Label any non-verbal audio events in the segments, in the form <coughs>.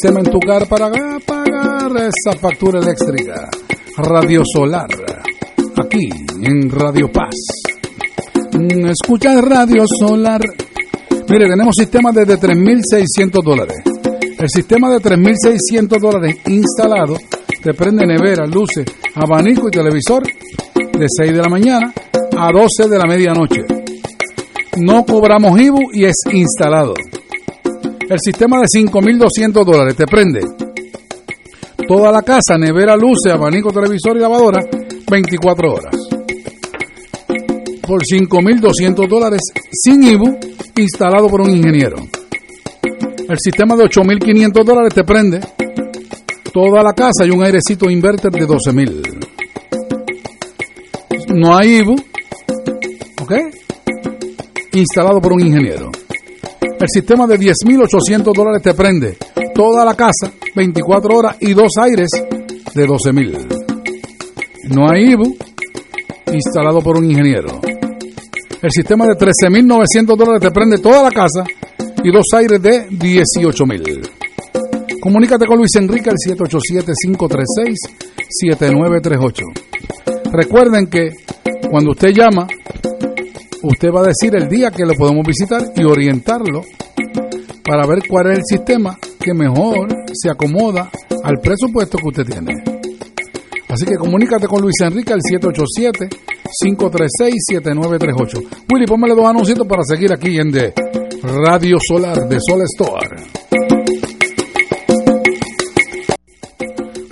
sistema en tu hogar para pagar esa factura eléctrica. Radio Solar, aquí en Radio Paz. Mm, escucha Radio Solar. Mire, tenemos sistemas desde 3.600 dólares. El sistema de 3.600 dólares instalado te prende nevera, luces, abanico y televisor de 6 de la mañana a 12 de la medianoche. No cobramos IBU y es instalado. El sistema de 5.200 dólares te prende toda la casa, nevera, luces, abanico, televisor y lavadora 24 horas. Por 5.200 dólares sin IBU instalado por un ingeniero. El sistema de 8.500 dólares te prende toda la casa y un airecito inverter de 12.000. No hay IBU, ¿ok? Instalado por un ingeniero. El sistema de 10.800 dólares te prende toda la casa 24 horas y dos aires de 12.000. No hay IBU, instalado por un ingeniero. El sistema de 13.900 dólares te prende toda la casa y dos aires de 18.000. Comunícate con Luis Enrique al 787-536-7938. Recuerden que cuando usted llama, usted va a decir el día que lo podemos visitar y orientarlo para ver cuál es el sistema que mejor se acomoda al presupuesto que usted tiene. Así que comunícate con Luis Enrique al 787-536-7938. Willy, póngale dos anuncios para seguir aquí en de Radio Solar de Sol Store.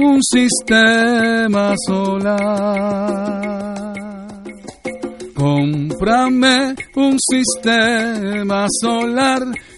un sistema solar. Cómprame un sistema solar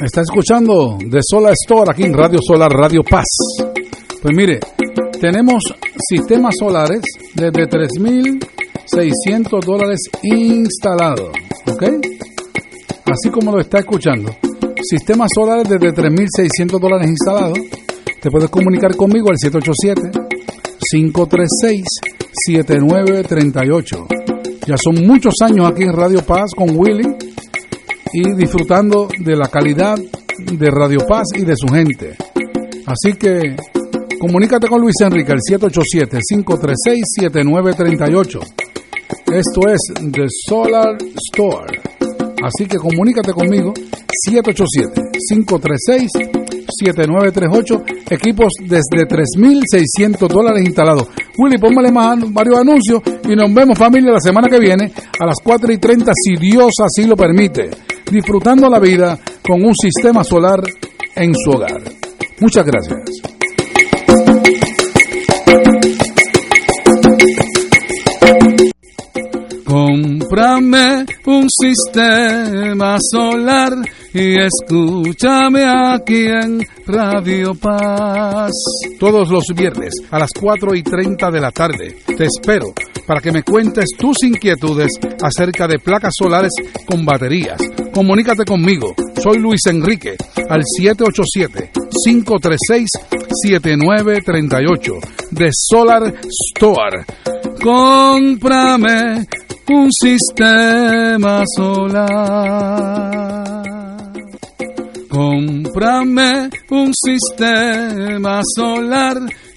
Está escuchando de Solar Store aquí en Radio Solar, Radio Paz. Pues mire, tenemos sistemas solares desde 3.600 dólares instalados, ¿ok? Así como lo está escuchando. Sistemas solares desde 3.600 dólares instalados. Te puedes comunicar conmigo al 787-536-7938. Ya son muchos años aquí en Radio Paz con Willy y disfrutando de la calidad de Radio Paz y de su gente. Así que comunícate con Luis Enrique al 787-536-7938. Esto es The Solar Store. Así que comunícate conmigo 787-536-7938. Equipos desde 3.600 dólares instalados. Willy, póngale más, varios anuncios y nos vemos familia la semana que viene a las 4 y 30 si Dios así lo permite. Disfrutando la vida con un sistema solar en su hogar. Muchas gracias. Cómprame un sistema solar y escúchame aquí en Radio Paz. Todos los viernes a las 4 y 30 de la tarde. Te espero para que me cuentes tus inquietudes acerca de placas solares con baterías. Comunícate conmigo. Soy Luis Enrique al 787-536-7938 de Solar Store. Cómprame un sistema solar. Cómprame un sistema solar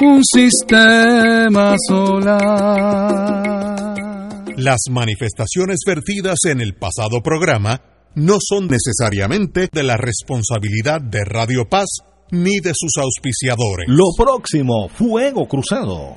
un sistema solar. Las manifestaciones vertidas en el pasado programa no son necesariamente de la responsabilidad de Radio Paz ni de sus auspiciadores. Lo próximo, Fuego Cruzado.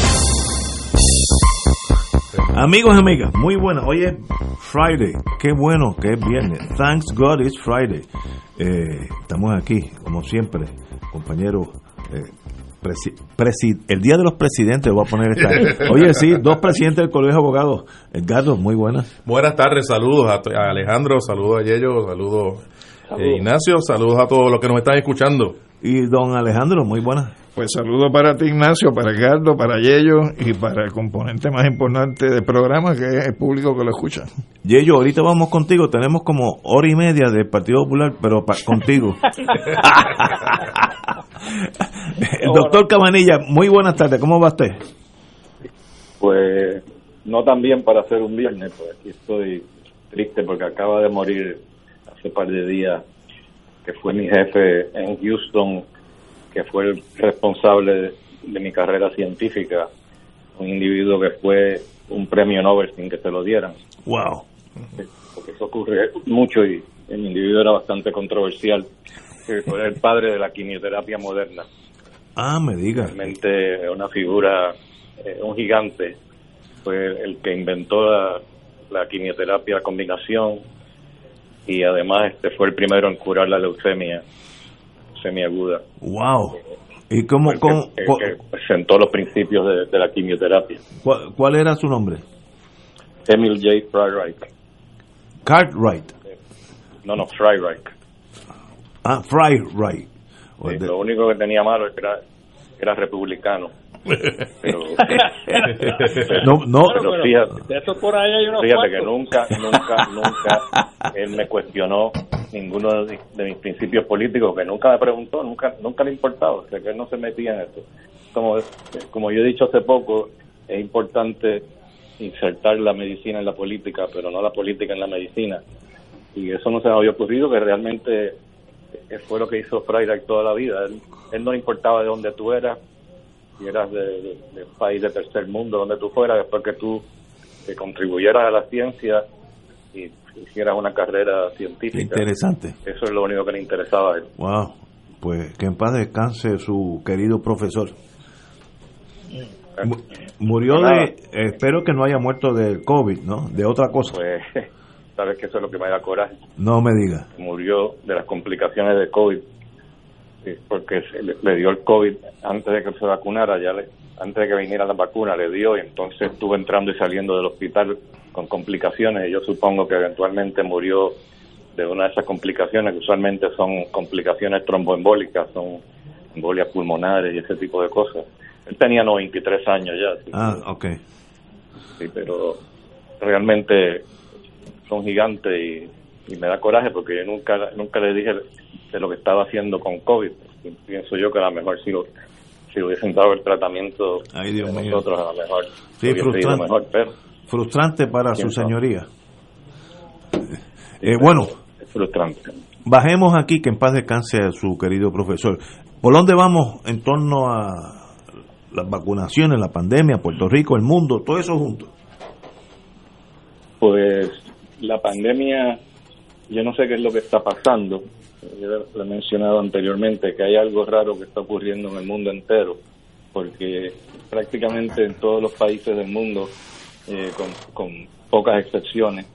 Amigos y amigas, muy buenas. Hoy es Friday. Qué bueno que es viernes. Thanks God it's Friday. Eh, estamos aquí, como siempre, compañero. Eh, el día de los presidentes voy a poner esta. <laughs> Oye, sí, dos presidentes del Colegio de Abogados. Edgardo, muy buenas. Buenas tardes, saludos a, Alejandro, saludos a Yello, saludos a Ignacio, saludos a todos los que nos están escuchando. Y don Alejandro, muy buenas. Pues saludo para ti, Ignacio, para Edgardo, para Yello y para el componente más importante del programa, que es el público que lo escucha. Yello, ahorita vamos contigo. Tenemos como hora y media del Partido Popular, pero contigo. el <laughs> <laughs> doctor Cabanilla, muy buenas tardes. ¿Cómo va usted? Pues no tan bien para hacer un viernes, pues aquí estoy triste porque acaba de morir hace par de días, que fue mi jefe en Houston que fue el responsable de, mi carrera científica, un individuo que fue un premio Nobel sin que se lo dieran. Wow. Porque eso ocurre mucho y el individuo era bastante controversial. Fue el padre de la quimioterapia moderna. Ah, me diga. Realmente una figura, eh, un gigante. Fue el que inventó la, la quimioterapia combinación y además este fue el primero en curar la leucemia semiaguda. ¡Wow! ¿Y cómo, cómo presentó los principios de, la quimioterapia? ¿Cuál, era su nombre? Emil J. Freireich. Cartwright. No, no, Freireich. Ah, Freireich. lo único que tenía malo era, era republicano. Pero, <laughs> no, no, pero fíjate, eso por ahí hay fíjate que nunca, nunca, nunca él me cuestionó ninguno de, mis principios políticos, que nunca me preguntó, nunca nunca le importaba, o sea, que él no se metía en esto. Como, como yo he dicho hace poco, es importante insertar la medicina en la política, pero no la política en la medicina. Y eso no se me había ocurrido, que realmente fue lo que hizo Freire toda la vida. Él, no importaba de dónde tú eras, si eras de, un país de tercer mundo, donde tú fueras, después que tú te contribuyeras a la ciencia y hicieras una carrera científica. Interesante. Eso es lo único que le interesaba a él. Wow. Pues que en paz descanse su querido profesor. Murió de, espero que no haya muerto del COVID, ¿no? De otra cosa. Pues, <laughs> sabes que eso es lo que me da coraje. No me diga. Murió de las complicaciones de COVID, porque le, dio el COVID antes de que se vacunara, ya le, antes de que viniera la vacuna le dio y entonces estuvo entrando y saliendo del hospital con complicaciones y yo supongo que eventualmente murió de una de esas complicaciones que usualmente son complicaciones tromboembólicas, son embolias pulmonares y ese tipo de cosas. Él tenía 93 años ya. ah, ok. Sí, pero realmente son gigantes y, me da coraje porque yo nunca nunca le dije de lo que estaba haciendo con COVID. Pienso yo que a lo mejor si, lo, si hubiesen dado el tratamiento Ay, Dios nosotros, a lo mejor sí, frustrante, mejor, pero frustrante para su señoría. Eh, bueno, es frustrante. Bajemos aquí, que en paz descanse a su querido profesor. ¿Por dónde vamos en torno a las vacunaciones, la pandemia, Puerto Rico, el mundo, todo eso junto? Pues la pandemia, yo no sé qué es lo que está pasando. Yo lo he mencionado anteriormente, que hay algo raro que está ocurriendo en el mundo entero, porque prácticamente en todos los países del mundo, eh, con, pocas excepciones,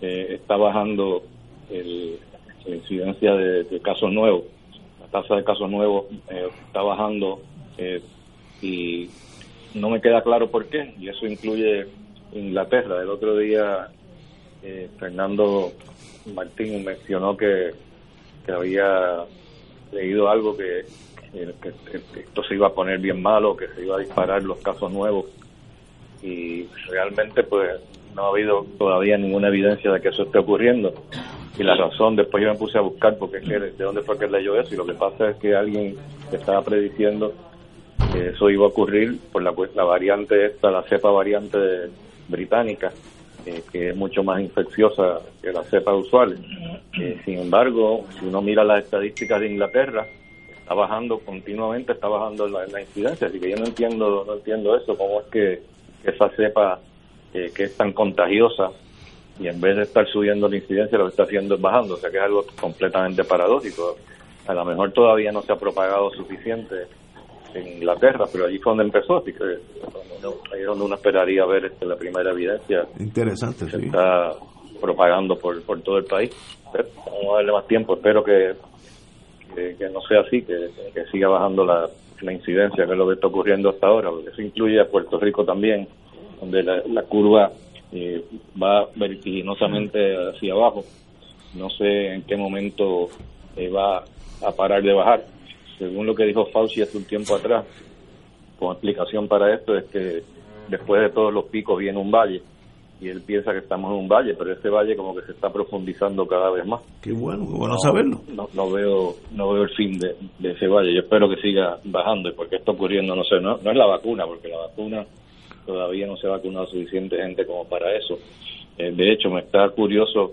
eh, está bajando el, la incidencia de, casos nuevos. La tasa de casos nuevos eh, está bajando y no me queda claro por qué, y eso incluye Inglaterra. El otro día eh, Fernando Martín mencionó que, había leído algo que, esto se iba a poner bien malo, que se iba a disparar los casos nuevos. Y realmente pues no ha habido todavía ninguna evidencia de que eso esté ocurriendo. Y la razón después yo me puse a buscar porque que de dónde fue que leyó eso. Y lo que pasa es que alguien estaba prediciendo que eso iba a ocurrir por la, la variante esta, la cepa variante británica eh, que es mucho más infecciosa que la cepa usual. Eh, sin embargo, si uno mira las estadísticas de Inglaterra, está bajando continuamente, está bajando la, incidencia, así que yo no entiendo, no entiendo eso, cómo es que esa cepa eh, que es tan contagiosa y en vez de estar subiendo la incidencia lo que está haciendo es bajando, o sea que es algo completamente paradójico. A lo mejor todavía no se ha propagado suficiente en Inglaterra, pero allí fue donde empezó, así que ahí es donde uno esperaría ver este, la primera evidencia. Interesante, se está propagando por, por todo el país. vamos a darle más tiempo, espero que, que, no sea así, que, siga bajando la, la, incidencia, que es lo que está ocurriendo hasta ahora, porque eso incluye a Puerto Rico también, donde la, curva eh, va vertiginosamente hacia abajo. No sé en qué momento eh, va a parar de bajar según lo que dijo Fauci hace un tiempo atrás, con explicación para esto, es que después de todos los picos viene un valle y él piensa que estamos en un valle, pero ese valle como que se está profundizando cada vez más. Qué bueno, qué bueno saberlo. No, veo no veo el fin de, ese valle. Yo espero que siga bajando y porque está ocurriendo, no sé, no, no es la vacuna, porque la vacuna todavía no se ha vacunado suficiente gente como para eso. Eh, de hecho, me está curioso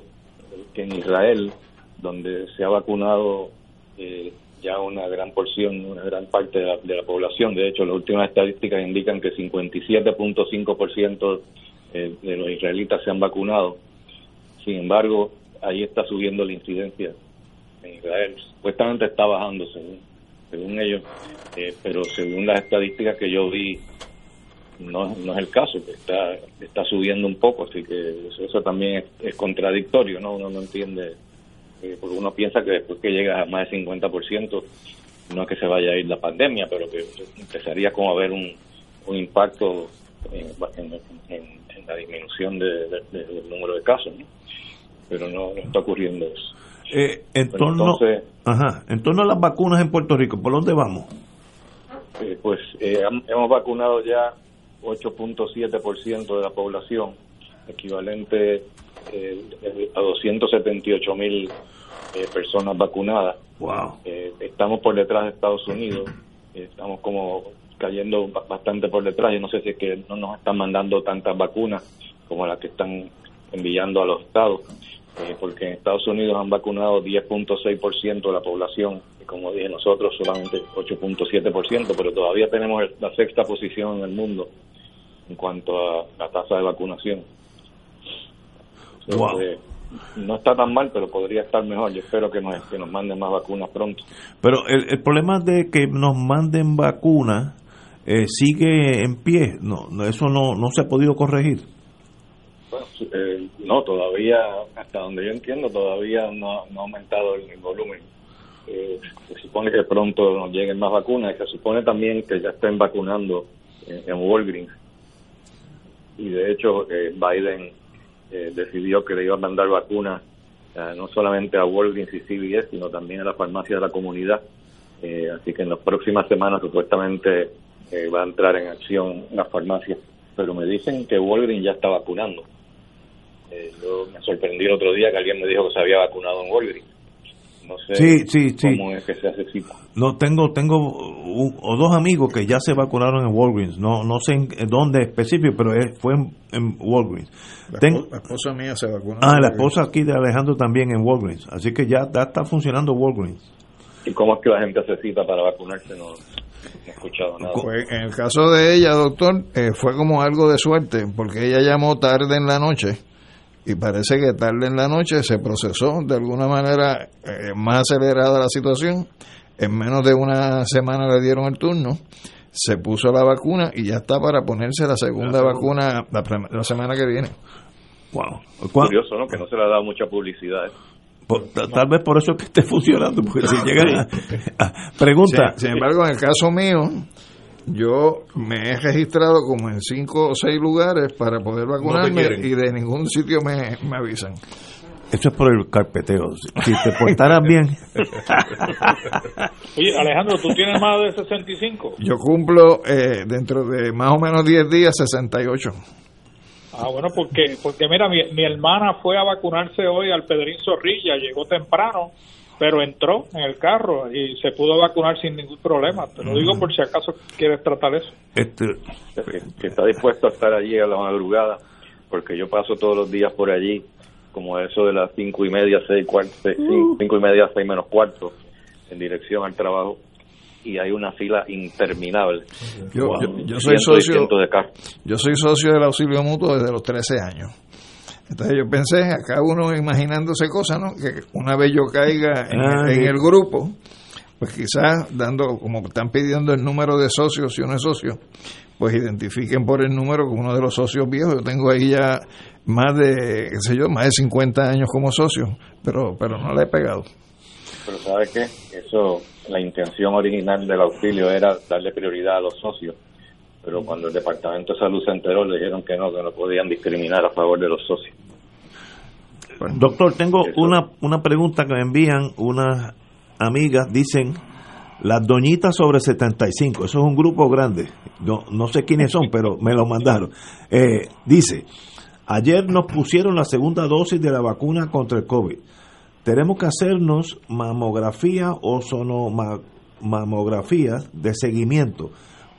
que en Israel, donde se ha vacunado eh, ya una gran porción, una gran parte de la, población. De hecho, las últimas estadísticas indican que 57.5% eh, de los israelitas se han vacunado. Sin embargo, ahí está subiendo la incidencia en Israel. Supuestamente está bajando, según, según ellos, eh, pero según las estadísticas que yo vi, no, no es el caso, está, está subiendo un poco, así que eso, también es, es contradictorio, ¿no? Uno no entiende porque uno piensa que después que llega a más del 50%, no es que se vaya a ir la pandemia, pero que empezaría como a haber un, un impacto en, la disminución del número de casos, pero no, está ocurriendo eso. Eh, en, torno, ajá, en torno a las vacunas en Puerto Rico, ¿por dónde vamos? Eh, pues eh, hemos vacunado ya 8.7% de la población, equivalente eh, a 278 mil eh, personas vacunadas. Wow. Eh, estamos por detrás de Estados Unidos, <laughs> estamos como cayendo ba- bastante por detrás. Yo no sé si es que no nos están mandando tantas vacunas como las que están enviando a los estados, eh, porque en Estados Unidos han vacunado 10.6% de la población, y como dije nosotros solamente 8.7%, pero todavía tenemos la sexta posición en el mundo en cuanto a la tasa de vacunación. Wow. No está tan mal, pero podría estar mejor. Yo espero que nos, que nos manden más vacunas pronto. Pero el, el problema de que nos manden vacunas eh, sigue en pie. No, no, eso no, no se ha podido corregir. Bueno, eh, no, todavía, hasta donde yo entiendo, todavía no, no ha aumentado el, el volumen. Eh, se supone que pronto nos lleguen más vacunas se supone también que ya estén vacunando en, en Walgreens. Y de hecho, eh, Biden eh, decidió que le iba a mandar vacunas eh, no solamente a Walgreens y CVS, sino también a las farmacias de la comunidad. Eh, así que en las próximas semanas supuestamente eh, va a entrar en acción las farmacias. Pero me dicen que Walgreens ya está vacunando. Eh, yo me sorprendí el otro día que alguien me dijo que se había vacunado en Walgreens. No sé Sí, sí, sí. cómo es que se hace cita. No tengo tengo un- o dos amigos que ya se vacunaron en Walgreens. No no sé en dónde específico, pero fue en, en Walgreens. La, Ten- espo- la esposa mía se vacunó. ah, la esposa aquí de Alejandro también en Walgreens. Así que ya, ya está funcionando Walgreens. ¿Y cómo es que la gente hace cita para vacunarse? No, no he escuchado nada. Pues, en el caso de ella, doctor, eh, fue como algo de suerte, porque ella llamó tarde en la noche y parece que tarde en la noche se procesó de alguna manera eh, más acelerada la situación. En menos de una semana le dieron el turno, se puso la vacuna y ya está para ponerse la segunda vacuna la, la semana que viene. Wow. ¿Cuá- Curioso, ¿no? Que no se le ha dado mucha publicidad. ¿eh? por- tal vez por eso es que esté funcionando, porque si <laughs> llegan a, a- pregunta, Sin, sin embargo, en el caso mío, yo me he registrado como en cinco o seis lugares para poder vacunarme y de ningún sitio me, me avisan. eso es por el carpeteo. Si te portaras bien, <laughs> Oye, Alejandro, ¿tú tienes más de 65? Yo cumplo eh, dentro de más o menos 10 días 68. Ah, bueno, porque, porque mira, mi, mi hermana fue a vacunarse hoy al Pedrín Zorrilla, llegó temprano, pero entró en el carro y se pudo vacunar sin ningún problema. Te lo digo por si acaso quieres tratar eso. este, Que, que está dispuesto a estar allí a la madrugada, porque yo paso todos los días por allí, como eso de las cinco y media, seis, cuarto, seis- cinco, cinco y media, seis menos cuarto, en dirección al trabajo, y hay una fila interminable. Yo, Wow. yo, yo soy socio de yo soy socio del auxilio mutuo desde los 13 años. Entonces yo pensé, acá uno imaginándose cosas, ¿no? Que una vez yo caiga en, Ah, en el grupo, pues quizás dando, como están pidiendo el número de socios, si uno es socio, pues identifiquen por el número como uno de los socios viejos. Yo tengo ahí ya más de, qué sé yo, más de 50 años como socio, pero, pero no le he pegado. Pero ¿sabe qué? Eso, la intención original del auxilio era darle prioridad a los socios. Pero cuando el Departamento de Salud se enteró, le dijeron que no, que no podían discriminar a favor de los socios. Doctor, tengo Eso. una, una pregunta que me envían unas amigas, dicen las doñitas sobre 75, eso es un grupo grande, no, no sé quiénes son, pero me lo mandaron. Eh, dice, ayer nos pusieron la segunda dosis de la vacuna contra el COVID. Tenemos que hacernos mamografía o sonomamografía de seguimiento,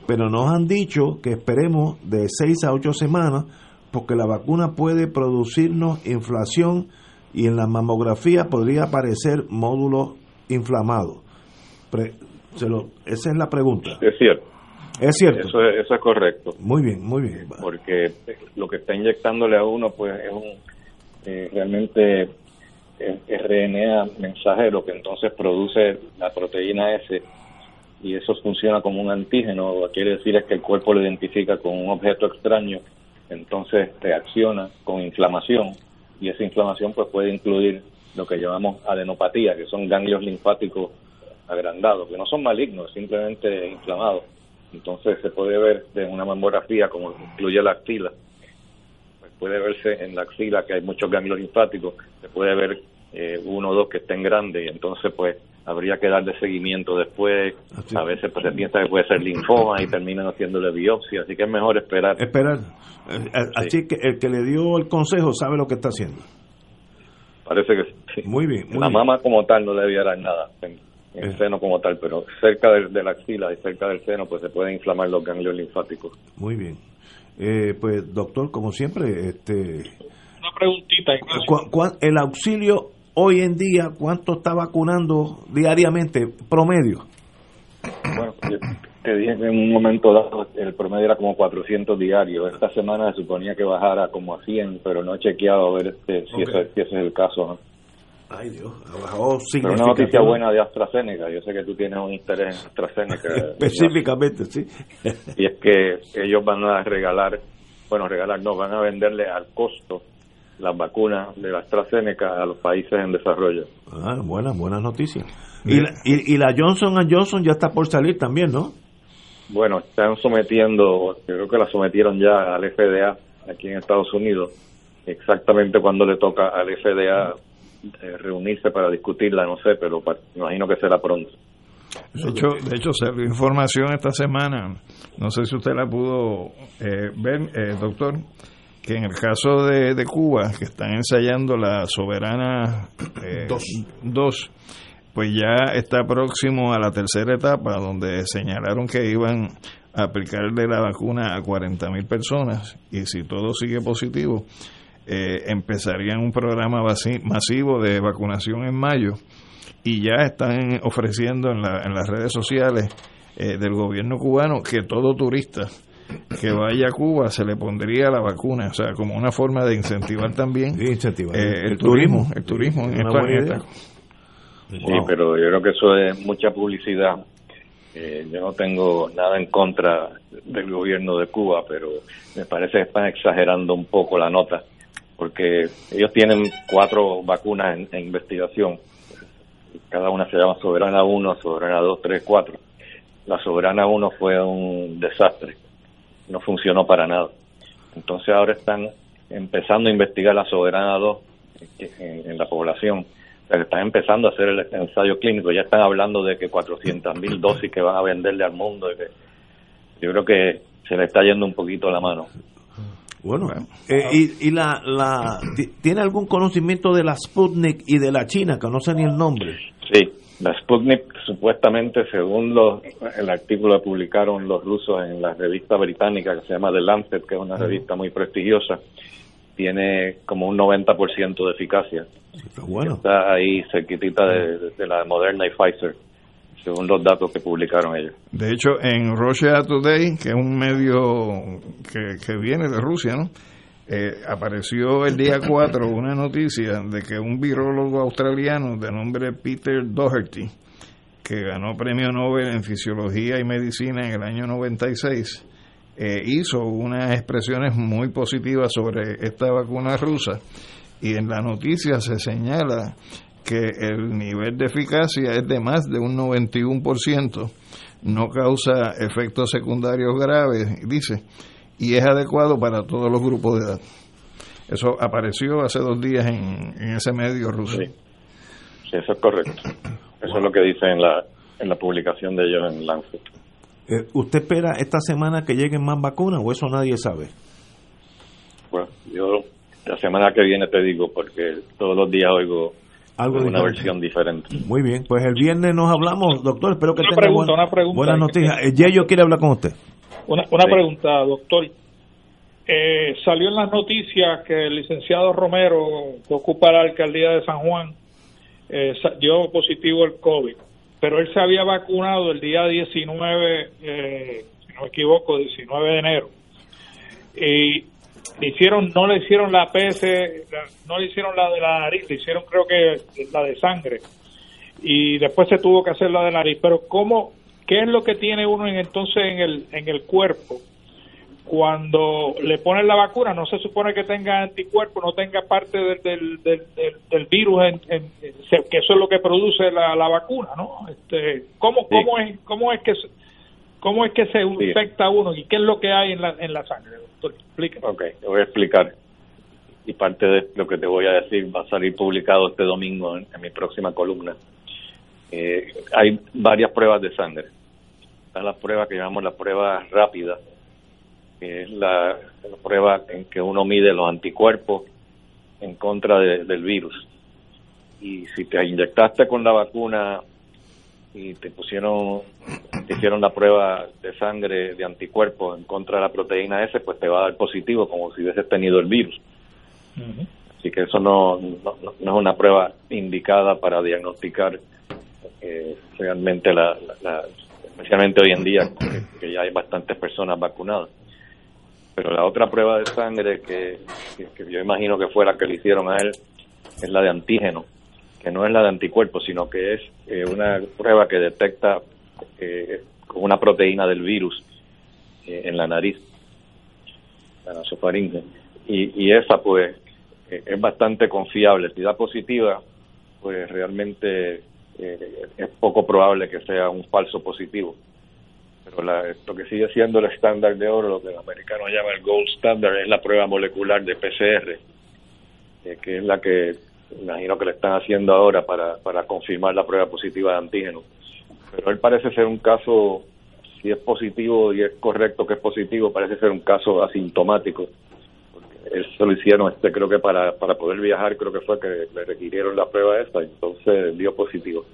pero nos han dicho que esperemos de 6 a 8 semanas porque la vacuna puede producirnos inflación y en la mamografía podría aparecer módulos inflamados. Pre- se lo- esa es la pregunta. Es cierto, Es cierto. eso es, eso es correcto. Muy bien, muy bien. porque lo que está inyectándole a uno pues es un eh, realmente eh, RNA mensajero que entonces produce la proteína S y eso funciona como un antígeno, lo que quiere decir es que el cuerpo lo identifica con un objeto extraño, entonces reacciona con inflamación y esa inflamación pues puede incluir lo que llamamos adenopatía, que son ganglios linfáticos agrandados, que no son malignos, simplemente inflamados. Entonces se puede ver de una mamografía, como incluye la axila, pues puede verse en la axila que hay muchos ganglios linfáticos, se puede ver eh, uno o dos que estén grandes y entonces pues habría que darle seguimiento después. Así. A veces pues se piensa que puede ser linfoma y terminan haciéndole biopsia, así que es mejor esperar. Esperar. Eh, eh, Así que el que le dio el consejo sabe lo que está haciendo. Parece que sí. <laughs> Muy bien. Muy la bien. mama como tal no debía dar nada, en, en el Eh. seno como tal, pero cerca de, de la axila y cerca del seno pues se pueden inflamar los ganglios linfáticos. Muy bien. Eh, pues, doctor, como siempre, este, Una preguntita. ¿cu- cuán- el auxilio hoy en día, ¿cuánto está vacunando diariamente, promedio? Bueno, te dije que en un momento dado el promedio era como 400 diarios. Esta semana se suponía que bajara como a 100, pero no he chequeado a ver este, si, Ok. ese, si ese es el caso. ¿no? Ay, Dios, ha bajado Pero una noticia buena de AstraZeneca. Yo sé que tú tienes un interés en AstraZeneca. <laughs> Específicamente, sí. y es que ellos van a regalar, bueno, regalar no, van a venderle al costo las vacunas de la AstraZeneca a los países en desarrollo. Ah, buenas, buenas noticias. Y la, y, y la Johnson Johnson ya está por salir también, ¿no? Bueno, están sometiendo, creo que la sometieron ya al FDA aquí en Estados Unidos, exactamente cuando le toca al FDA eh, reunirse para discutirla, no sé, pero pa- me imagino que será pronto. De hecho, de hecho salió información esta semana, no sé si usted la pudo eh, ver, eh, doctor, que en el caso de, de Cuba, que están ensayando la Soberana 2, pues ya está próximo a la tercera etapa, donde señalaron que iban a aplicarle la vacuna a 40 mil personas, y si todo sigue positivo, eh, empezarían un programa masivo de vacunación en mayo y ya están ofreciendo en, la- en las redes sociales eh, del gobierno cubano que todo turista que vaya a Cuba se le pondría la vacuna, o sea, como una forma de incentivar también Sí, incentivar. eh, el, turismo, el turismo en esta- Sí, pero yo creo que eso es mucha publicidad. Eh, yo no tengo nada en contra del gobierno de Cuba, pero me parece que están exagerando un poco la nota, porque ellos tienen cuatro vacunas en, en investigación. Cada una se llama Soberana 1, Soberana 2, 3, 4. La Soberana 1 fue un desastre, no funcionó para nada. Entonces ahora están empezando a investigar la Soberana 2 en, en la población. O sea, que están empezando a hacer el ensayo clínico. Ya están hablando de que 400 mil dosis que van a venderle al mundo. y que- yo creo que se le está yendo un poquito la mano. Bueno, eh, y, y la, la, ti- ¿tiene algún conocimiento de la Sputnik y de la China, que no sé ni el nombre? Sí, la Sputnik supuestamente, según los, el artículo que publicaron los rusos en la revista británica que se llama The Lancet, que es una revista muy prestigiosa, tiene como un 90% de eficacia. Está bueno. Está ahí cerquitita de, de- de la Moderna y Pfizer, según los datos que publicaron ellos. De hecho, en Russia Today, que es un medio que, que viene de Rusia, ¿no? Eh, apareció el día 4 una noticia de que un virólogo australiano de nombre Peter Doherty, que ganó premio Nobel en Fisiología y Medicina en el año 96, eh, hizo unas expresiones muy positivas sobre esta vacuna rusa y en la noticia se señala que el nivel de eficacia es de más de un 91%, no causa efectos secundarios graves, dice, y es adecuado para todos los grupos de edad. Eso apareció hace dos días en, en ese medio ruso. Sí. Sí, eso es correcto. Eso es lo que dice en la, en la publicación de ellos en Lancet. Eh, ¿Usted espera esta semana que lleguen más vacunas o eso nadie sabe? Bueno, yo la semana que viene te digo, porque todos los días oigo Algo una diferente. versión diferente. Muy bien, pues el viernes nos hablamos, doctor. Espero que Una tenga pregunta, buena- una pregunta. buenas noticias. Eh, Yello quiere hablar con usted. Una, una Sí. pregunta, doctor. Eh, salió en las noticias que el licenciado Romero, que ocupa la alcaldía de San Juan, eh, dio positivo el COVID, pero él se había vacunado el día 19, eh, si no me equivoco, 19 de enero. Y le hicieron, no le hicieron la la- no le hicieron la de la nariz, le hicieron creo que la de sangre. Y después se tuvo que hacer la de nariz. Pero ¿cómo, qué es lo que tiene uno en, entonces en el, en el cuerpo? Cuando le ponen la vacuna no se supone que tenga anticuerpos, no tenga parte del, del, del, del- virus, en, que eso es lo que produce la, la vacuna, ¿no? Este, ¿cómo, Sí. cómo, es, ¿Cómo es que cómo es que se Sí. infecta uno y qué es lo que hay en la, en la sangre, doctor? Explíqueme. Ok, te voy a explicar. Y parte de lo que te voy a decir va a salir publicado este domingo en, en mi próxima columna. Eh, hay varias pruebas de sangre. Está la prueba que llamamos la prueba rápida, que es la, la prueba en que uno mide los anticuerpos en contra de- del virus. y si te inyectaste con la vacuna y te pusieron, te hicieron la prueba de sangre de anticuerpos en contra de la proteína S, pues te va a dar positivo como si hubieses tenido el virus. Así que eso no, no, no, es una prueba indicada para diagnosticar eh, realmente la, especialmente hoy en día que, ya hay bastantes personas vacunadas. Pero la otra prueba de sangre que, yo imagino que fue la que le hicieron a él es la de antígeno que no es la de anticuerpos, sino que es eh, una prueba que detecta eh, una proteína del virus eh, en la nariz, la nasofaringe. Y, y esa, pues, eh, es bastante confiable. Si da positiva, pues realmente es poco probable que sea un falso positivo. Pero la, lo que sigue siendo el estándar de oro, lo que los americanos llaman el gold standard, es la prueba molecular de PCR, que es la que imagino que le están haciendo ahora para, para confirmar la prueba positiva de antígeno. Pero él parece ser un caso, si es positivo y es correcto que es positivo, parece ser un caso asintomático. Porque él se lo hicieron, este, creo que para, para poder viajar, creo que fue que le requirieron la prueba esta, entonces dio positivo.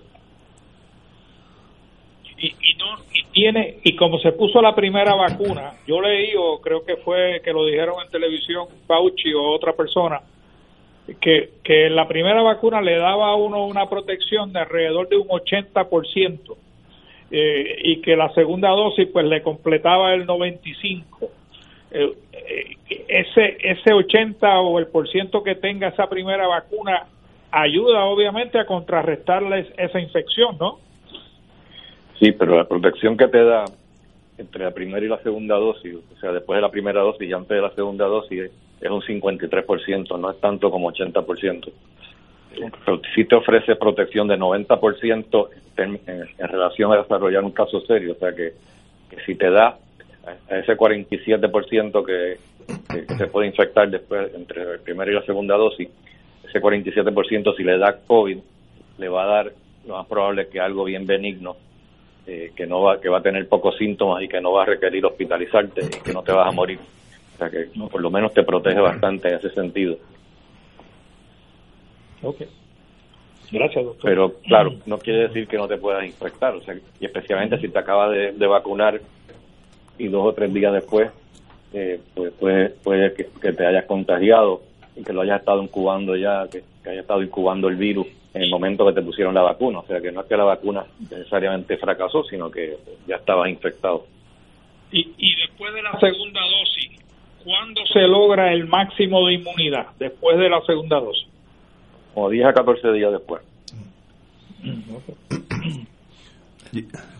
Y, y, no, y tiene y como se puso la primera vacuna yo leí o creo que fue que lo dijeron en televisión Fauci o otra persona que, que la primera vacuna le daba a uno una protección de alrededor de un 80% eh, y que la segunda dosis pues le completaba el 95%. Eh, eh, ese, ese 80 o el por ciento que tenga esa primera vacuna ayuda obviamente a contrarrestarles esa infección, ¿no? Sí, pero la protección que te da entre la primera y la segunda dosis, o sea, después de la primera dosis y antes de la segunda dosis, es un 53%, no es tanto como 80%. Pero sí te ofrece protección de 90% en, en, relación a desarrollar un caso serio, o sea que, si te da a ese 47% que, que, se puede infectar después entre la primera y la segunda dosis, ese 47% si le da COVID, le va a dar lo más probable que algo bien benigno eh, que no va que va a tener pocos síntomas y que no va a requerir hospitalizarte y que no te vas a morir sea que por lo menos te protege bastante en ese sentido. Ok. Gracias, doctor. Pero claro, no quiere decir que no te puedas infectar, o sea, y especialmente si te acabas de, vacunar y dos o tres días después, eh, pues puede, puede que, te hayas contagiado y que lo hayas estado incubando ya, que, que hayas estado incubando el virus en el momento que te pusieron la vacuna. O sea, que no es que la vacuna necesariamente fracasó, sino que ya estabas infectado. Y, y después de la segunda dosis, ¿cuándo se logra el máximo de inmunidad? Después de la segunda dosis. Como 10 a 14 días después.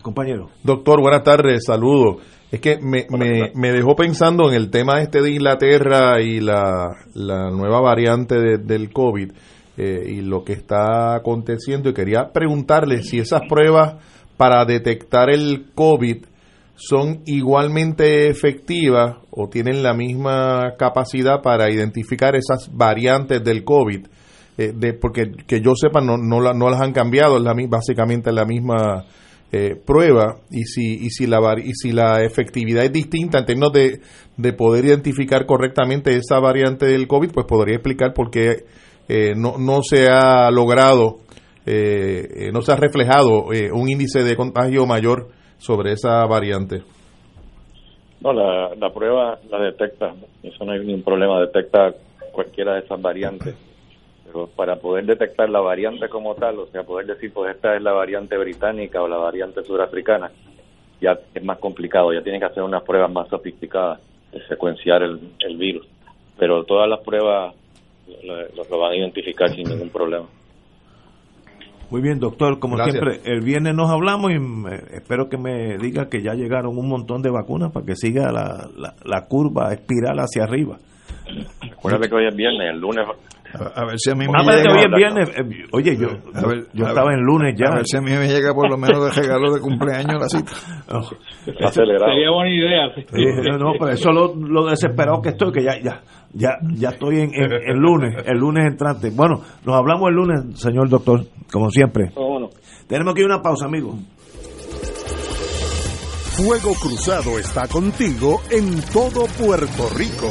Compañero. Doctor, buenas tardes, saludos. Es que me, me, dejó pensando en el tema este de Inglaterra y la, la nueva variante del COVID eh, y lo que está aconteciendo. Y quería preguntarle si esas pruebas para detectar el COVID son igualmente efectivas o tienen la misma capacidad para identificar esas variantes del COVID. Eh, de, porque que yo sepa no, no, no las han cambiado, es la, básicamente la misma eh, prueba y si, y, si la, y si la efectividad es distinta en términos de, de poder identificar correctamente esa variante del COVID, pues podría explicar por qué eh, no, no se ha logrado, no se ha reflejado un índice de contagio mayor sobre esa variante? No, la, la prueba la detecta, eso no hay ningún problema, detecta cualquiera de esas variantes. Pero para poder detectar la variante como tal, o sea, poder decir, pues esta es la variante británica o la variante surafricana, ya es más complicado, ya tiene que hacer unas pruebas más sofisticadas de secuenciar el, el virus. Pero todas las pruebas lo, lo van a identificar sin ningún problema. Muy bien, doctor. Como siempre, el viernes nos hablamos y espero que me diga que ya llegaron un montón de vacunas para que siga la, la, curva espiral hacia arriba. Acuérdate que hoy es viernes, el lunes. A, ver si a mí me ah, llega. Hoy es viernes. Eh, oye, yo, yo estaba en lunes ya. A ver si a mí me llega por lo menos de regalo de cumpleaños la cita. <laughs> Acelerado. Sería buena idea. no, pero eso lo, lo desesperado que estoy, que ya, ya, ya, ya estoy en, el lunes, el lunes entrante. Bueno, nos hablamos el lunes, señor doctor, como siempre. Tenemos que ir a una pausa, amigo. Fuego Cruzado está contigo en todo Puerto Rico.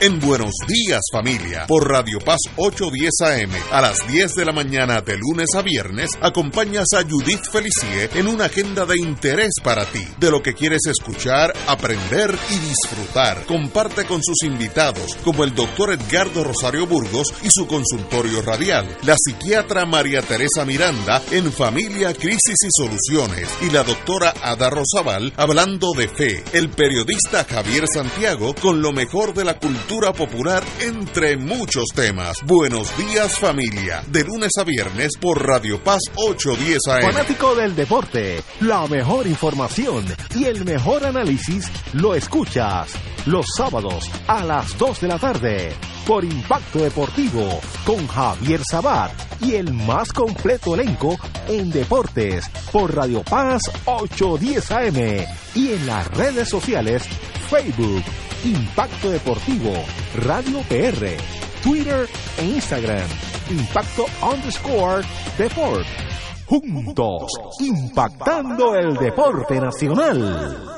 En Buenos Días Familia, por Radio Paz 810 AM, a las 10 de la mañana de lunes a viernes, acompañas a Judith Felicie en una agenda de interés para ti, de lo que quieres escuchar, aprender y disfrutar. Comparte con sus invitados, como el doctor Edgardo Rosario Burgos y su consultorio radial, la psiquiatra María Teresa Miranda en Familia, Crisis y Soluciones, y la doctora Ada Rosabal hablando de fe, el periodista Javier Santiago con lo mejor de la cultura popular, entre muchos temas. Buenos días familia, de lunes a viernes por Radio Paz 810 AM. Fanático del deporte, la mejor información y el mejor análisis lo escuchas los sábados a las 2 de la tarde por Impacto Deportivo con Javier Sabat y el más completo elenco en deportes por Radio Paz 810 AM y en las redes sociales Facebook Impacto Deportivo, Radio PR, Twitter e Instagram. Impacto underscore Deport. Juntos, impactando el deporte nacional.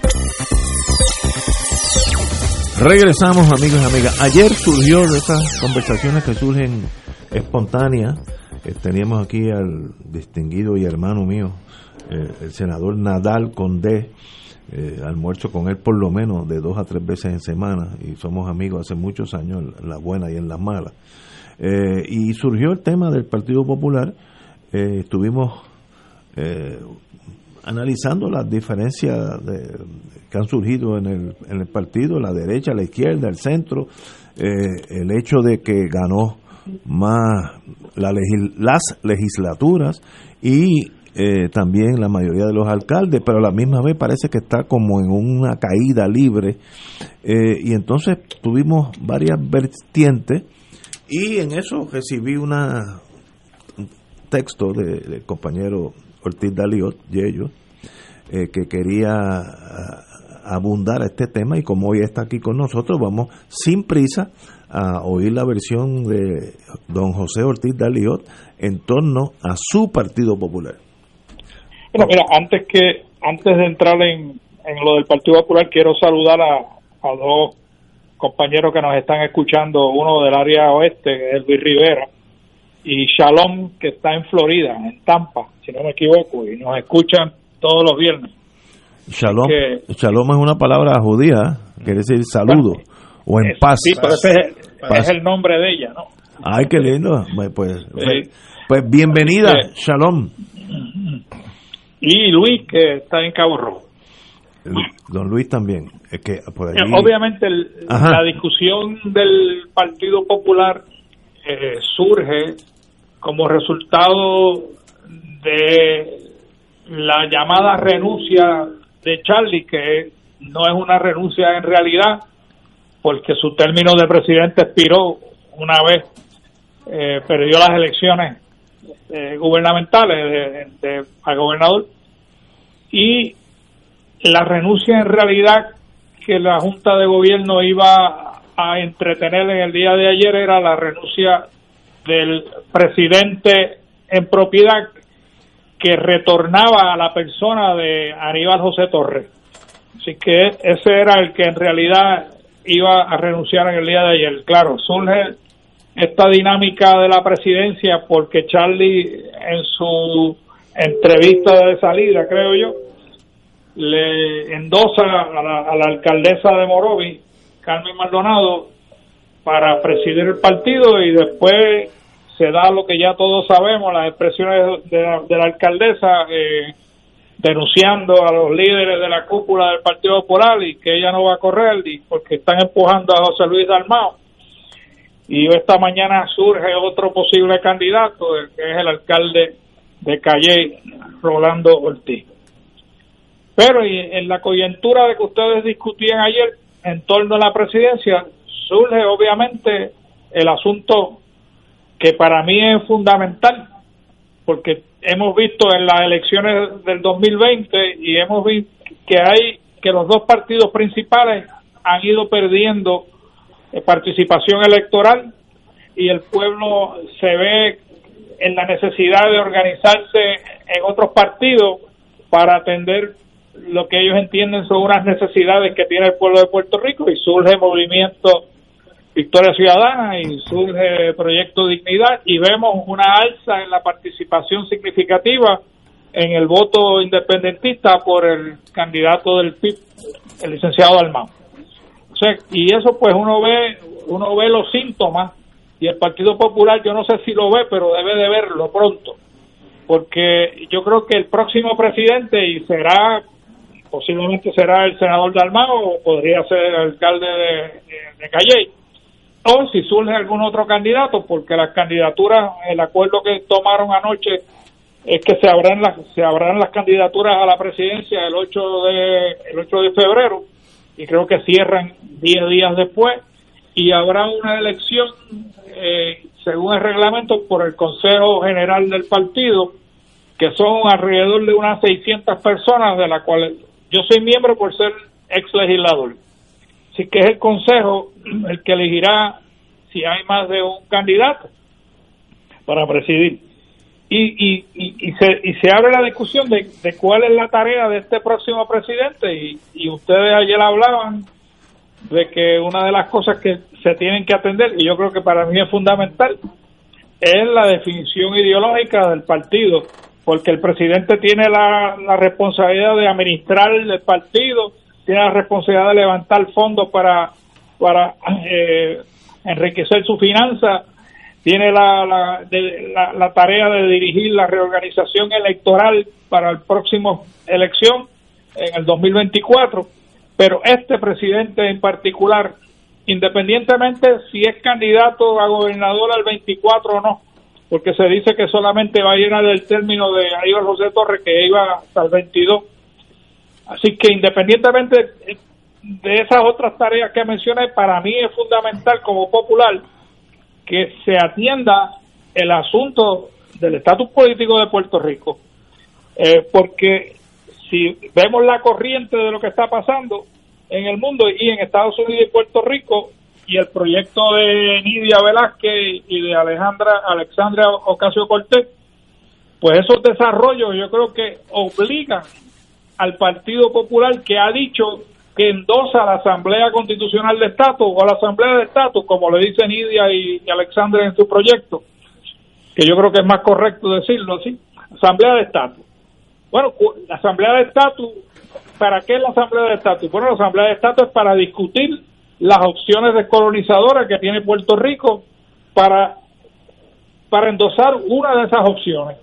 Regresamos amigos y amigas. Ayer surgió de esas conversaciones que surgen espontáneas. Eh, teníamos aquí al distinguido y hermano mío, eh, el senador Nadal Condé. Eh, almuerzo con él por lo menos de dos a tres veces en semana y somos amigos hace muchos años, en la buena y en la mala. Eh, y surgió el tema del Partido Popular. Estuvimos analizando las diferencias de- que han surgido en el, en el partido, la derecha, la izquierda, el centro, eh, el hecho de que ganó más la legis- las legislaturas y eh, también la mayoría de los alcaldes, pero a la misma vez parece que está como en una caída libre. Eh, y entonces tuvimos varias vertientes y en eso recibí una, un texto de- del compañero Ortiz Daliot, Yello, eh, que quería ah, abundar a este tema y como hoy está aquí con nosotros, vamos sin prisa a oír la versión de don José Ortiz Daliot en torno a su Partido Popular. Bueno, mira, antes que antes de entrar en, en lo del Partido Popular, quiero saludar a, a dos compañeros que nos están escuchando, uno del área oeste, que es Luis Rivera, y Shalom, que está en Florida, en Tampa, si no me equivoco, y nos escuchan todos los viernes. Shalom, que- shalom es una palabra judía, quiere decir saludo o en paz. Sí, pero ese es, el nombre de ella, ¿no? Ay, qué lindo. Pues, pues, Sí. pues bienvenida. Shalom. Y Luis, que está en Cabo Rojo. Don Luis también. Es que por allí. Eh, Obviamente el- la discusión del Partido Popular eh, surge como resultado de la llamada renuncia de Charlie, que no es una renuncia en realidad, porque su término de presidente expiró una vez eh, perdió las elecciones eh, gubernamentales de, al gobernador. Y la renuncia en realidad que la Junta de Gobierno iba a entretener en el día de ayer era la renuncia del presidente en propiedad que retornaba a la persona de Aníbal José Torres. Así que ese era el que en realidad iba a renunciar en el día de ayer. Claro, surge esta dinámica de la presidencia porque Charlie en su entrevista de salida, creo yo, le endosa a la, a la alcaldesa de Morovi, Carmen Maldonado, para presidir el partido y después se da lo que ya todos sabemos, las expresiones de la, de la alcaldesa eh, denunciando a los líderes de la cúpula del Partido Popular y que ella no va a correr y porque están empujando a José Luis Dalmao. Y esta mañana surge otro posible candidato, que es el alcalde de Calle, Rolando Ortiz. Pero en la coyuntura de que ustedes discutían ayer en torno a la presidencia, surge obviamente el asunto que para mí es fundamental, porque hemos visto en las elecciones del 2020 y hemos visto que hay que los dos partidos principales han ido perdiendo eh, participación electoral y el pueblo se ve en la necesidad de organizarse en otros partidos para atender lo que ellos entienden son unas necesidades que tiene el pueblo de Puerto Rico y surge movimiento Victoria Ciudadana y surge Proyecto Dignidad y vemos una alza en la participación significativa en el voto independentista por el candidato del PIB, el licenciado Almán. O sea, y eso pues uno ve, uno ve los síntomas y el Partido Popular yo no sé si lo ve, pero debe de verlo pronto, porque yo creo que el próximo presidente y será posiblemente será el senador Dalmao o podría ser el alcalde de, de, o si surge algún otro candidato, porque las candidaturas, el acuerdo que tomaron anoche es que se abran las se abran las candidaturas a la presidencia el 8 de el 8 de febrero y creo que cierran 10 días después. Y habrá una elección eh, según el reglamento por el Consejo General del partido que son alrededor de unas 600 personas de las cuales yo soy miembro por ser ex legislador Así que es el Consejo el que elegirá si hay más de un candidato para presidir. Y, y, y, y se, y se abre la discusión de, de cuál es la tarea de este próximo presidente. Y, y ustedes ayer hablaban de que una de las cosas que se tienen que atender, y yo creo que para mí es fundamental, es la definición ideológica del partido, porque el presidente tiene la, la responsabilidad de administrar el partido, tiene la responsabilidad de levantar fondos para, eh, enriquecer su finanza, tiene la, la, de, la, la, tarea de dirigir la reorganización electoral para el próximo elección en el 2024, pero este presidente en particular, independientemente si es candidato a gobernador al 24 o no, porque se dice que solamente va a llenar el término de Aníbal José Torres que iba hasta el 22, Así que independientemente de esas otras tareas que mencioné, para mí es fundamental como popular que se atienda el asunto del estatus político de Puerto Rico. Eh, porque si vemos la corriente de lo que está pasando en el mundo y en Estados Unidos y Puerto Rico y el proyecto de Nidia Velázquez y de Alejandra Alexandra Ocasio Cortés, pues esos desarrollos yo creo que obligan al Partido Popular que ha dicho que endosa la Asamblea Constitucional de Estatus o la Asamblea de Estatus, como le dicen Nidia y, y Alexandra en su proyecto, que yo creo que es más correcto decirlo así, Asamblea de Estatus. Bueno, la Asamblea de Estatus, ¿para qué es la Asamblea de Estatus? Bueno, la Asamblea de Estatus es para discutir las opciones descolonizadoras que tiene Puerto Rico para, para endosar una de esas opciones.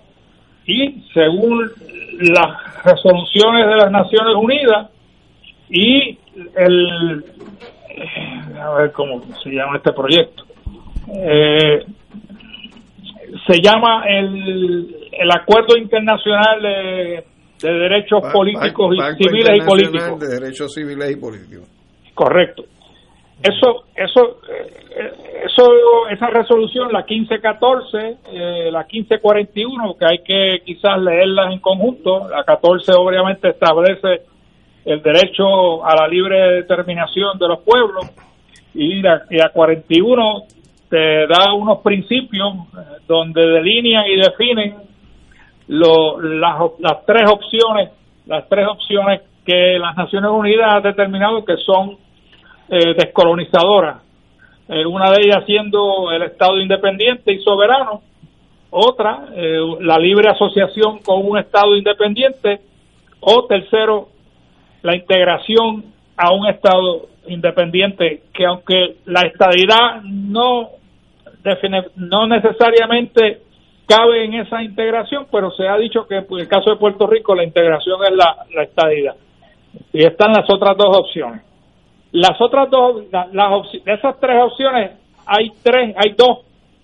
Y según las resoluciones de las Naciones Unidas y el a ver cómo se llama este proyecto eh, se llama el, el acuerdo internacional de, de derechos políticos y civiles y políticos. de derechos civiles y políticos. Correcto Eso, eso, eh, eso, esa resolución, la 1514, eh, la 1541, que hay que quizás leerlas en conjunto, la 14 obviamente establece el derecho a la libre determinación de los pueblos y la, y la 41 te da unos principios eh, donde delinean y definen lo, las, las tres opciones, las tres opciones que las Naciones Unidas han determinado que son eh, descolonizadoras. Eh, una de ellas siendo el Estado independiente y soberano, otra, eh, la libre asociación con un Estado independiente, o tercero, la integración a un Estado independiente, que aunque la estadidad no, no necesariamente cabe en esa integración, pero se ha dicho que en el caso de Puerto Rico la integración es la estadidad. Y están las otras dos opciones. Las otras dos, las de esas tres opciones, hay tres, hay dos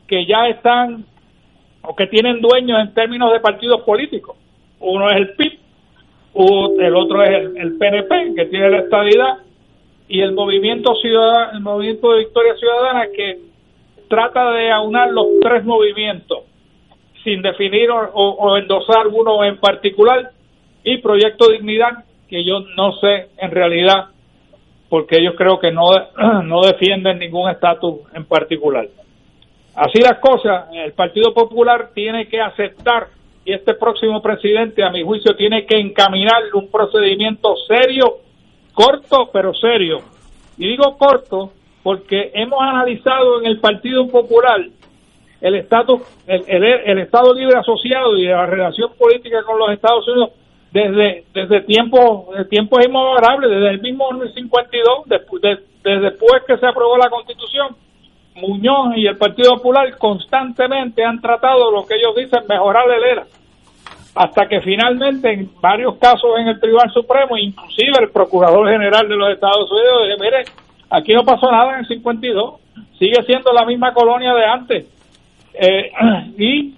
que ya están o que tienen dueños en términos de partidos políticos. Uno es el PIB, el otro es el, el PNP, que tiene la estabilidad, y el movimiento ciudadano, el movimiento de Victoria Ciudadana, que trata de aunar los tres movimientos sin definir o, o endosar uno en particular, y Proyecto Dignidad, que yo no sé en realidad porque ellos creo que no, <clears throat> no defienden ningún estatus en particular. Así las cosas, el Partido Popular tiene que aceptar y este próximo presidente, a mi juicio, tiene que encaminar un procedimiento serio, corto, pero serio. Y digo corto porque hemos analizado en el Partido Popular el estatus, el, el Estado libre asociado y la relación política con los Estados Unidos desde desde tiempos tiempos inmemorables, desde el mismo 52, después, desde después que se aprobó la Constitución, Muñoz y el Partido Popular constantemente han tratado lo que ellos dicen mejorar el ERA, hasta que finalmente en varios casos en el Tribunal Supremo, inclusive el Procurador General de los Estados Unidos, dice, mire, aquí no pasó nada en el 52, sigue siendo la misma colonia de antes. Eh, <clears throat> y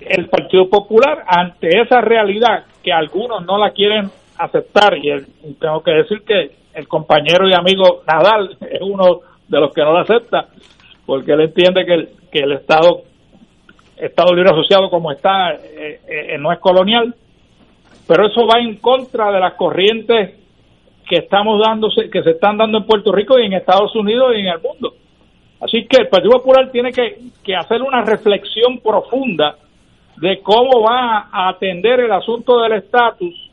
el Partido Popular, ante esa realidad que algunos no la quieren aceptar, y tengo que decir que el compañero y amigo Nadal <laughs> es uno de los que no la acepta, porque él entiende que el, que el Estado, Estado Libre Asociado como está, eh, eh, no es colonial, pero eso va en contra de las corrientes que estamos dándose, que se están dando en Puerto Rico y en Estados Unidos y en el mundo. Así que el Partido Popular tiene que, que hacer una reflexión profunda de cómo va a atender el asunto del estatus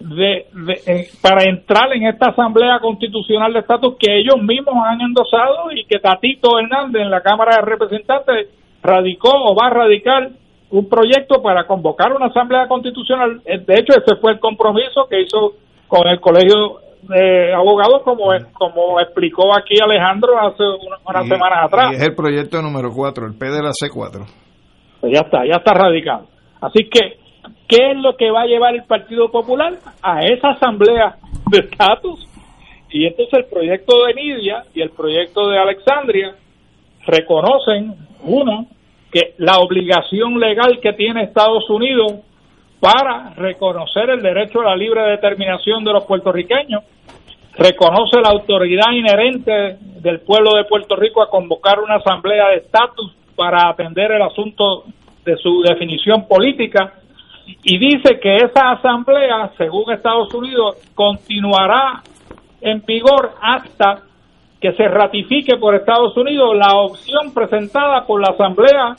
de, eh, para entrar en esta asamblea constitucional de estatus que ellos mismos han endosado y que Tatito Hernández en la Cámara de Representantes radicó o va a radicar un proyecto para convocar una asamblea constitucional. Eh, de hecho, ese fue el compromiso que hizo con el Colegio de Abogados, como, como explicó aquí Alejandro hace unas semanas atrás. Y es el proyecto número 4, el P de la C4. Pues ya está, ya está radicado. Así que, ¿qué es lo que va a llevar el Partido Popular a esa asamblea de estatus? Y entonces el proyecto de Nidia y el proyecto de Alexandria reconocen, uno, que la obligación legal que tiene Estados Unidos para reconocer el derecho a la libre determinación de los puertorriqueños, reconoce la autoridad inherente del pueblo de Puerto Rico a convocar una asamblea de estatus para atender el asunto de su definición política y dice que esa asamblea, según Estados Unidos, continuará en vigor hasta que se ratifique por Estados Unidos la opción presentada por la asamblea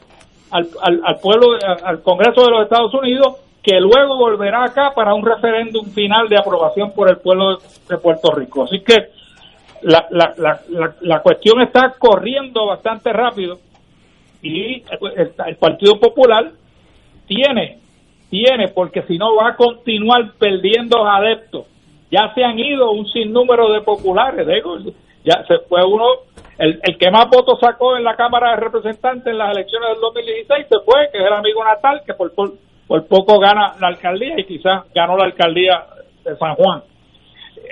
al, al, pueblo, al Congreso de los Estados Unidos, que luego volverá acá para un referéndum final de aprobación por el pueblo de Puerto Rico. Así que la, la, la, la cuestión está corriendo bastante rápido y el, Partido Popular tiene, tiene, porque si no va a continuar perdiendo adeptos. Ya se han ido un sinnúmero de populares, digo, ya se fue uno, el, el que más votos sacó en la Cámara de Representantes en las elecciones del 2016 se fue, que es el amigo Natal, que por, por, por poco gana la alcaldía y quizás ganó la alcaldía de San Juan.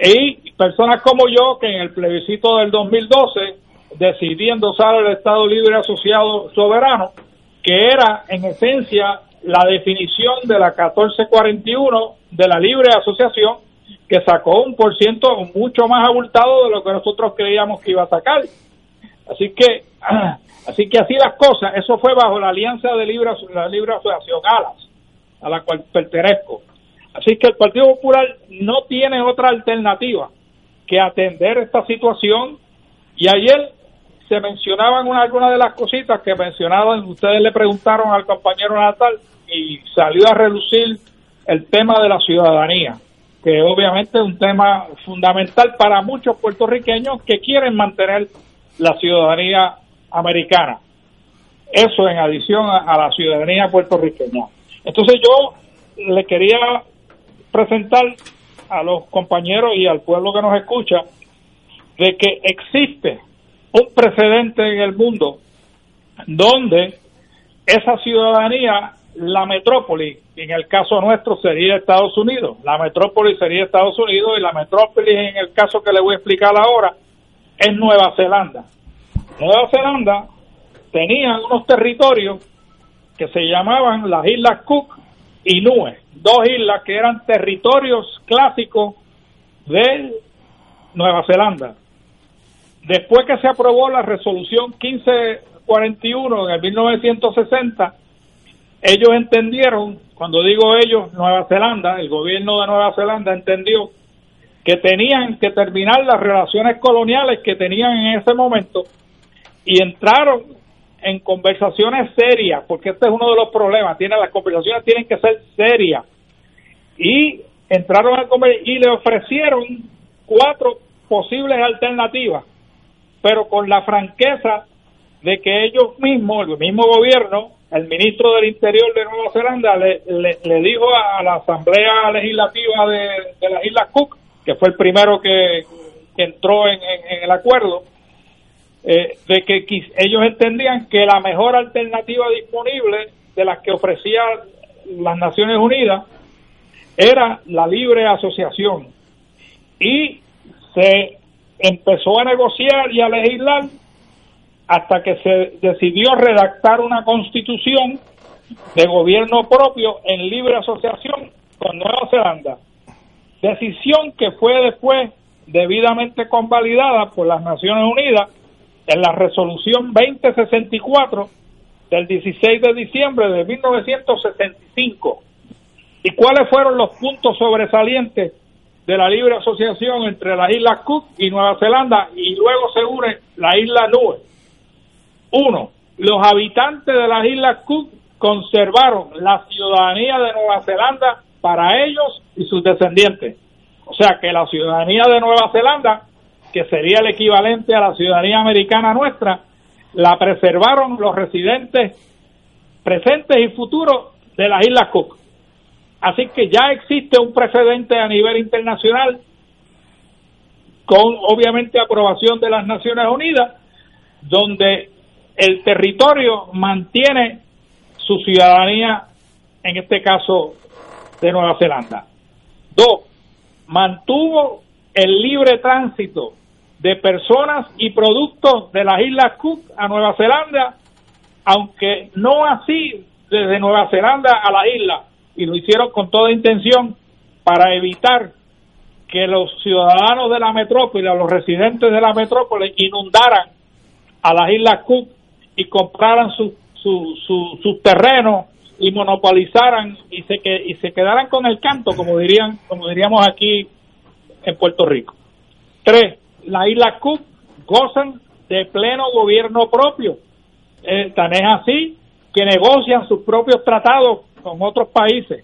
Y personas como yo, que en el plebiscito del 2012 decidiendo usar el Estado Libre Asociado Soberano, que era en esencia la definición de la 1441 de la libre asociación, que sacó un por ciento mucho más abultado de lo que nosotros creíamos que iba a sacar. Así que, <clears throat> así que así las cosas, eso fue bajo la alianza de libre, la libre asociación ALAS, a la cual pertenezco. Así que el Partido Popular no tiene otra alternativa que atender esta situación. Y ayer se mencionaban una, algunas de las cositas que mencionaban, ustedes le preguntaron al compañero Natal y salió a relucir el tema de la ciudadanía, que obviamente es un tema fundamental para muchos puertorriqueños que quieren mantener la ciudadanía americana. Eso en adición a, a la ciudadanía puertorriqueña. Entonces yo le quería presentar a los compañeros y al pueblo que nos escucha de que existe un precedente en el mundo donde esa ciudadanía, la metrópoli, en el caso nuestro sería Estados Unidos, la metrópoli sería Estados Unidos y la metrópoli en el caso que le voy a explicar ahora es Nueva Zelanda. Nueva Zelanda tenía unos territorios que se llamaban las Islas Cook y Nue, dos islas que eran territorios clásicos de Nueva Zelanda. Después que se aprobó la resolución 1541 en el 1960, ellos entendieron, cuando digo ellos, Nueva Zelanda, el gobierno de Nueva Zelanda entendió que tenían que terminar las relaciones coloniales que tenían en ese momento y entraron en conversaciones serias, porque este es uno de los problemas, tiene, las conversaciones tienen que ser serias. Y entraron a comer y le ofrecieron cuatro posibles alternativas, pero con la franqueza de que ellos mismos, el mismo gobierno, el ministro del Interior de Nueva Zelanda le, le, dijo a la Asamblea Legislativa de, las Islas Cook, que fue el primero que, entró en, el acuerdo, eh, de que ellos entendían que la mejor alternativa disponible de las que ofrecía las Naciones Unidas era la libre asociación. Y se empezó a negociar y a legislar hasta que se decidió redactar una constitución de gobierno propio en libre asociación con Nueva Zelanda. Decisión que fue después debidamente convalidada por las Naciones Unidas en la resolución 2064 del 16 de diciembre de 1965. ¿Y cuáles fueron los puntos sobresalientes de la libre asociación entre las Islas Cook y Nueva Zelanda y luego se une la isla Nube? Uno, los habitantes de las Islas Cook conservaron la ciudadanía de Nueva Zelanda para ellos y sus descendientes. O sea que la ciudadanía de Nueva Zelanda que sería el equivalente a la ciudadanía americana nuestra, la preservaron los residentes presentes y futuros de las Islas Cook. Así que ya existe un precedente a nivel internacional con obviamente aprobación de las Naciones Unidas, donde el territorio mantiene su ciudadanía, en este caso de Nueva Zelanda. Dos, mantuvo el libre tránsito de personas y productos de las Islas Cook a Nueva Zelanda, aunque no así desde Nueva Zelanda a la isla, y lo hicieron con toda intención para evitar que los ciudadanos de la metrópoli, los residentes de la metrópoli, inundaran a las Islas Cook y compraran sus su, su, su terrenos y monopolizaran y se que, y se quedaran con el canto como dirían como diríamos aquí en Puerto Rico tres la isla Cook gozan de pleno gobierno propio. Eh, tan es así que negocian sus propios tratados con otros países.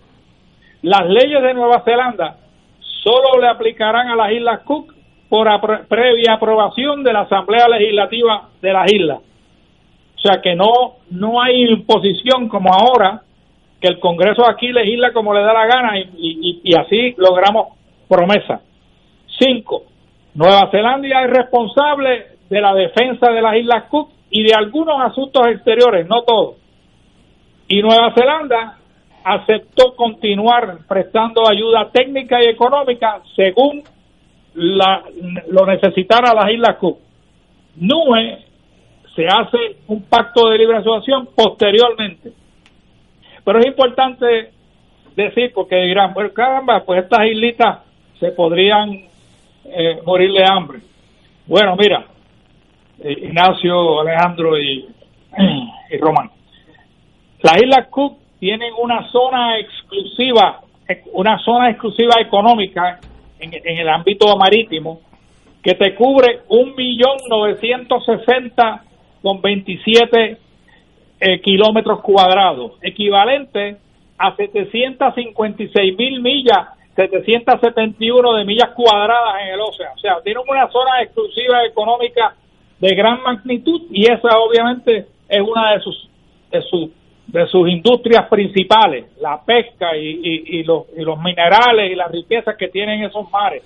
Las leyes de Nueva Zelanda solo le aplicarán a las Islas Cook por previa aprobación de la Asamblea Legislativa de las islas. O sea que no, no hay imposición como ahora, que el Congreso aquí legisla como le da la gana y, y, y así logramos promesa. Cinco, Nueva Zelanda es responsable de la defensa de las Islas Cook y de algunos asuntos exteriores, no todos. Y Nueva Zelanda aceptó continuar prestando ayuda técnica y económica según la, lo necesitara las Islas Cook. NUE se hace un pacto de libre asociación posteriormente. Pero es importante decir, porque dirán, bueno, caramba, pues estas islitas se podrían eh, morir de hambre. Bueno, mira, eh, Ignacio, Alejandro y, <clears throat> y Román. Las Islas Cook tienen una zona exclusiva, una zona exclusiva económica en, el ámbito marítimo que te cubre un millón novecientos sesenta con veintisiete eh, kilómetros cuadrados, equivalente a 756 mil millas, 771 de millas cuadradas en el océano. O sea, tienen una zona exclusiva económica de gran magnitud y esa obviamente es una de sus de sus de sus industrias principales, la pesca y, los, y los minerales y las riquezas que tienen esos mares.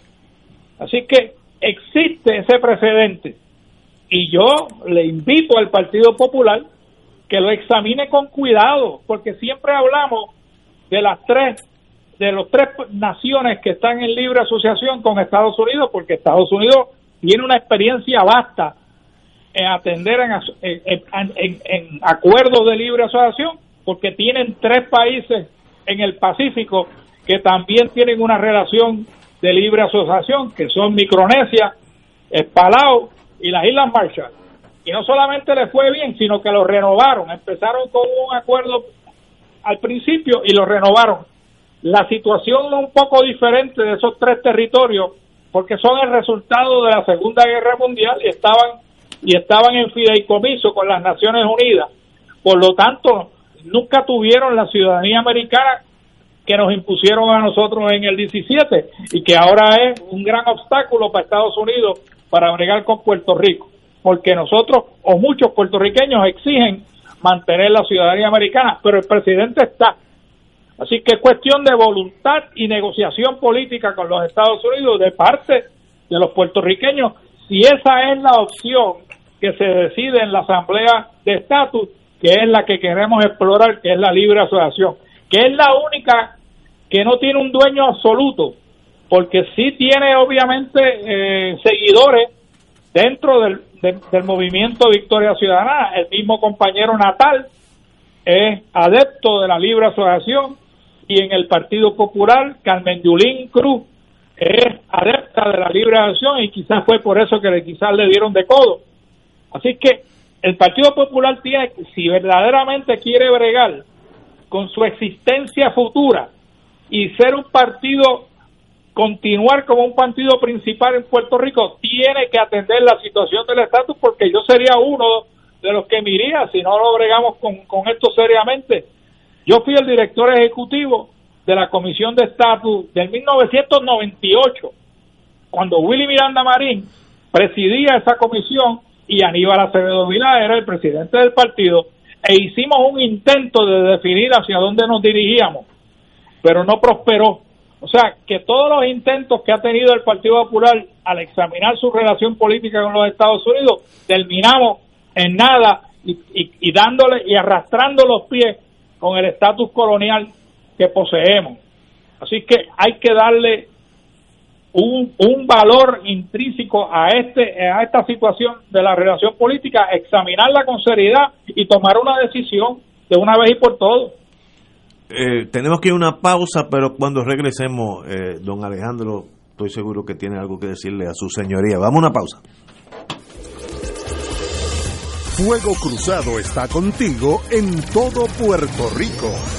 Así que existe ese precedente y yo le invito al Partido Popular que lo examine con cuidado, porque siempre hablamos de las tres de los tres naciones que están en libre asociación con Estados Unidos, porque Estados Unidos tiene una experiencia vasta atender en, en, en, en acuerdos de libre asociación, porque tienen tres países en el Pacífico que también tienen una relación de libre asociación, que son Micronesia, Palau y las Islas Marshall. Y no solamente les fue bien, sino que lo renovaron. Empezaron con un acuerdo al principio y lo renovaron. La situación es un poco diferente de esos tres territorios porque son el resultado de la Segunda Guerra Mundial y estaban y estaban en fideicomiso con las Naciones Unidas. Por lo tanto, nunca tuvieron la ciudadanía americana que nos impusieron a nosotros en el 17 y que ahora es un gran obstáculo para Estados Unidos para bregar con Puerto Rico, porque nosotros o muchos puertorriqueños exigen mantener la ciudadanía americana, pero el presidente está. Así que es cuestión de voluntad y negociación política con los Estados Unidos de parte de los puertorriqueños, si esa es la opción que se decide en la Asamblea de Estatus, que es la que queremos explorar, que es la libre asociación, que es la única que no tiene un dueño absoluto, porque sí tiene obviamente eh, seguidores dentro del, de, del movimiento Victoria Ciudadana. El mismo compañero Natal es adepto de la libre asociación y en el Partido Popular Carmen Yulín Cruz es adepta de la libre asociación y quizás fue por eso que quizás le dieron de codo. Así que el Partido Popular tiene, si verdaderamente quiere bregar con su existencia futura y ser un partido, continuar como un partido principal en Puerto Rico, tiene que atender la situación del estatus porque yo sería uno de los que me iría si no lo bregamos con, con esto seriamente. Yo fui el director ejecutivo de la Comisión de Estatus del 1998, cuando Willy Miranda Marín presidía esa comisión y Aníbal Acevedo Vilá era el presidente del partido, e hicimos un intento de definir hacia dónde nos dirigíamos, pero no prosperó. O sea, que todos los intentos que ha tenido el Partido Popular al examinar su relación política con los Estados Unidos, terminamos en nada y, y, y dándole y arrastrando los pies con el estatus colonial que poseemos. Así que hay que darle un, un valor intrínseco a este a esta situación de la relación política, examinarla con seriedad y tomar una decisión de una vez y por todas. Eh, tenemos que ir a una pausa, pero cuando regresemos, eh, don Alejandro, estoy seguro que tiene algo que decirle a su señoría. Vamos a una pausa. Fuego Cruzado está contigo en todo Puerto Rico.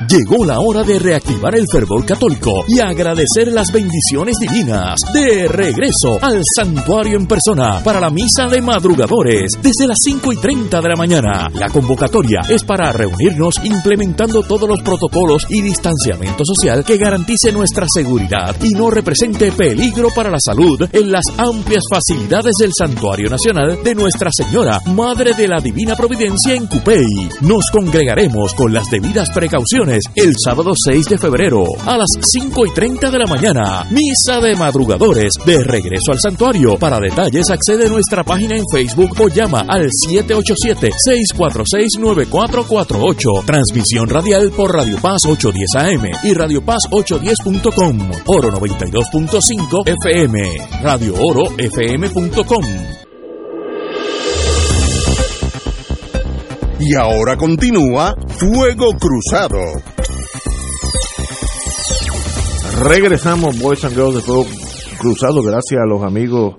Llegó la hora de reactivar el fervor católico y agradecer las bendiciones divinas. De regreso al santuario en persona para la misa de madrugadores desde las 5 y 30 de la mañana. La convocatoria es para reunirnos implementando todos los protocolos y distanciamiento social que garantice nuestra seguridad y no represente peligro para la salud en las amplias facilidades del Santuario Nacional de Nuestra Señora, Madre de la Divina Providencia en Cupey. Nos congregaremos con las debidas precauciones el sábado 6 de febrero a las 5 y 30 de la mañana. Misa de madrugadores de regreso al santuario. Para detalles accede a nuestra página en Facebook o llama al 787-646-9448. Transmisión radial por Radio Paz 810 AM y Radio Paz 810.com. Oro 92.5 FM. Radio Oro FM.com. Y ahora continúa Fuego Cruzado. Regresamos, Boys and Girls de Fuego Cruzado, gracias a los amigos,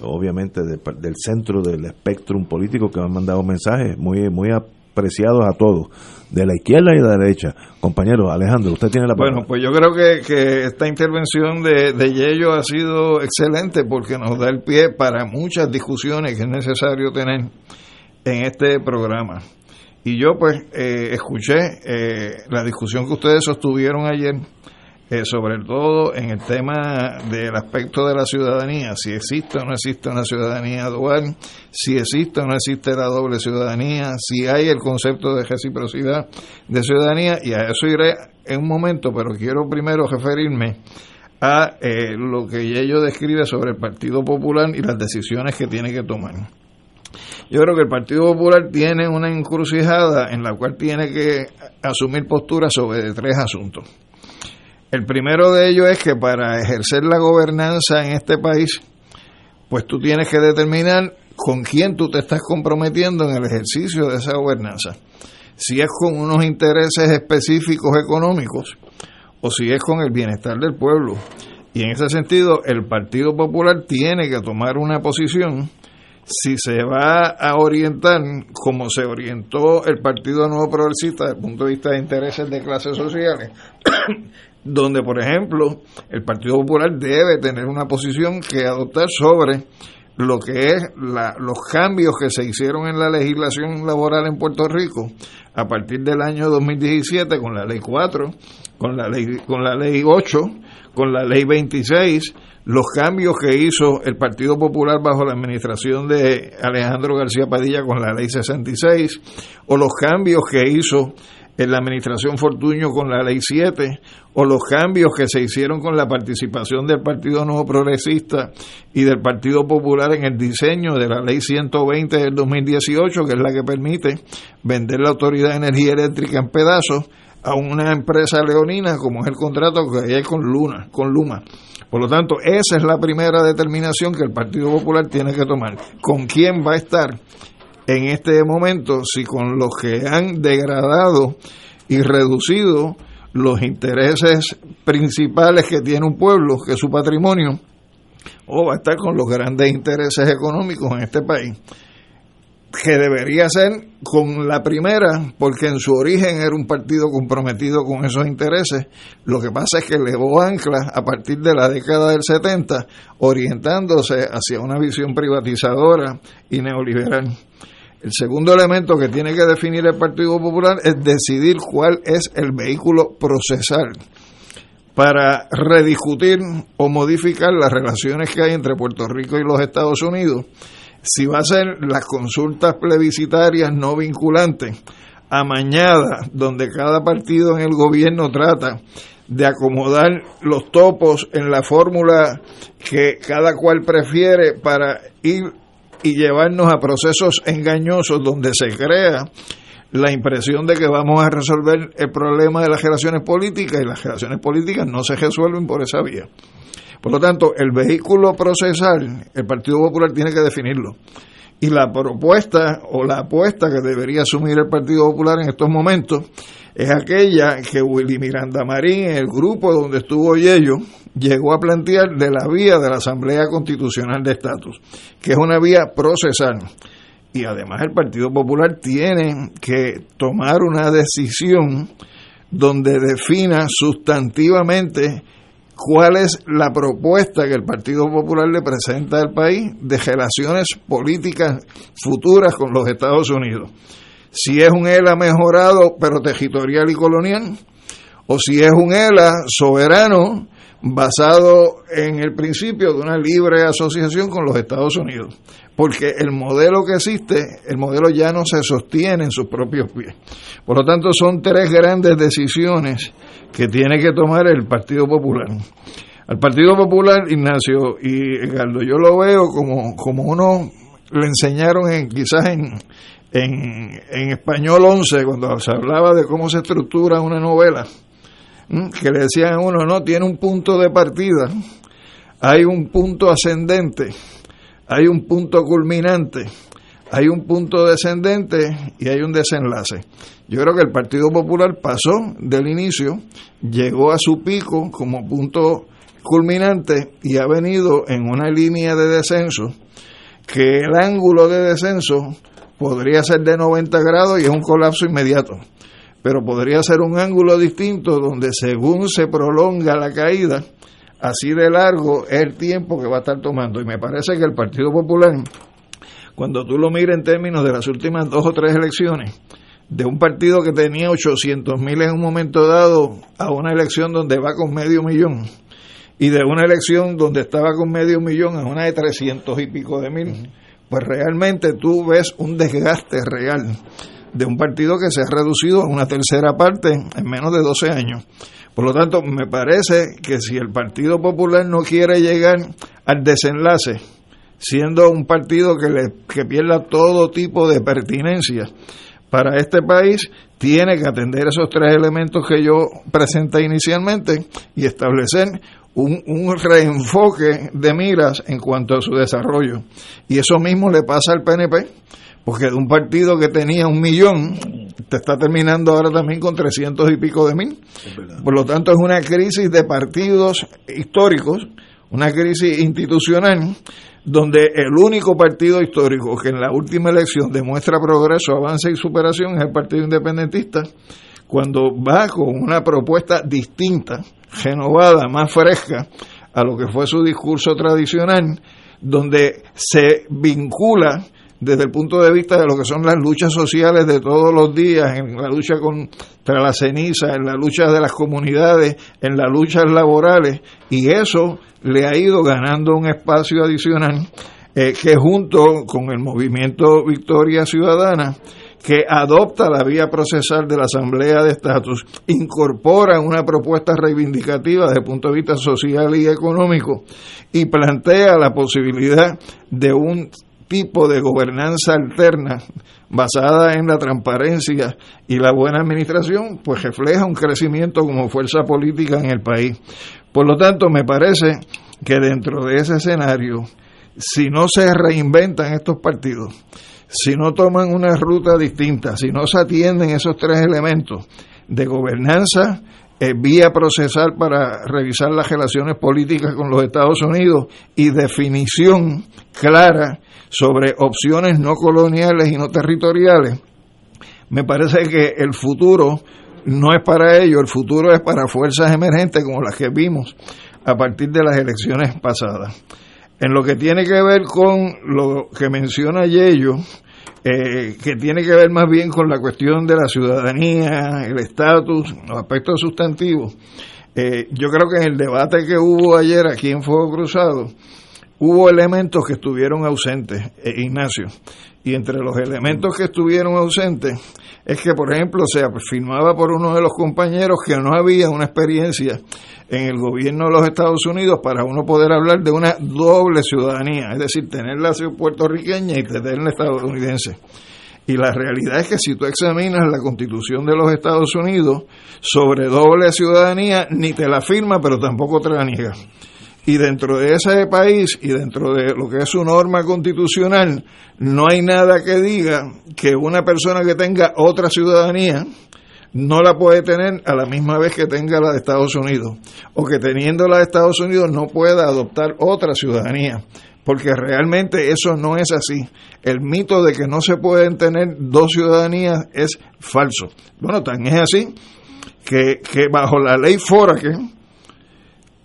obviamente, de- del centro del espectro político que me han mandado mensajes muy, muy apreciados a todos, de la izquierda y de la derecha. Compañero Alejandro, usted tiene la palabra. Bueno, pues yo creo que, que esta intervención de, de Yello ha sido excelente porque nos da el pie para muchas discusiones que es necesario tener en este programa. Y yo pues eh, escuché eh, la discusión que ustedes sostuvieron ayer, eh, sobre todo en el tema del aspecto de la ciudadanía, si existe o no existe una ciudadanía dual, si existe o no existe la doble ciudadanía, si hay el concepto de reciprocidad de ciudadanía, y a eso iré en un momento, pero quiero primero referirme a eh, lo que ello describe sobre el Partido Popular y las decisiones que tiene que tomar. Yo creo que el Partido Popular tiene una encrucijada en la cual tiene que asumir posturas sobre tres asuntos. El primero de ellos es que para ejercer la gobernanza en este país, pues tú tienes que determinar con quién tú te estás comprometiendo en el ejercicio de esa gobernanza. Si es con unos intereses específicos económicos o si es con el bienestar del pueblo. Y en ese sentido, el Partido Popular tiene que tomar una posición si se va a orientar como se orientó el Partido Nuevo Progresista desde el punto de vista de intereses de clases sociales, <coughs> donde, por ejemplo, el Partido Popular debe tener una posición que adoptar sobre lo que es la- los cambios que se hicieron en la legislación laboral en Puerto Rico a partir del año 2017 con la ley 4, con la ley con la ley 8, con la ley 26, los cambios que hizo el Partido Popular bajo la administración de Alejandro García Padilla con la ley 66 o los cambios que hizo en la administración Fortuño con la ley 7 o los cambios que se hicieron con la participación del Partido Nuevo Progresista y del Partido Popular en el diseño de la ley 120 del 2018, que es la que permite vender la Autoridad de Energía Eléctrica en pedazos a una empresa leonina como es el contrato que hay con Luna, con Luma. Por lo tanto, esa es la primera determinación que el Partido Popular tiene que tomar. ¿Con quién va a estar en este momento? Si con los que han degradado y reducido los intereses principales que tiene un pueblo, que es su patrimonio, o va a estar con los grandes intereses económicos en este país que debería ser con la primera, porque en su origen era un partido comprometido con esos intereses. Lo que pasa es que elevó anclas a partir de la década del 70, orientándose hacia una visión privatizadora y neoliberal. El segundo elemento que tiene que definir el Partido Popular es decidir cuál es el vehículo procesal para rediscutir o modificar las relaciones que hay entre Puerto Rico y los Estados Unidos si va a ser las consultas plebiscitarias no vinculantes, amañadas, donde cada partido en el gobierno trata de acomodar los topos en la fórmula que cada cual prefiere para ir y llevarnos a procesos engañosos donde se crea la impresión de que vamos a resolver el problema de las relaciones políticas y las relaciones políticas no se resuelven por esa vía. Por lo tanto, el vehículo procesal, el Partido Popular tiene que definirlo. Y la propuesta o la apuesta que debería asumir el Partido Popular en estos momentos es aquella que Willy Miranda Marín, el grupo donde estuvo Yello, llegó a plantear de la vía de la Asamblea Constitucional de Estatus, que es una vía procesal. Y además el Partido Popular tiene que tomar una decisión donde defina sustantivamente cuál es la propuesta que el Partido Popular le presenta al país de relaciones políticas futuras con los Estados Unidos. Si es un ELA mejorado pero territorial y colonial, o si es un ELA soberano basado en el principio de una libre asociación con los Estados Unidos. Porque el modelo que existe, el modelo ya no se sostiene en sus propios pies. Por lo tanto, son tres grandes decisiones que tiene que tomar el Partido Popular. Al Partido Popular, Ignacio y Edgardo, yo lo veo como, como uno le enseñaron en, quizás en, en, en español 11, cuando se hablaba de cómo se estructura una novela, que le decían a uno, no, tiene un punto de partida, hay un punto ascendente, hay un punto culminante, hay un punto descendente y hay un desenlace. Yo creo que el Partido Popular pasó del inicio, llegó a su pico como punto culminante y ha venido en una línea de descenso que el ángulo de descenso podría ser de 90 grados y es un colapso inmediato, pero podría ser un ángulo distinto donde según se prolonga la caída, así de largo es el tiempo que va a estar tomando. Y me parece que el Partido Popular, cuando tú lo miras en términos de las últimas dos o tres elecciones, de un partido que tenía 800 mil en un momento dado a una elección donde va con medio millón y de una elección donde estaba con medio millón a una de 300 y pico de mil, pues realmente tú ves un desgaste real de un partido que se ha reducido a una tercera parte en menos de 12 años. Por lo tanto, me parece que si el Partido Popular no quiere llegar al desenlace, siendo un partido que, le, que pierda todo tipo de pertinencia para este país, tiene que atender esos tres elementos que yo presenté inicialmente y establecer un, un, reenfoque de miras en cuanto a su desarrollo. Y eso mismo le pasa al PNP, porque de un partido que tenía un millón, te está terminando ahora también con trescientos y pico de mil. Por lo tanto, es una crisis de partidos históricos, una crisis institucional, donde el único partido histórico que en la última elección demuestra progreso, avance y superación es el Partido Independentista, cuando va con una propuesta distinta, renovada, más fresca a lo que fue su discurso tradicional, donde se vincula desde el punto de vista de lo que son las luchas sociales de todos los días, en la lucha contra la ceniza, en la lucha de las comunidades, en las luchas laborales, y eso le ha ido ganando un espacio adicional eh, que junto con el movimiento Victoria Ciudadana, que adopta la vía procesal de la Asamblea de Estatus, incorpora una propuesta reivindicativa desde el punto de vista social y económico y plantea la posibilidad de un tipo de gobernanza alterna basada en la transparencia y la buena administración, pues refleja un crecimiento como fuerza política en el país. Por lo tanto, me parece que dentro de ese escenario, si no se reinventan estos partidos, si no toman una ruta distinta, si no se atienden esos tres elementos de gobernanza, vía procesal para revisar las relaciones políticas con los Estados Unidos y definición clara sobre opciones no coloniales y no territoriales, me parece que el futuro no es para ello, el futuro es para fuerzas emergentes como las que vimos a partir de las elecciones pasadas. En lo que tiene que ver con lo que menciona Yello, eh, que tiene que ver más bien con la cuestión de la ciudadanía, el estatus, los aspectos sustantivos. Eh, yo creo que en el debate que hubo ayer aquí en Fuego Cruzado, hubo elementos que estuvieron ausentes, eh, Ignacio. Y entre los elementos que estuvieron ausentes es que, por ejemplo, se afirmaba por uno de los compañeros que no había una experiencia en el gobierno de los Estados Unidos para uno poder hablar de una doble ciudadanía, es decir, tener la puertorriqueña y tener la estadounidense. Y la realidad es que si tú examinas la constitución de los Estados Unidos sobre doble ciudadanía, ni te la firma, pero tampoco te la niega. Y dentro de ese país y dentro de lo que es su norma constitucional, no hay nada que diga que una persona que tenga otra ciudadanía no la puede tener a la misma vez que tenga la de Estados Unidos. O que teniendo la de Estados Unidos no pueda adoptar otra ciudadanía. Porque realmente eso no es así. El mito de que no se pueden tener dos ciudadanías es falso. Bueno, tan es así que, que bajo la ley Foraker,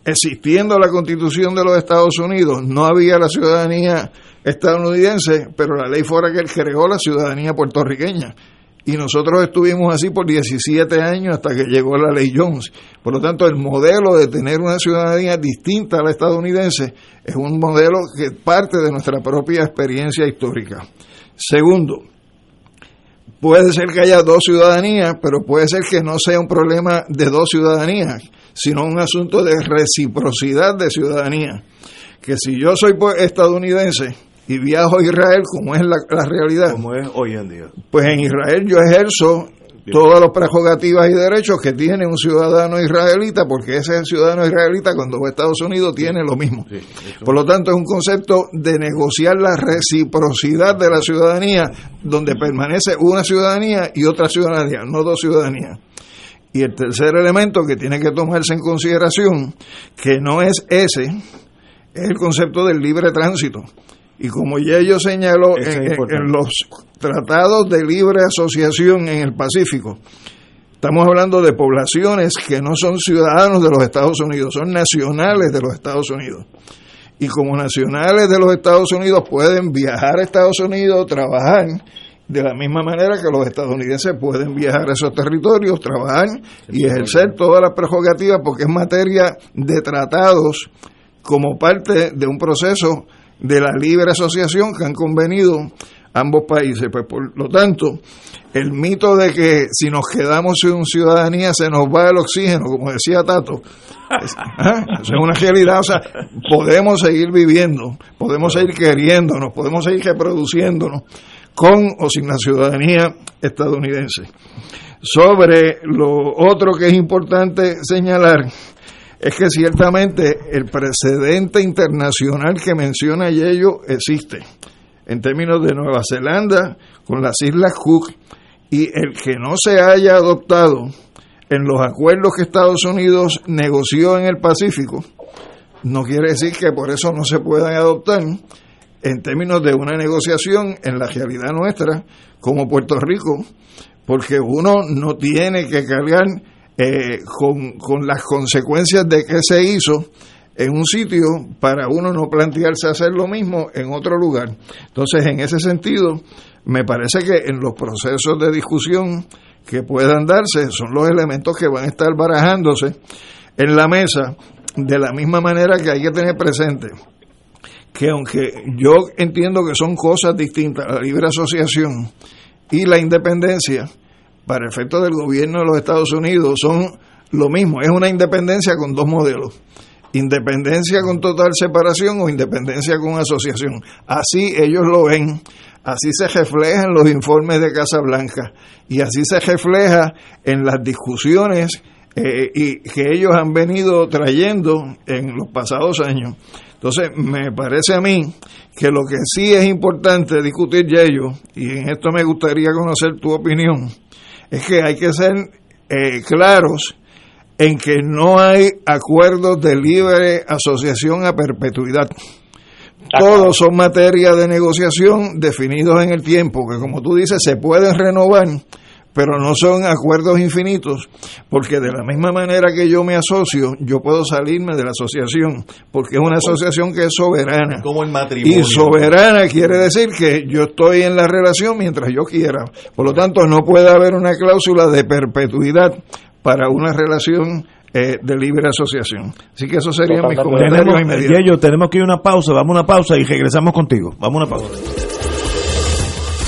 existiendo la constitución de los Estados Unidos, no había la ciudadanía estadounidense, pero la ley fuera que creó la ciudadanía puertorriqueña. Y nosotros estuvimos así por 17 años hasta que llegó la ley Jones. Por lo tanto, el modelo de tener una ciudadanía distinta a la estadounidense es un modelo que parte de nuestra propia experiencia histórica. Segundo, puede ser que haya dos ciudadanías, pero puede ser que no sea un problema de dos ciudadanías sino un asunto de reciprocidad de ciudadanía. Que si yo soy pues, estadounidense y viajo a Israel, como es la, realidad, como es hoy en día, pues en Israel yo ejerzo todas las prerrogativas y derechos que tiene un ciudadano israelita, porque ese ciudadano israelita cuando va a Estados Unidos tiene lo mismo. Por lo tanto, es un concepto de negociar la reciprocidad de la ciudadanía, donde permanece una ciudadanía y otra ciudadanía, no dos ciudadanías. Y el tercer elemento que tiene que tomarse en consideración, que no es ese, es el concepto del libre tránsito. Y como ya yo señaló en, en, los tratados de libre asociación en el Pacífico, estamos hablando de poblaciones que no son ciudadanos de los Estados Unidos, son nacionales de los Estados Unidos. Y como nacionales de los Estados Unidos pueden viajar a Estados Unidos, trabajar de la misma manera que los estadounidenses pueden viajar a esos territorios, trabajar y ejercer todas las prerrogativas porque es materia de tratados como parte de un proceso de la libre asociación que han convenido ambos países. Pues por lo tanto, el mito de que si nos quedamos sin ciudadanía se nos va el oxígeno, como decía Tato, es, ¿ah? es una realidad. O sea, podemos seguir viviendo, podemos seguir queriéndonos, podemos seguir reproduciéndonos con o sin la ciudadanía estadounidense. Sobre lo otro que es importante señalar es que ciertamente el precedente internacional que menciona Yello existe en términos de Nueva Zelanda con las Islas Cook y el que no se haya adoptado en los acuerdos que Estados Unidos negoció en el Pacífico no quiere decir que por eso no se puedan adoptar en términos de una negociación en la realidad nuestra como Puerto Rico, porque uno no tiene que cargar eh, con, con las consecuencias de que se hizo en un sitio para uno no plantearse hacer lo mismo en otro lugar. Entonces, en ese sentido, me parece que en los procesos de discusión que puedan darse son los elementos que van a estar barajándose en la mesa de la misma manera que hay que tener presente que aunque yo entiendo que son cosas distintas, la libre asociación y la independencia, para efecto del gobierno de los Estados Unidos, son lo mismo, es una independencia con dos modelos. Independencia con total separación o independencia con asociación. Así ellos lo ven, así se refleja en los informes de Casa Blanca y así se refleja en las discusiones eh, y que ellos han venido trayendo en los pasados años. Entonces, me parece a mí que lo que sí es importante discutir, ello y en esto me gustaría conocer tu opinión, es que hay que ser eh, claros en que no hay acuerdos de libre asociación a perpetuidad. Todos son materia de negociación definidos en el tiempo, que como tú dices, se pueden renovar pero no son acuerdos infinitos, porque de la misma manera que yo me asocio, yo puedo salirme de la asociación, porque es una asociación que es soberana. Como el matrimonio. Y soberana quiere decir que yo estoy en la relación mientras yo quiera. Por lo tanto, no puede haber una cláusula de perpetuidad para una relación eh, de libre asociación. Así que eso serían mis Tenemos, comentarios inmediatos. Yello, tenemos que ir a una pausa, vamos a una pausa y regresamos contigo. Vamos a una pausa.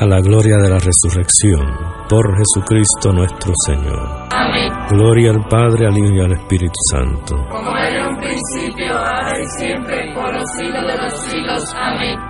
a la gloria de la resurrección, por Jesucristo nuestro Señor. Amén. Gloria al Padre, al Hijo y al Espíritu Santo. Como era en un principio, ahora y siempre, por los siglos de los siglos. Amén.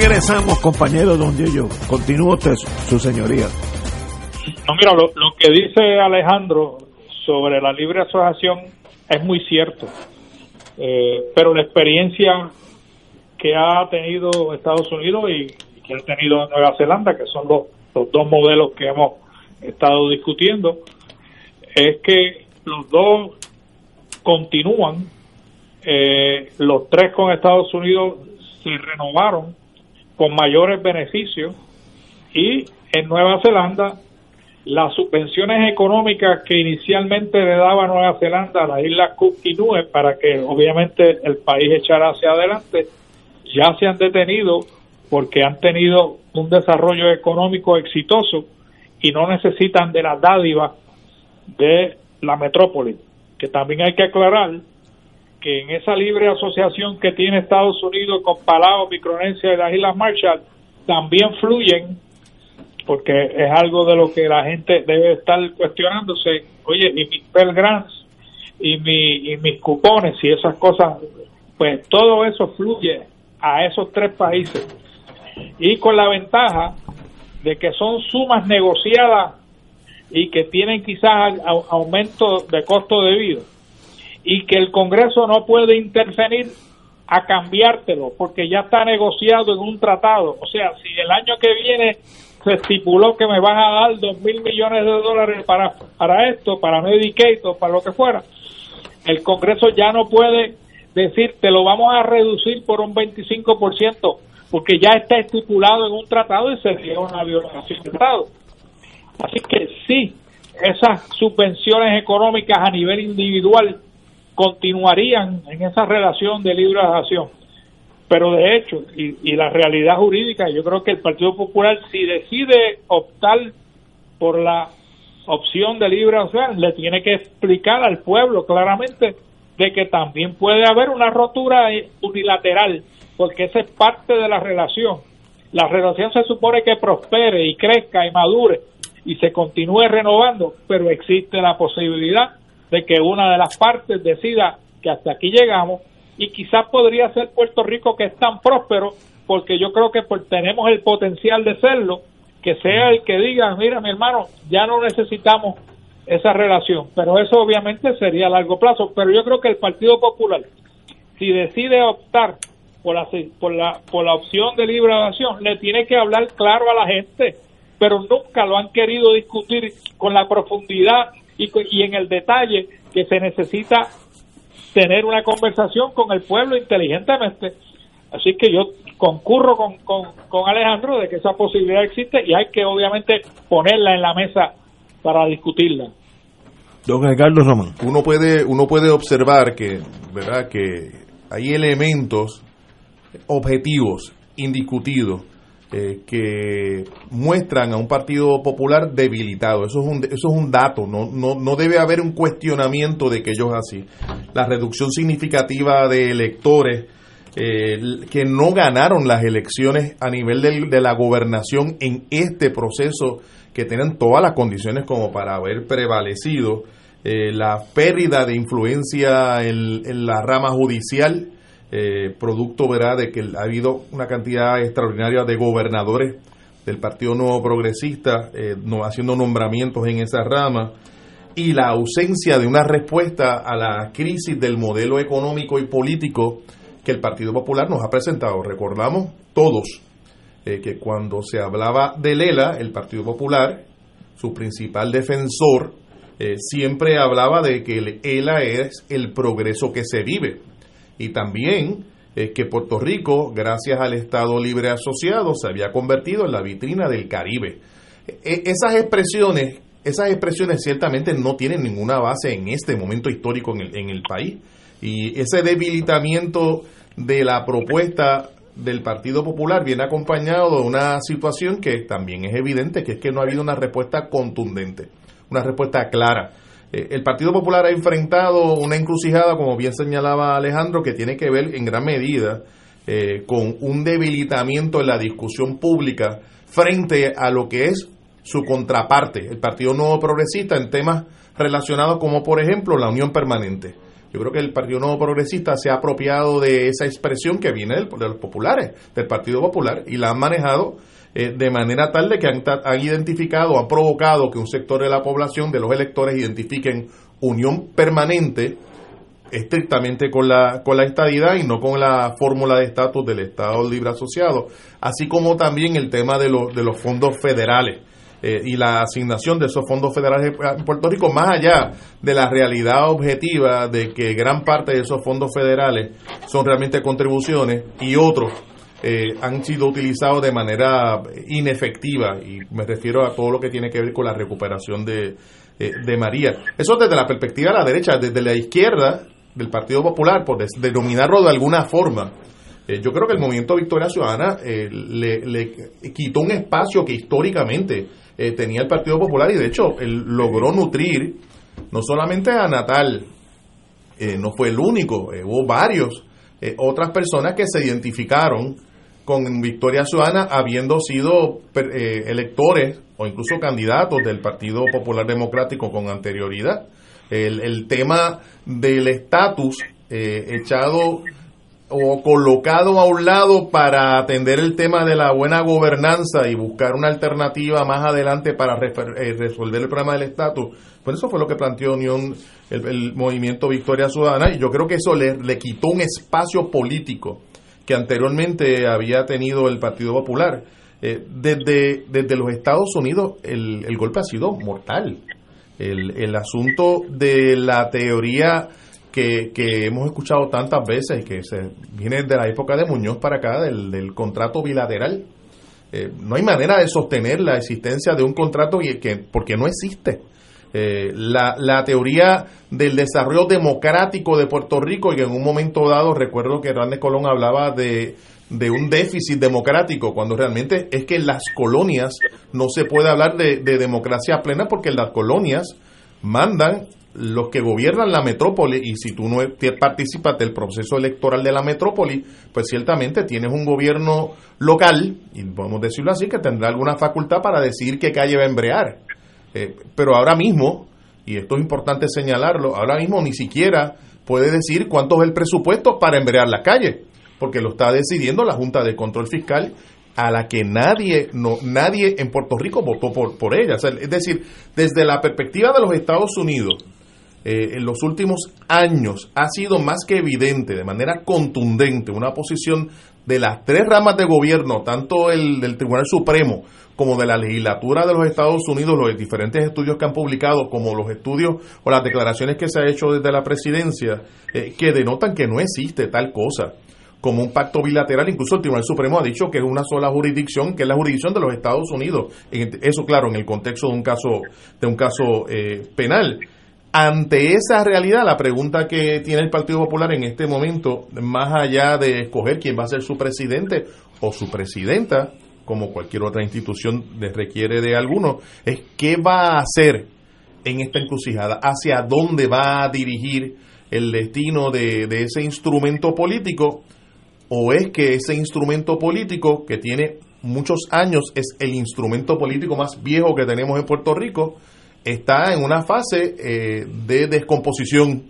Regresamos, compañero Don Yello. Continúa usted, su señoría. No, mira, lo, lo que dice Alejandro sobre la libre asociación es muy cierto, Eh, pero la experiencia que ha tenido Estados Unidos y, y que ha tenido Nueva Zelanda, que son los, los dos modelos que hemos estado discutiendo, es que los dos continúan, eh, los tres con Estados Unidos se renovaron con mayores beneficios y en Nueva Zelanda las subvenciones económicas que inicialmente le daba Nueva Zelanda a las islas Cook y Niue para que obviamente el país echara hacia adelante ya se han detenido porque han tenido un desarrollo económico exitoso y no necesitan de las dádivas de la metrópoli que también hay que aclarar que en esa libre asociación que tiene Estados Unidos con Palau, Micronesia y las Islas Marshall también fluyen porque es algo de lo que la gente debe estar cuestionándose. Oye, y mis Pell Grants y, mi, y mis cupones y esas cosas, pues todo eso fluye a esos tres países. Y con la ventaja de que son sumas negociadas y que tienen quizás aumento de costo de vida y que el Congreso no puede intervenir a cambiártelo porque ya está negociado en un tratado. O sea, si el año que viene se estipuló que me van a dar dos mil millones de dólares para, para esto, para Medicaid o para lo que fuera, el Congreso ya no puede decir te lo vamos a reducir por un 25% porque ya está estipulado en un tratado y sería una violación del tratado. Así que sí, esas subvenciones económicas a nivel individual continuarían en esa relación de libre acción. Pero de hecho, y, y la realidad jurídica, yo creo que el Partido Popular, si decide optar por la opción de libre acción, le tiene que explicar al pueblo claramente de que también puede haber una rotura unilateral, porque esa es parte de la relación. La relación se supone que prospere y crezca y madure y se continúe renovando, pero existe la posibilidad de que una de las partes decida que hasta aquí llegamos y quizás podría ser Puerto Rico que es tan próspero porque yo creo que pues, tenemos el potencial de serlo, que sea el que diga, mira mi hermano, ya no necesitamos esa relación, pero eso obviamente sería a largo plazo, pero yo creo que el Partido Popular, si decide optar por la, por la, por la opción de libre acción, le tiene que hablar claro a la gente, pero nunca lo han querido discutir con la profundidad y, en el detalle que se necesita tener una conversación con el pueblo inteligentemente. Así que yo concurro con, con, con Alejandro de que esa posibilidad existe y hay que obviamente ponerla en la mesa para discutirla. Don Edgardo Román. Uno puede, uno puede observar que, ¿verdad? que hay elementos objetivos, indiscutidos, eh, que muestran a un partido popular debilitado. Eso es un, eso es un dato, no, no, no debe haber un cuestionamiento de que ellos así. La reducción significativa de electores eh, que no ganaron las elecciones a nivel del- de la gobernación en este proceso que tienen todas las condiciones como para haber prevalecido, eh, la pérdida de influencia en, en la rama judicial, eh, producto ¿verdad? de que ha habido una cantidad extraordinaria de gobernadores del Partido Nuevo Progresista eh, no, haciendo nombramientos en esa rama y la ausencia de una respuesta a la crisis del modelo económico y político que el Partido Popular nos ha presentado. Recordamos todos eh, que cuando se hablaba de Lela, el Partido Popular, su principal defensor, siempre hablaba de que el ELA es el progreso que se vive. Y también eh, que Puerto Rico, gracias al Estado Libre Asociado, se había convertido en la vitrina del Caribe. E- esas expresiones, esas expresiones ciertamente no tienen ninguna base en este momento histórico en el, en el país. Y ese debilitamiento de la propuesta del Partido Popular viene acompañado de una situación que también es evidente, que es que no ha habido una respuesta contundente, una respuesta clara. Eh, el Partido Popular ha enfrentado una encrucijada, como bien señalaba Alejandro, que tiene que ver en gran medida eh, con un debilitamiento en la discusión pública frente a lo que es su contraparte, el Partido Nuevo Progresista, en temas relacionados como, por ejemplo, la unión permanente. Yo creo que el Partido Nuevo Progresista se ha apropiado de esa expresión que viene de los populares, del Partido Popular, y la han manejado eh, de manera tal de que han, identificado, han provocado que un sector de la población, de los electores, identifiquen unión permanente estrictamente con la, con la estadidad y no con la fórmula de estatus del Estado Libre Asociado, así como también el tema de, los de los fondos federales eh, y la asignación de esos fondos federales en Puerto Rico, más allá de la realidad objetiva de que gran parte de esos fondos federales son realmente contribuciones y otros eh, han sido utilizados de manera inefectiva y me refiero a todo lo que tiene que ver con la recuperación de, de María. Eso desde la perspectiva de la derecha, desde la izquierda del Partido Popular, por denominarlo de alguna forma. Eh, yo creo que el movimiento Victoria Ciudadana eh, le, le quitó un espacio que históricamente eh, tenía el Partido Popular y de hecho logró nutrir no solamente a Natal, no fue el único, hubo varios, otras personas que se identificaron con Victoria Ciudadana habiendo sido eh, electores o incluso candidatos del Partido Popular Democrático con anterioridad. El, tema del estatus eh, echado o colocado a un lado para atender el tema de la buena gobernanza y buscar una alternativa más adelante para eh, resolver el problema del estatus. Pues eso fue lo que planteó Unión, el, el movimiento Victoria Ciudadana, y yo creo que eso le, le quitó un espacio político que anteriormente había tenido el Partido Popular. Eh, desde, desde los Estados Unidos el, el golpe ha sido mortal. El, el asunto de la teoría que, que hemos escuchado tantas veces, que se viene de la época de Muñoz para acá, del, del contrato bilateral. Eh, no hay manera de sostener la existencia de un contrato que, porque no existe. Eh, la, la teoría del desarrollo democrático de Puerto Rico y en un momento dado recuerdo que Hernández Colón hablaba de, de un déficit democrático cuando realmente es que en las colonias no se puede hablar de, de democracia plena porque en las colonias mandan los que gobiernan la metrópoli y si tú no participas del proceso electoral de la metrópoli, pues ciertamente tienes un gobierno local, y podemos decirlo así, que tendrá alguna facultad para decidir qué calle va a embrear. Eh, pero ahora mismo, y esto es importante señalarlo, ahora mismo ni siquiera puede decir cuánto es el presupuesto para embrear la calle, porque lo está decidiendo la Junta de Control Fiscal a la que nadie no nadie en Puerto Rico votó por por ella, es decir, desde la perspectiva de los Estados Unidos eh, en los últimos años ha sido más que evidente, de manera contundente, una posición de las tres ramas de gobierno, tanto el del Tribunal Supremo como de la legislatura de los Estados Unidos, los diferentes estudios que han publicado, como los estudios o las declaraciones que se ha hecho desde la presidencia, eh, que denotan que no existe tal cosa como un pacto bilateral. Incluso el Tribunal Supremo ha dicho que es una sola jurisdicción, que es la jurisdicción de los Estados Unidos. Eso, claro, en el contexto de un caso, de un caso eh, penal. Ante esa realidad, la pregunta que tiene el Partido Popular en este momento, más allá de escoger quién va a ser su presidente o su presidenta, como cualquier otra institución les requiere de alguno, es qué va a hacer en esta encrucijada, hacia dónde va a dirigir el destino de, de ese instrumento político, o es que ese instrumento político que tiene muchos años es el instrumento político más viejo que tenemos en Puerto Rico, está en una fase eh, de descomposición.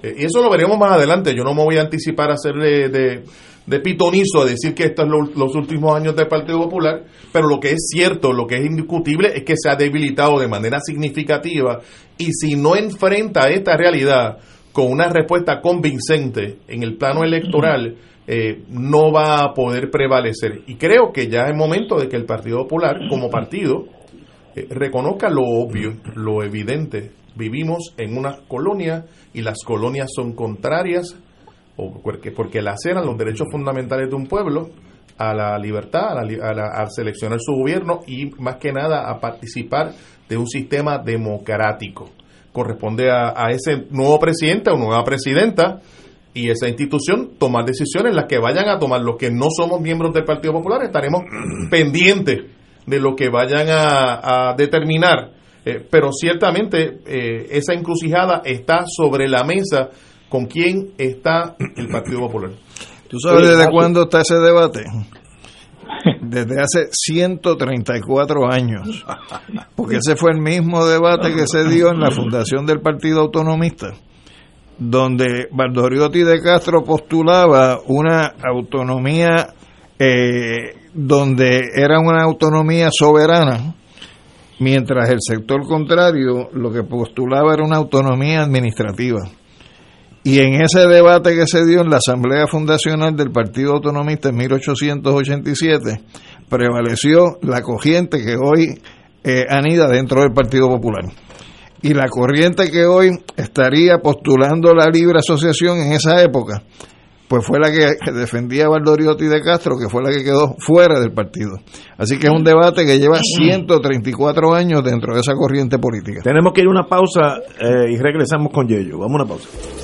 Eh, y eso lo veremos más adelante. Yo no me voy a anticipar a hacer de, de, pitonizo, a decir que estos son los últimos años del Partido Popular, pero lo que es cierto, lo que es indiscutible es que se ha debilitado de manera significativa y si no enfrenta esta realidad con una respuesta convincente en el plano electoral, eh, no va a poder prevalecer. Y creo que ya es momento de que el Partido Popular, como partido, eh, reconozca lo obvio, lo evidente. Vivimos en una colonia y las colonias son contrarias o porque, porque laceran los derechos fundamentales de un pueblo a la libertad, a, la a la- a seleccionar su gobierno y más que nada a participar de un sistema democrático. Corresponde a, a ese nuevo presidente o nueva presidenta y esa institución tomar decisiones las que vayan a tomar los que no somos miembros del Partido Popular estaremos <clears throat> pendientes de lo que vayan a, a determinar Eh, pero ciertamente eh, esa encrucijada está sobre la mesa con quién está el Partido Popular ¿Tú sabes desde cuándo está ese debate? Desde hace 134 años. Porque ese fue el mismo debate que se dio en la fundación del Partido Autonomista, donde Valdoriotti de Castro postulaba una autonomía eh, donde era una autonomía soberana, mientras el sector contrario lo que postulaba era una autonomía administrativa. Y en ese debate que se dio en la Asamblea Fundacional del Partido Autonomista en 1887, prevaleció la corriente que hoy eh, anida dentro del Partido Popular. Y la corriente que hoy estaría postulando la libre asociación en esa época, pues fue la que defendía a Valdoriotti de Castro, que fue la que quedó fuera del partido. Así que es un debate que lleva 134 años dentro de esa corriente política. Tenemos que ir a una pausa eh, y regresamos con Yello. Vamos a una pausa.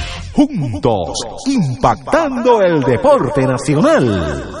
juntos, impactando el deporte nacional.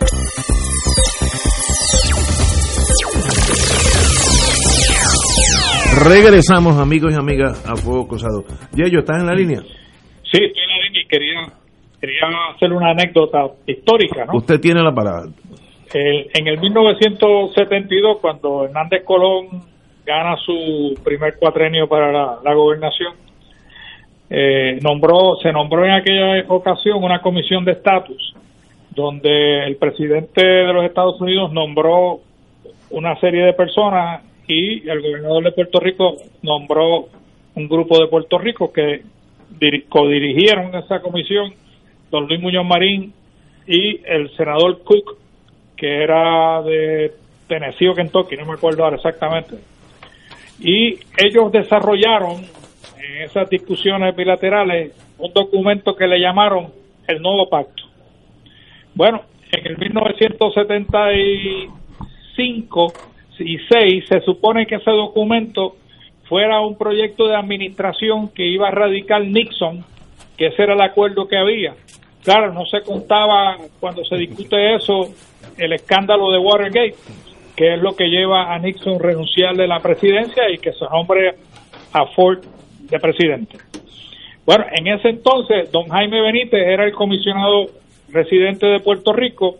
Regresamos, amigos y amigas, a Fuego Cruzado. Yello, ¿estás en la línea? Sí, estoy en la línea y quería, quería hacer una anécdota histórica, ¿no? Usted tiene la palabra. El- en el 1972, cuando Hernández Colón gana su primer cuatrenio para la, la gobernación, eh, nombró, se nombró en aquella ocasión una comisión de estatus, donde el presidente de los Estados Unidos nombró una serie de personas y el gobernador de Puerto Rico nombró un grupo de Puerto Rico que diri- codirigieron esa comisión, don Luis Muñoz Marín y el senador Cook, que era de Tennessee o Kentucky, no me acuerdo ahora exactamente. Y ellos desarrollaron en esas discusiones bilaterales un documento que le llamaron el nuevo pacto. Bueno, en el 1975 y 6 se supone que ese documento fuera un proyecto de administración que iba a radicar Nixon, que ese era el acuerdo que había. Claro, no se contaba cuando se discute eso el escándalo de Watergate, que es lo que lleva a Nixon renunciar de la presidencia y que se nombre a Ford de presidente. Bueno, en ese entonces, don Jaime Benítez era el comisionado residente de Puerto Rico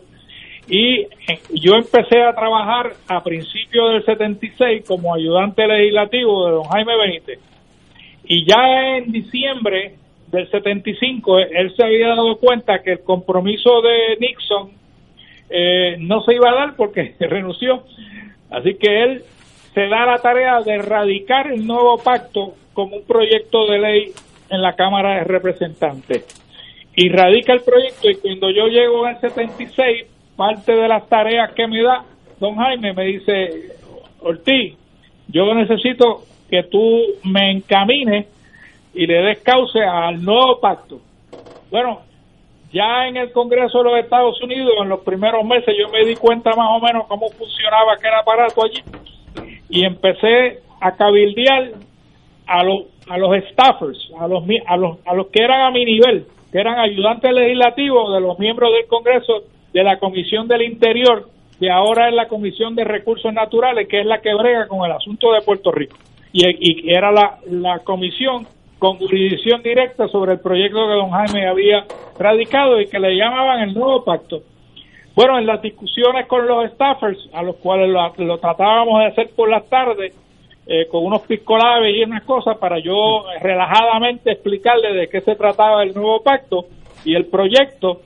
y eh, yo empecé a trabajar a principios del 76 como ayudante legislativo de don Jaime Benítez. Y ya en diciembre del 75 él se había dado cuenta que el compromiso de Nixon eh, no se iba a dar porque <laughs> renunció. Así que él se da la tarea de erradicar el nuevo pacto como un proyecto de ley en la Cámara de Representantes. Y radica el proyecto y cuando yo llego en 76, parte de las tareas que me da don Jaime me dice, Ortiz, yo necesito que tú me encamines y le des cauce al nuevo pacto. Bueno, ya en el Congreso de los Estados Unidos, en los primeros meses, yo me di cuenta más o menos cómo funcionaba aquel aparato allí y empecé a cabildear a los a los staffers, a los a los a los que eran a mi nivel, que eran ayudantes legislativos de los miembros del Congreso de la Comisión del Interior, que ahora es la Comisión de Recursos Naturales, que es la que brega con el asunto de Puerto Rico. y, y era la, la comisión con jurisdicción directa sobre el proyecto que don Jaime había radicado y que le llamaban el nuevo pacto. Bueno, en las discusiones con los staffers, a los cuales lo, lo tratábamos de hacer por las tardes, eh, con unos piscolabes y unas cosas para yo relajadamente explicarle de qué se trataba el nuevo pacto y el proyecto.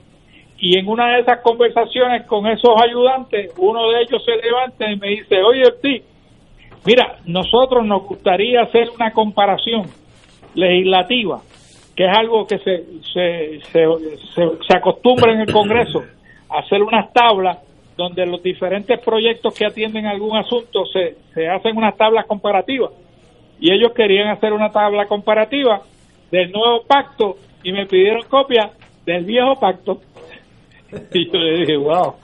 Y en una de esas conversaciones con esos ayudantes, uno de ellos se levanta y me dice, oye, sí, mira, nosotros nos gustaría hacer una comparación legislativa, que es algo que se, se, se, se, acostumbra en el Congreso, hacer unas tablas donde los diferentes proyectos que atienden algún asunto se, se hacen unas tablas comparativas. Y ellos querían hacer una tabla comparativa del nuevo pacto y me pidieron copia del viejo pacto. <laughs> Y yo le dije, wow.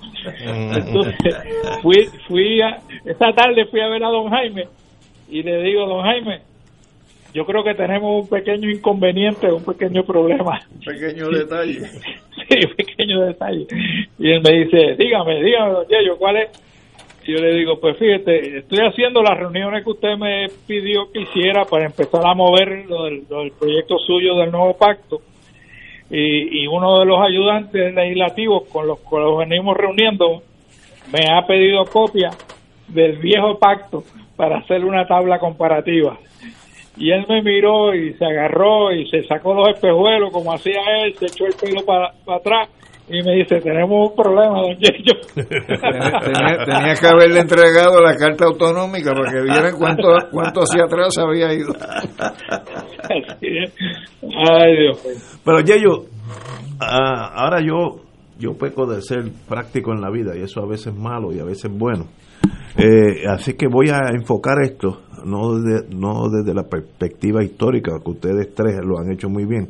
Entonces, fui, fui a, esta tarde fui a ver a don Jaime y le digo, don Jaime, yo creo que tenemos un pequeño inconveniente, un pequeño problema. Pequeño detalle. <laughs> Sí, pequeño detalle. Y él me dice, dígame, dígame, don Yello, ¿cuál es? Y yo le digo, pues fíjate, estoy haciendo las reuniones que usted me pidió que hiciera para empezar a mover lo del, lo del proyecto suyo del nuevo pacto. Y, y uno de los ayudantes legislativos con los que los venimos reuniendo me ha pedido copia del viejo pacto para hacer una tabla comparativa. Y él me miró y se agarró y se sacó los espejuelos como hacía él, se echó el pelo para, para atrás y me dice, tenemos un problema, don Yello. <laughs> tenía, <laughs> tenía que haberle entregado la carta autonómica para que vieran cuánto, cuánto hacia atrás había ido. Ay, Dios. Pero Yeyo, ah, ahora yo yo peco de ser práctico en la vida y eso a veces es malo y a veces es bueno. Eh, así que voy a enfocar esto no desde, no desde la perspectiva histórica que ustedes tres lo han hecho muy bien,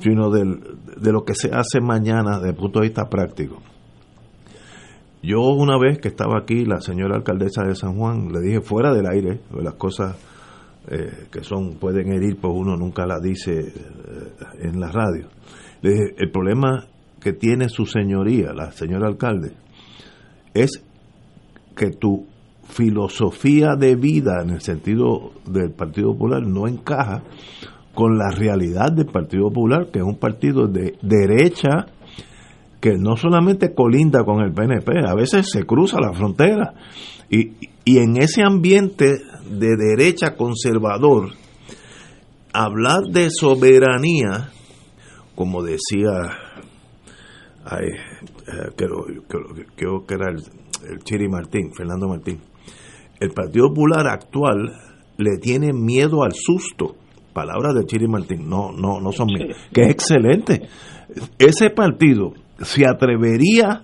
sino del, de lo que se hace mañana desde el punto de vista práctico. Yo una vez que estaba aquí, la señora alcaldesa de San Juan, le dije fuera del aire, las cosas eh, que son pueden herir, pues uno nunca las dice eh, en la radio. Le dije, el problema que tiene su señoría, la señora alcalde, es que tu filosofía de vida en el sentido del Partido Popular no encaja con la realidad del Partido Popular, que es un partido de derecha que no solamente colinda con el PNP, a veces se cruza la frontera. Y, y en ese ambiente de derecha conservador, hablar de soberanía, como decía, ay, eh, creo, que era el, el Chiri Martín, Fernando Martín, el Partido Popular actual le tiene miedo al susto. Palabras de Chiri Martín, no, no, no son mías, <laughs> que es excelente. Ese partido se atrevería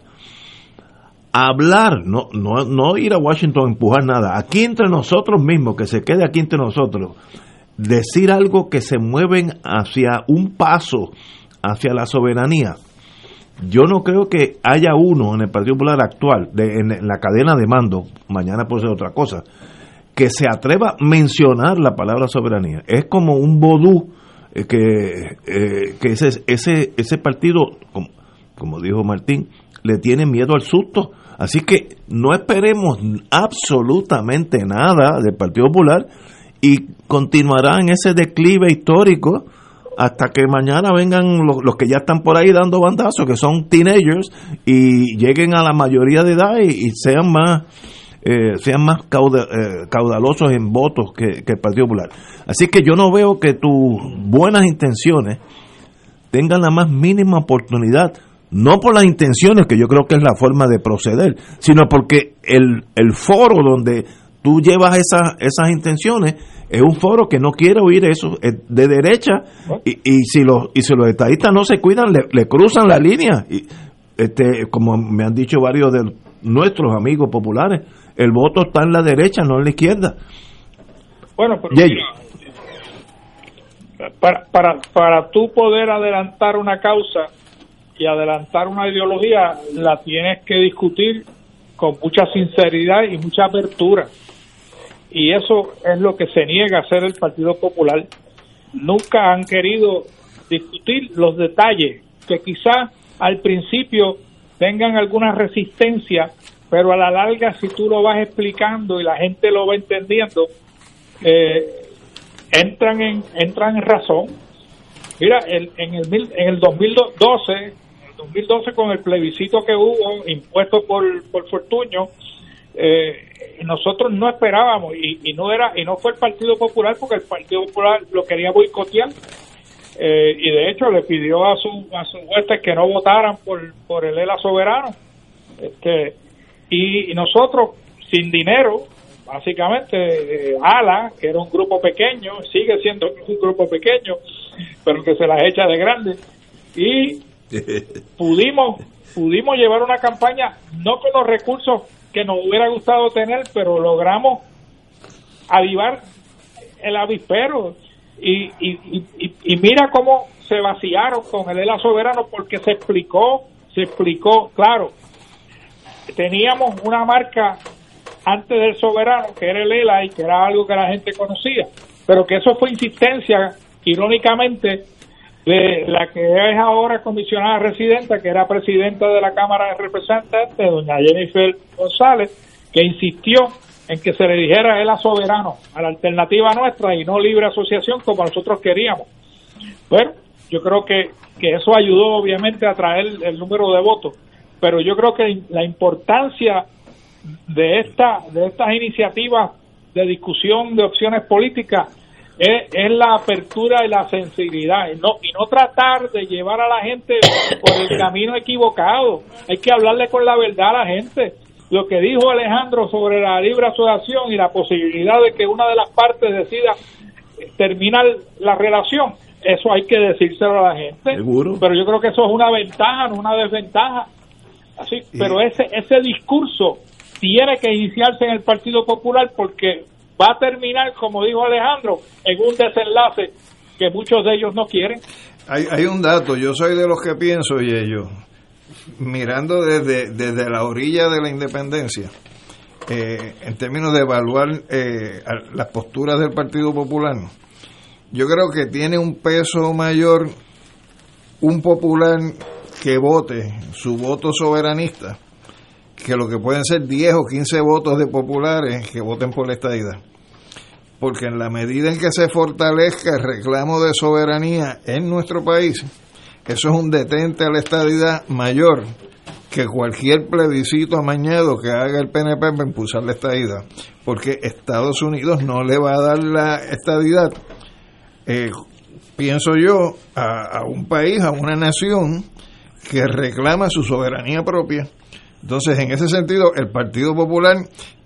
a hablar, no, no, no ir a Washington a empujar nada, aquí entre nosotros mismos, que se quede aquí entre nosotros, decir algo que se mueven hacia un paso hacia la soberanía. Yo no creo que haya uno en el Partido Popular actual, de, en, en la cadena de mando, mañana puede ser otra cosa, que se atreva a mencionar la palabra soberanía. Es como un vodú eh, que, eh, que ese, ese, ese partido, como, como dijo Martín, le tiene miedo al susto. Así que no esperemos absolutamente nada del Partido Popular y continuará en ese declive histórico hasta que mañana vengan los, los que ya están por ahí dando bandazos, que son teenagers, y lleguen a la mayoría de edad y sean más eh, sean más cauda- eh, caudalosos en votos que, el Partido Popular. Así que yo no veo que tus buenas intenciones tengan la más mínima oportunidad, no por las intenciones, que yo creo que es la forma de proceder, sino porque el, el foro donde tú llevas esas, esas intenciones es un foro que no quiere oír eso, es de derecha, y, y si los y si los estadistas no se cuidan, le, le cruzan la línea. Y, este, como me han dicho varios de nuestros amigos populares, el voto está en la derecha, no en la izquierda. Bueno, pero mira, para, para, para tú poder adelantar una causa y adelantar una ideología, la tienes que discutir con mucha sinceridad y mucha apertura. Y eso es lo que se niega a hacer el Partido Popular. Nunca han querido discutir los detalles que quizá al principio tengan alguna resistencia, pero a la larga si tú lo vas explicando y la gente lo va entendiendo, eh, entran en entran en razón. Mira, el, en el mil- en el 2012, en el 2012 con el plebiscito que hubo impuesto por por Fortuño, eh, nosotros no esperábamos y, y no era y no fue el Partido Popular porque el Partido Popular lo quería boicotear eh, y de hecho le pidió a su a sus huestes que no votaran por por el ELA soberano este y, y nosotros sin dinero básicamente eh, ALA que era un grupo pequeño sigue siendo <laughs> un grupo pequeño pero que se las echa de grande. Y <laughs> pudimos pudimos llevar una campaña no con los recursos que nos hubiera gustado tener pero logramos avivar el avispero. Y, y, y, y- y mira cómo se vaciaron con el ELA soberano porque se explicó se explicó claro teníamos una marca antes del soberano que era el ELA y que era algo que la gente conocía pero que eso fue insistencia irónicamente de la que es ahora comisionada residenta, que era presidenta de la Cámara de Representantes, doña Jennifer González, que insistió en que se le dijera él a soberano, a la alternativa nuestra y no libre asociación como nosotros queríamos. Bueno, yo creo que, que eso ayudó obviamente a traer el número de votos, pero yo creo que la importancia de esta de estas iniciativas de discusión de opciones políticas es, es la apertura y la sensibilidad y no y no tratar de llevar a la gente por el camino equivocado. Hay que hablarle con la verdad a la gente. Lo que dijo Alejandro sobre la libre asociación y la posibilidad de que una de las partes decida terminar la relación eso hay que decírselo a la gente. Seguro. pero yo creo que eso es una ventaja no una desventaja así pero ese ese discurso tiene que iniciarse en el Partido Popular porque va a terminar como dijo Alejandro en un desenlace que muchos de ellos no quieren. Hay, hay un dato, yo soy de los que pienso, y ellos, mirando desde, desde la orilla de la independencia, eh, en términos de evaluar eh, las posturas del Partido Popular, yo creo que tiene un peso mayor un popular que vote su voto soberanista que lo que pueden ser 10 o 15 votos de populares que voten por la estadidad. Porque en la medida en que se fortalezca el reclamo de soberanía en nuestro país, eso es un detente a la estadidad mayor que cualquier plebiscito amañado que haga el PNP para impulsar la estadidad. Porque Estados Unidos no le va a dar la estadidad, eh, pienso yo, a, a un país, a una nación que reclama su soberanía propia. Entonces, en ese sentido, el Partido Popular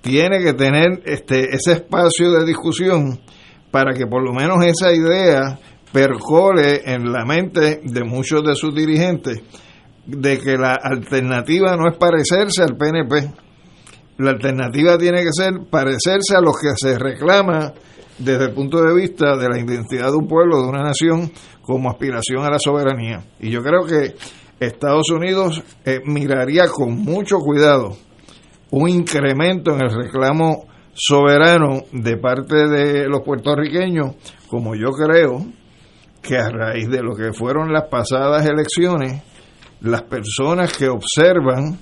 tiene que tener este ese espacio de discusión para que por lo menos esa idea percole en la mente de muchos de sus dirigentes de que la alternativa no es parecerse al PNP. La alternativa tiene que ser parecerse a los que se reclama desde el punto de vista de la identidad de un pueblo, de una nación, como aspiración a la soberanía. Y yo creo que Estados Unidos eh, miraría con mucho cuidado un incremento en el reclamo soberano de parte de los puertorriqueños, como yo creo que a raíz de lo que fueron las pasadas elecciones, las personas que observan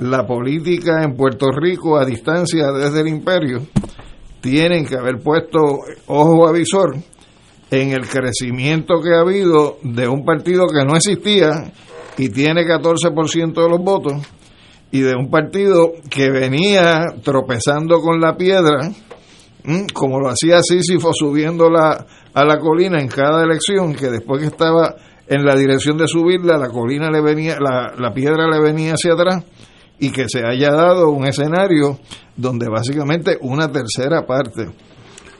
la política en Puerto Rico a distancia desde el imperio tienen que haber puesto ojo avisor en el crecimiento que ha habido de un partido que no existía y tiene 14% de los votos y de un partido que venía tropezando con la piedra como lo hacía Sísifo subiendo la, a la colina en cada elección que después que estaba en la dirección de subirla la colina le venía la, la piedra le venía hacia atrás y que se haya dado un escenario donde básicamente una tercera parte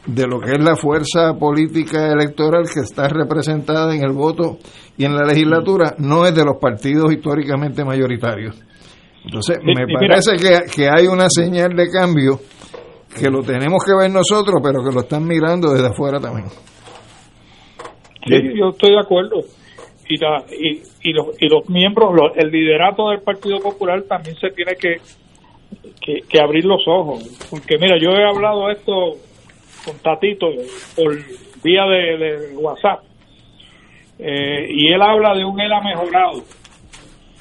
de lo que es la fuerza política electoral que está representada en el voto y en la legislatura no es de los partidos históricamente mayoritarios. Entonces, me parece que, que hay una señal de cambio que lo tenemos que ver nosotros, pero que lo están mirando desde afuera también. Sí, yo estoy de acuerdo. Y, la, y, y, los, y los miembros, los- el liderato del Partido Popular también se tiene que, que, que abrir los ojos. Porque mira, yo he hablado esto con Tatito por vía de, de WhatsApp. Eh, y él habla de un ELA mejorado.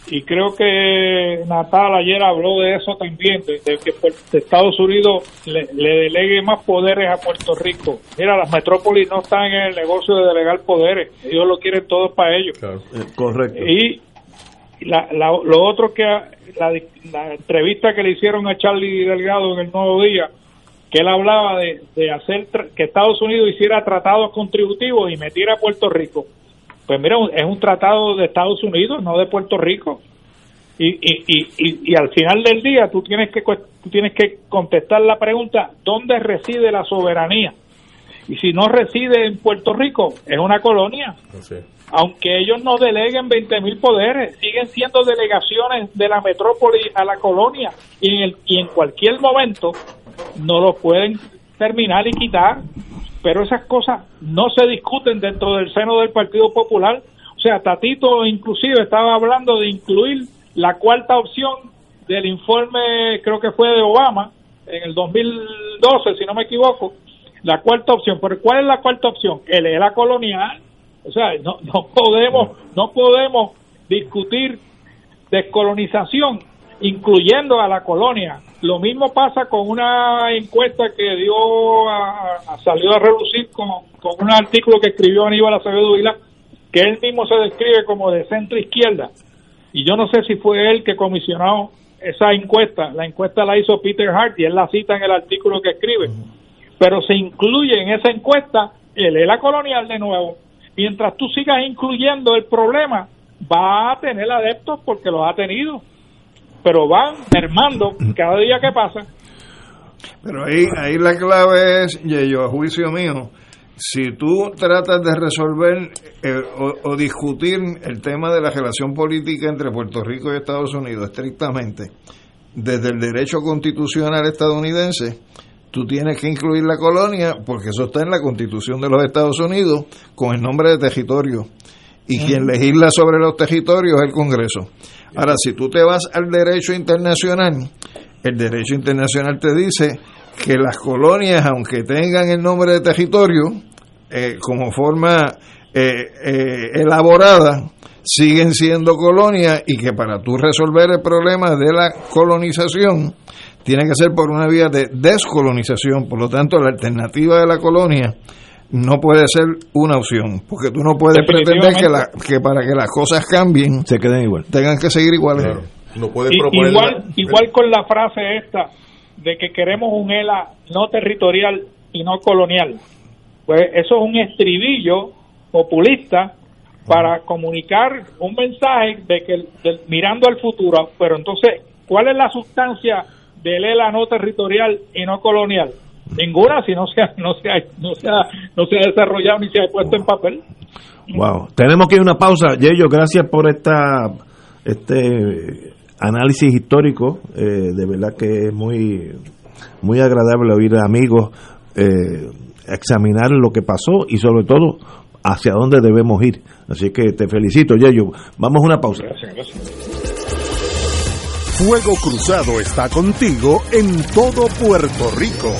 y creo que Natal ayer habló de eso también, de, de que Estados Unidos le, le, delegue más poderes a Puerto Rico. Mira, las metrópolis no están en el negocio de delegar poderes, ellos lo quieren todo para ellos. Eh, correcto. Y la, la, lo otro que la, la, entrevista que le hicieron a Charlie Delgado en el Nuevo Día, que él hablaba de, de hacer que Estados Unidos hiciera tratados contributivos y metiera a Puerto Rico pues mira, es un tratado de Estados Unidos, no de Puerto Rico. Y, y, y, y, al final del día tú tienes que tú tienes que contestar la pregunta ¿dónde reside la soberanía? Y si no reside en Puerto Rico, es una colonia. Aunque ellos no deleguen 20 mil poderes, siguen siendo delegaciones de la metrópoli a la colonia y en, el, y en cualquier momento no lo pueden terminar y quitar pero esas cosas no se discuten dentro del seno del Partido Popular. O sea, Tatito inclusive estaba hablando de incluir la cuarta opción del informe, creo que fue de Obama, en el 2012, si no me equivoco, la cuarta opción. Pero ¿cuál es la cuarta opción? El era colonial. O sea, no, no podemos, no podemos discutir descolonización incluyendo a la colonia. Lo mismo pasa con una encuesta que dio a, salió a relucir con, con, un artículo que escribió Aníbal Acevedo Vila, que él mismo se describe como de centro izquierda. Y yo no sé si fue él que comisionó esa encuesta. La encuesta la hizo Peter Hart y él la cita en el artículo que escribe. Pero se incluye en esa encuesta el ELA colonial de nuevo. Mientras tú sigas incluyendo el problema, va a tener adeptos porque los ha tenido pero van mermando cada día que pasa. Pero ahí, ahí la clave es, yo a juicio mío, si tú tratas de resolver eh, o, discutir el tema de la relación política entre Puerto Rico y Estados Unidos estrictamente desde el derecho constitucional estadounidense, tú tienes que incluir la colonia porque eso está en la constitución de los Estados Unidos con el nombre de territorio. Y quien legisla sobre los territorios es el Congreso. Ahora, si tú te vas al derecho internacional, el derecho internacional te dice que las colonias, aunque tengan el nombre de territorio, eh, como forma eh, eh, elaborada, siguen siendo colonias y que para tú resolver el problema de la colonización, tiene que ser por una vía de descolonización. Por lo tanto, la alternativa de la colonia no puede ser una opción, porque tú no puedes pretender que, la, que para que las cosas cambien se queden igual, tengan que seguir iguales. No puedes igual, igual con la frase esta de que queremos un ELA no territorial y no colonial. Pues eso es un estribillo populista para comunicar un mensaje de que mirando al futuro, pero entonces, ¿cuál es la sustancia del ELA no territorial y no colonial? Ninguna, si no se, ha, no, se ha, no, se ha, no se ha desarrollado ni se ha puesto en papel. Wow, tenemos que ir a una pausa. Yello, gracias por esta este análisis histórico. Eh, de verdad que es muy, muy agradable oír a amigos eh, examinar lo que pasó y sobre todo hacia dónde debemos ir. Así que te felicito, Yello. Vamos a una pausa. Gracias, gracias. Fuego Cruzado está contigo en todo Puerto Rico.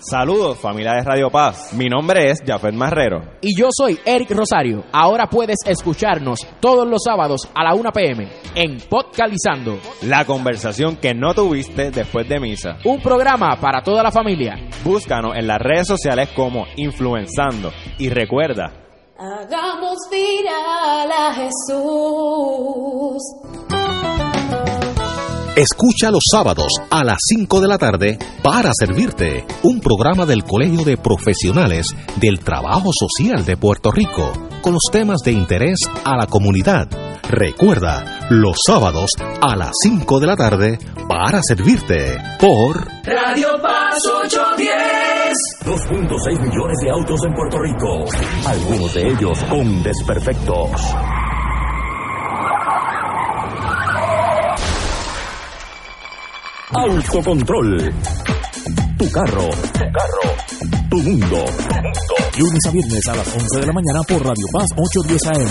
Saludos familia de Radio Paz, mi nombre es Jafet Marrero. Y yo soy Eric Rosario. Ahora puedes escucharnos todos los sábados a la 1 pm en Podcalizando. La conversación que no tuviste después de misa. Un programa para toda la familia. Búscanos en las redes sociales como Influenzando. Y recuerda, Hagamos viral a Jesús. Escucha los sábados a las 5 de la tarde para servirte un programa del Colegio de Profesionales del Trabajo Social de Puerto Rico con los temas de interés a la comunidad. Recuerda, los sábados a las 5 de la tarde para servirte por Radio Paz 810. 2.6 millones de autos en Puerto Rico, algunos de ellos con desperfectos. Autocontrol. Tu carro. Tu carro. Tu mundo. Lunes a viernes a las 11 de la mañana por Radio Paz 810 AM.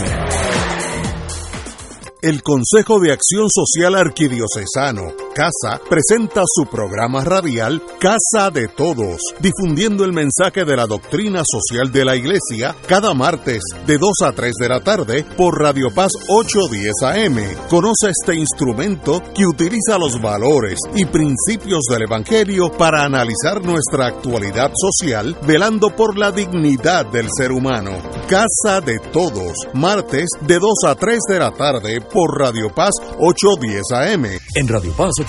El Consejo de Acción Social Arquidiocesano Casa presenta su programa radial Casa de Todos, difundiendo el mensaje de la doctrina social de la Iglesia cada martes de 2 a 3 de la tarde por Radio Paz 810 AM. Conoce este instrumento que utiliza los valores y principios del Evangelio para analizar nuestra actualidad social, velando por la dignidad del ser humano. Casa de Todos, martes de 2 a 3 de la tarde por Radio Paz 810 AM. En Radio Paz 810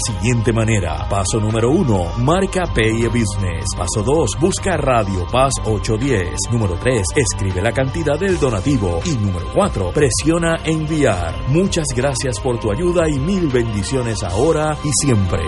siguiente manera. Paso número uno, marca Pay Business. Paso 2, busca Radio Paz 810. Número 3, escribe la cantidad del donativo. Y número 4, presiona enviar. Muchas gracias por tu ayuda y mil bendiciones ahora y siempre.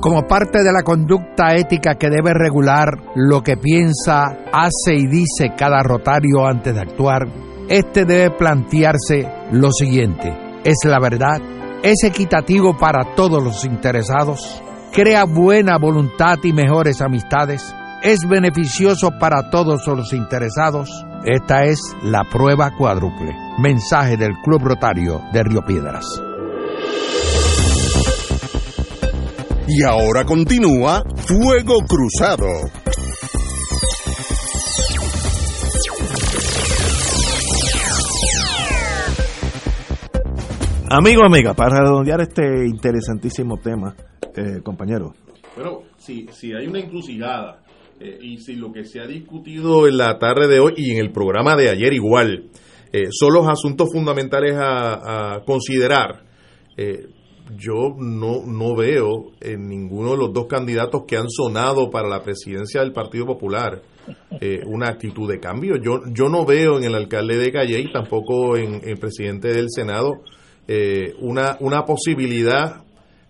Como parte de la conducta ética que debe regular lo que piensa, hace y dice cada rotario antes de actuar, este debe plantearse lo siguiente. ¿Es la verdad? ¿Es equitativo para todos los interesados? ¿Crea buena voluntad y mejores amistades? ¿Es beneficioso para todos los interesados? Esta es la prueba cuádruple. Mensaje del Club Rotario de Río Piedras. Y ahora continúa Fuego Cruzado. Amigo, amiga, para redondear este interesantísimo tema, eh, compañero. Bueno, si, si hay una encrucijada eh, y si lo que se ha discutido en la tarde de hoy y en el programa de ayer igual eh, son los asuntos fundamentales a, considerar, eh, yo no, no veo en ninguno de los dos candidatos que han sonado para la presidencia del Partido Popular una actitud de cambio. Yo, yo no veo en el alcalde de Calle y tampoco en el presidente del Senado eh, una, una posibilidad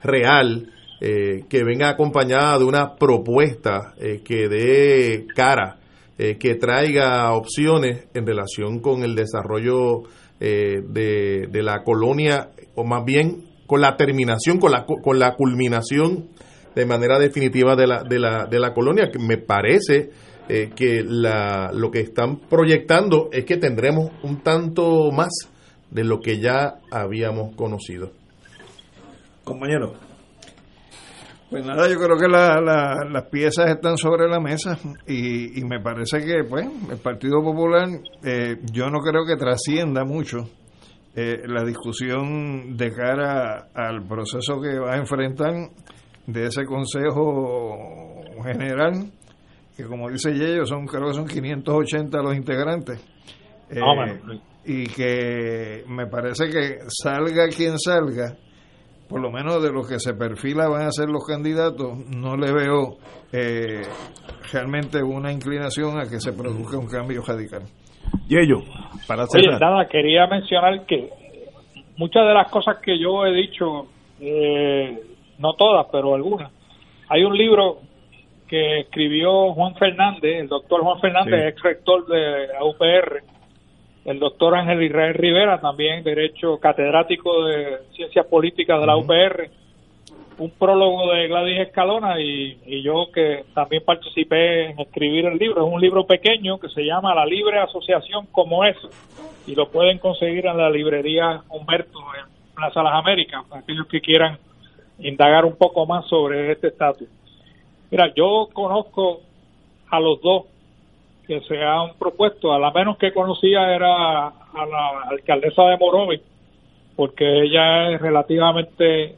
real eh, que venga acompañada de una propuesta eh, que dé cara, eh, que traiga opciones en relación con el desarrollo de, de la colonia, o más bien con la terminación, con la, con la culminación de manera definitiva de la, de la, de la colonia, que me parece que la, lo que están proyectando es que tendremos un tanto más de lo que ya habíamos conocido. Compañero. Pues nada, yo creo que la- la- las piezas están sobre la mesa y, y me parece que pues el Partido Popular eh, yo no creo que trascienda mucho eh, la discusión de cara al proceso que va a enfrentar de ese Consejo General que como dice Yello son creo que son 580 los integrantes Eh, y que me parece que salga quien salga por lo menos de los que se perfila van a ser los candidatos, no le veo eh, realmente una inclinación a que se produzca un cambio radical. Y ello, para Oye, nada, quería mencionar que muchas de las cosas que yo he dicho, eh, no todas, pero algunas, hay un libro que escribió Juan Fernández, el doctor Juan Fernández, Sí. ex rector de la UPR, el doctor Ángel Israel Rivera, también derecho catedrático de ciencias políticas de la UPR, un prólogo de Gladys Escalona y, y yo que también participé en escribir el libro. Es un libro pequeño que se llama La Libre Asociación como es y lo pueden conseguir en la librería Humberto en Plaza Las Américas para aquellos que quieran indagar un poco más sobre este estatus. Mira, yo conozco a los dos que se han propuesto, a la menos que conocía era a la alcaldesa de Morovi, porque ella es relativamente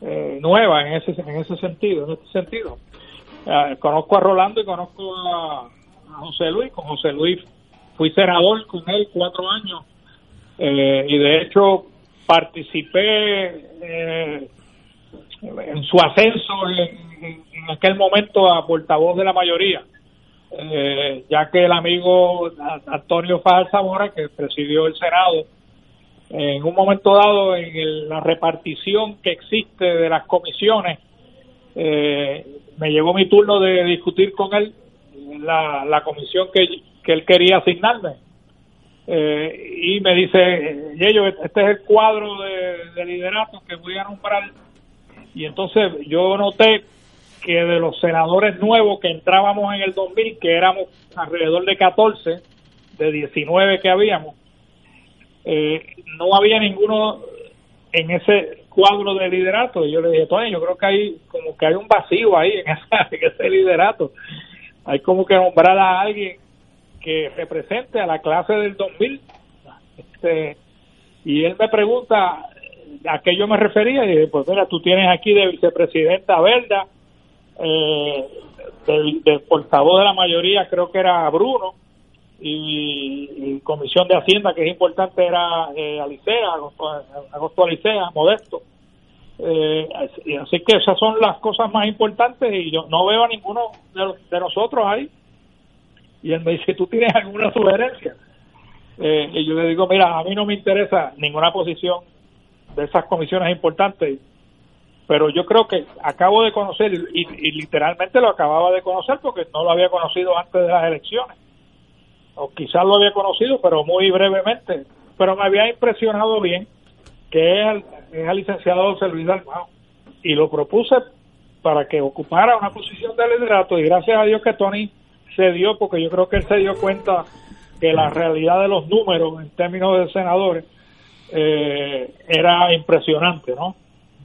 eh, nueva en ese en ese sentido, en este sentido. Eh, conozco a Rolando y conozco a, José Luis. Con José Luis fui senador con él cuatro años eh, y de hecho participé en su ascenso en, en- en aquel momento a portavoz de la mayoría. Eh, ya que el amigo Antonio Fajal Zamora, que presidió el Senado, en un momento dado en el- la repartición que existe de las comisiones, eh, me llegó mi turno de discutir con él la, la comisión que, que él quería asignarme. Eh, y me dice, Yello, este es el cuadro de, de liderato que voy a nombrar. Y entonces yo noté que de los senadores nuevos que entrábamos en el 2000, que éramos alrededor de 14, de 19 que habíamos, eh, no había ninguno en ese cuadro de liderato. Y yo le dije, Tony, yo creo que hay como que hay un vacío ahí en, <laughs> esa- en ese liderato. Hay como que nombrar a alguien que represente a la clase del 2000. Este, y él me pregunta a qué yo me refería y dije, pues mira, tú tienes aquí de vicepresidenta Verda, eh, del, portavoz de la mayoría creo que era Bruno, y, comisión de Hacienda, que es importante, era eh, Alicea, Agosto, Alicea, Modesto. Eh, así, que esas son las cosas más importantes y yo no veo a ninguno de, de nosotros ahí. Y él me dice, ¿tú tienes alguna sugerencia? Eh, y yo le digo, mira, a mí no me interesa ninguna posición de esas comisiones importantes, pero yo creo que acabo de conocer, y, literalmente lo acababa de conocer porque no lo había conocido antes de las elecciones, o quizás lo había conocido, pero muy brevemente, pero me había impresionado bien que es el, es el licenciado José Luis Dalmao, y lo propuse para que ocupara una posición de liderato, y gracias a Dios que Tony se dio, porque yo creo que él se dio cuenta que la realidad de los números en términos de senadores eh, era impresionante, ¿no?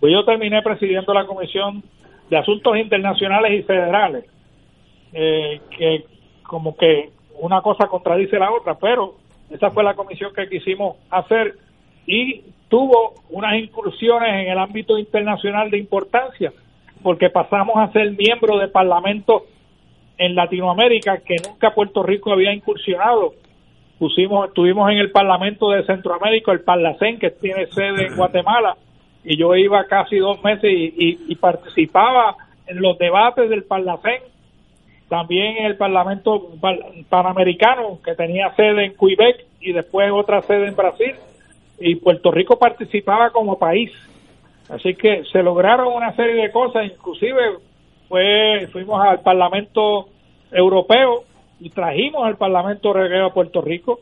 Pues yo terminé presidiendo la Comisión de Asuntos Internacionales y Federales, eh, que como que una cosa contradice la otra, pero esa fue la comisión que quisimos hacer y tuvo unas incursiones en el ámbito internacional de importancia, porque pasamos a ser miembro de parlamentos en Latinoamérica que nunca Puerto Rico había incursionado. Pusimos, estuvimos en el Parlamento de Centroamérica, el Parlacén, que tiene sede en Guatemala, y yo iba casi dos meses y, y- participaba en los debates del Parlacén, también en el Parlamento Pan- Panamericano, que tenía sede en Quebec y después otra sede en Brasil, y Puerto Rico participaba como país. Así que se lograron una serie de cosas, inclusive fue fuimos al Parlamento Europeo y trajimos al Parlamento Europeo a Puerto Rico.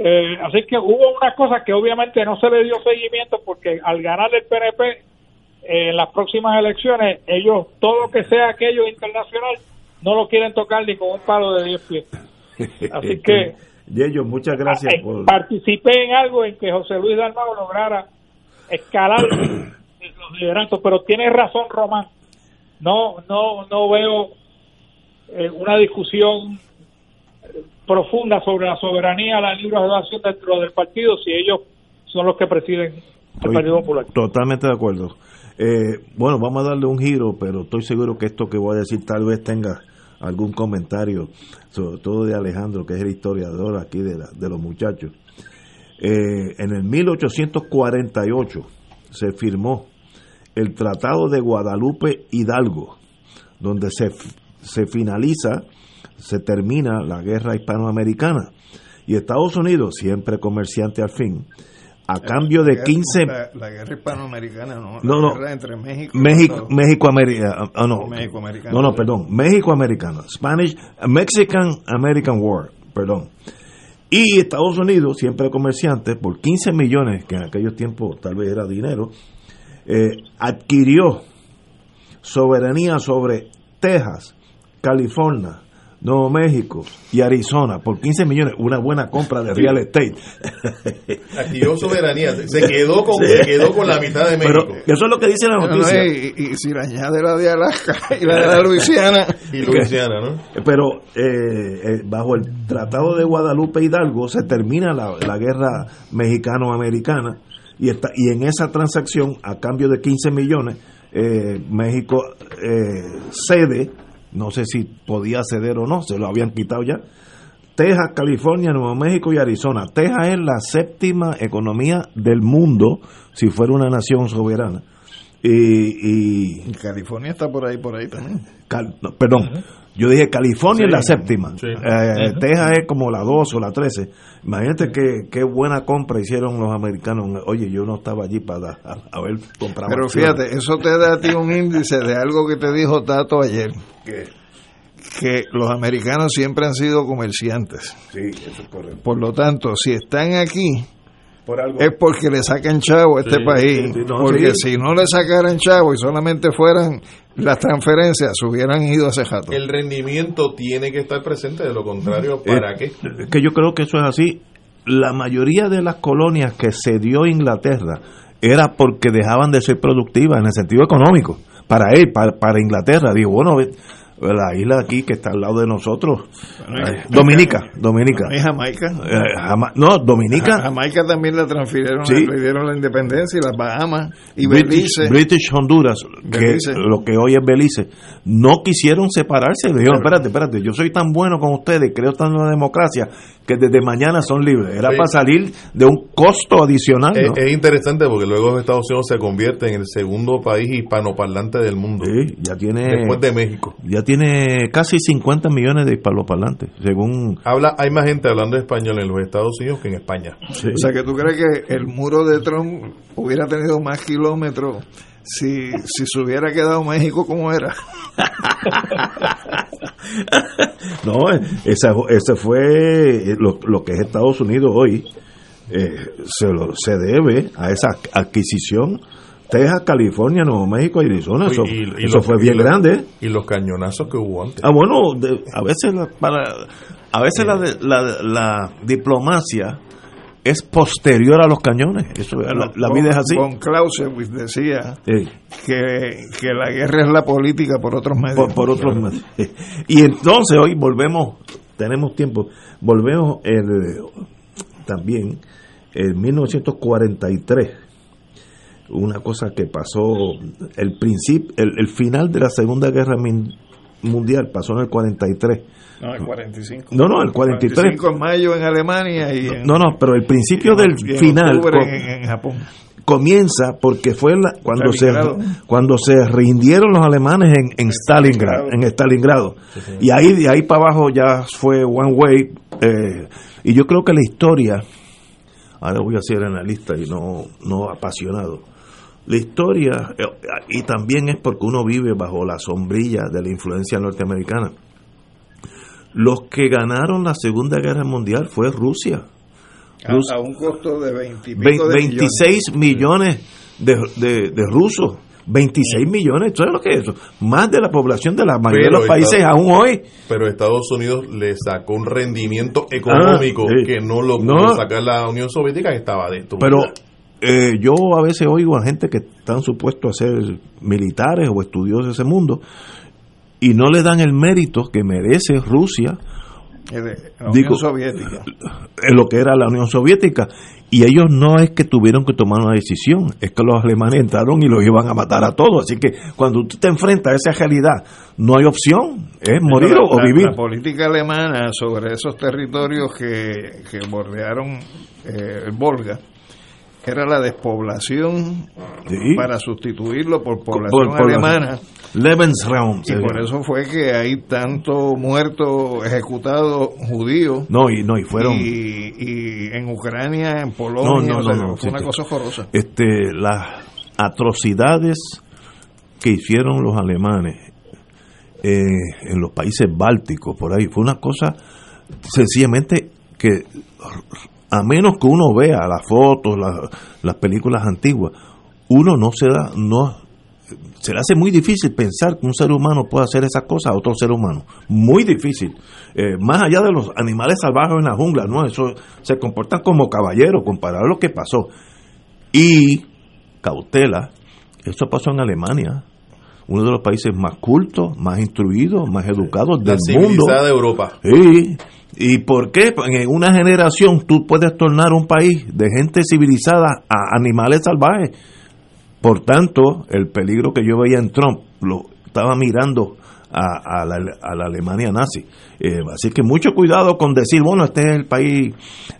Eh, así que hubo unas cosas que obviamente no se le dio seguimiento porque al ganar el PNP eh, en las próximas elecciones, ellos, todo lo que sea aquello internacional, no lo quieren tocar ni con un palo de 10 pies. Así que <laughs> Yello, muchas gracias eh, por... participé en algo en que José Luis Dalmau lograra escalar <coughs> los lideratos, pero tiene razón Román. No, no, no veo eh, una discusión profunda sobre la soberanía, la libre asociación dentro del partido si ellos son los que presiden el Partido Popular. Totalmente de acuerdo. Eh, bueno, vamos a darle un giro, pero estoy seguro que esto que voy a decir tal vez tenga algún comentario, sobre todo de Alejandro, que es el historiador aquí de, la- de los muchachos. Eh, en el 1848 se firmó el Tratado de Guadalupe Hidalgo, donde se, se finaliza, se termina la guerra hispanoamericana. Y Estados Unidos, siempre comerciante al fin, a cambio de 15 La, la guerra hispanoamericana, no. no, la no. guerra entre México México, México América, ah, no. México. No, no, perdón, México Americano, Spanish, Mexican American War, perdón. Y Estados Unidos, siempre comerciante, por 15 millones, que en aquellos tiempos tal vez era dinero, eh, adquirió soberanía sobre Texas, California, Nuevo México y Arizona por 15 millones, una buena compra de real estate. <laughs> Adquirió soberanía, se quedó con, Sí. se quedó con la mitad de México. Pero eso es lo que dice la No, no, noticia. y, y si le añade la de Alaska y la de la Luisiana. <laughs> Y Luisiana, ¿no? Pero eh, eh, bajo el Tratado de Guadalupe Hidalgo se termina la, la guerra mexicano-americana y, está, y en esa transacción, a cambio de 15 millones, eh, México eh, cede, no sé si podía ceder o no, se lo habían quitado ya, Texas, California, Nuevo México y Arizona. Texas es la séptima economía del mundo si fuera una nación soberana. Y, y California está por ahí, por ahí también. Cal- no, perdón, Yo dije California es la séptima, sí. Eh. Texas es como la 12 o la 13. Imagínate qué, qué buena compra hicieron los americanos. Oye, yo no estaba allí para a- <laughs> haber comprado. Pero acciones. fíjate, eso te da a ti un índice de algo que te dijo Tato ayer. Que los americanos siempre han sido comerciantes. Sí, eso es correcto. Por lo tanto, si están aquí, Por algo. es porque le sacan chavo a este Sí, país. sí, sí, no, porque sí. si no le sacaran chavo y solamente fueran las transferencias, se hubieran ido hace rato. El rendimiento tiene que estar presente, de lo contrario, ¿para qué? Es que yo creo que eso es así. La mayoría de las colonias que se dio Inglaterra era porque dejaban de ser productivas en el sentido económico. Para él, para, para Inglaterra. Digo, bueno, ve- la isla aquí que está al lado de nosotros, eh, Dominica, Dominica. ¿Y Jamaica? Eh, Jama- no, Dominica. Ja- Jamaica también la transfirieron, Sí. le dieron la independencia y las Bahamas y British, Belice. British Honduras, que Belice. lo que hoy es Belice, no quisieron separarse. Le dijeron, espérate, espérate, yo soy tan bueno con ustedes, creo tanto en la democracia, que desde mañana son libres. Era Sí. para salir de un costo adicional. Es, ¿no? es interesante porque luego Estados Unidos se convierte en el segundo país hispanoparlante del mundo. Sí, ya tiene, Después de México. ya tiene casi 50 millones de hispanoparlantes, según... Habla, hay más gente hablando español en los Estados Unidos que en España. O sea, que tú crees que el muro de Trump hubiera tenido más kilómetros si, si se hubiera quedado México como era. <laughs> No, esa, ese fue lo, lo que es Estados Unidos hoy. eh, se, lo, se debe a esa adquisición. Texas, California, Nuevo México, Arizona. Eso, Y- y eso los- fue y bien los- grande. Y los cañonazos que hubo antes. Ah, bueno, de- a veces la, para, a veces la, la, la diplomacia es posterior a los cañones. Eso, la, la vida es así. Con Clausewitz decía Sí. que, que la guerra es la política por otros medios. por, por otros medios. <laughs> Y entonces hoy volvemos, tenemos tiempo, volvemos el, también en 1943, una cosa que pasó, el principio, el, el final de la Segunda Guerra Mundial pasó en el 43. No, el 45. No, no, el 43. 45 en mayo en Alemania y en, No, no, pero el principio del en final en, en Japón. comienza porque fue la- cuando se cuando se rindieron los alemanes en, en Stalingrado, en Stalingrado. Y ahí de ahí para abajo ya fue one way eh, y yo creo que la historia ahora voy a ser analista y no no apasionado. La historia eh, y también es porque uno vive bajo la sombrilla de la influencia norteamericana. Los que ganaron la Segunda Guerra Mundial fue Rusia. A, Rus- a un costo de 20 y Ve- pico de 26 millones de, de, de rusos. 26 millones, ¿tú sabes lo que es eso? Más de la población de la mayoría de los países Estados- aún hoy. Pero Estados Unidos le sacó un rendimiento económico Ah, sí. que no lo No. pudo sacar la Unión Soviética que estaba destruida. Pero eh, yo a veces oigo a gente que están supuestos a ser militares o estudiosos de ese mundo y no le dan el mérito que merece Rusia la Unión Digo- Soviética. en lo que era la Unión Soviética. Y ellos no es que tuvieron que tomar una decisión, es que los alemanes entraron y los iban a matar a todos. Así que cuando tú te enfrentas a esa realidad, no hay opción, es morir La- o la- vivir. La política alemana sobre esos territorios que, que bordearon eh, el Volga era la despoblación Sí. para sustituirlo por población Por- por- alemana. Lebensraum. Y por eso fue que hay tanto muerto ejecutado judío No, y no, y fueron. y, y en Ucrania, en Polonia, no, o sea, no, no, fue una sí, cosa horrorosa. este, las atrocidades que hicieron los alemanes eh, en los países bálticos, por ahí, fue una cosa sencillamente que, a menos que uno vea las fotos, la- las películas antiguas, uno no se da, no, se le hace muy difícil pensar que un ser humano puede hacer esas cosas a otro ser humano. Muy difícil. Eh, más allá de los animales salvajes en la jungla, ¿no? Eso se comportan como caballeros comparado a lo que pasó. Y, cautela, eso pasó en Alemania, uno de los países más cultos, más instruidos, más educados la del mundo. civilizada de Europa. Sí. ¿Y por qué? En una generación tú puedes tornar un país de gente civilizada a animales salvajes. Por tanto, el peligro que yo veía en Trump lo estaba mirando a, a la, a la Alemania nazi. Eh, así que mucho cuidado con decir, bueno, este es el país,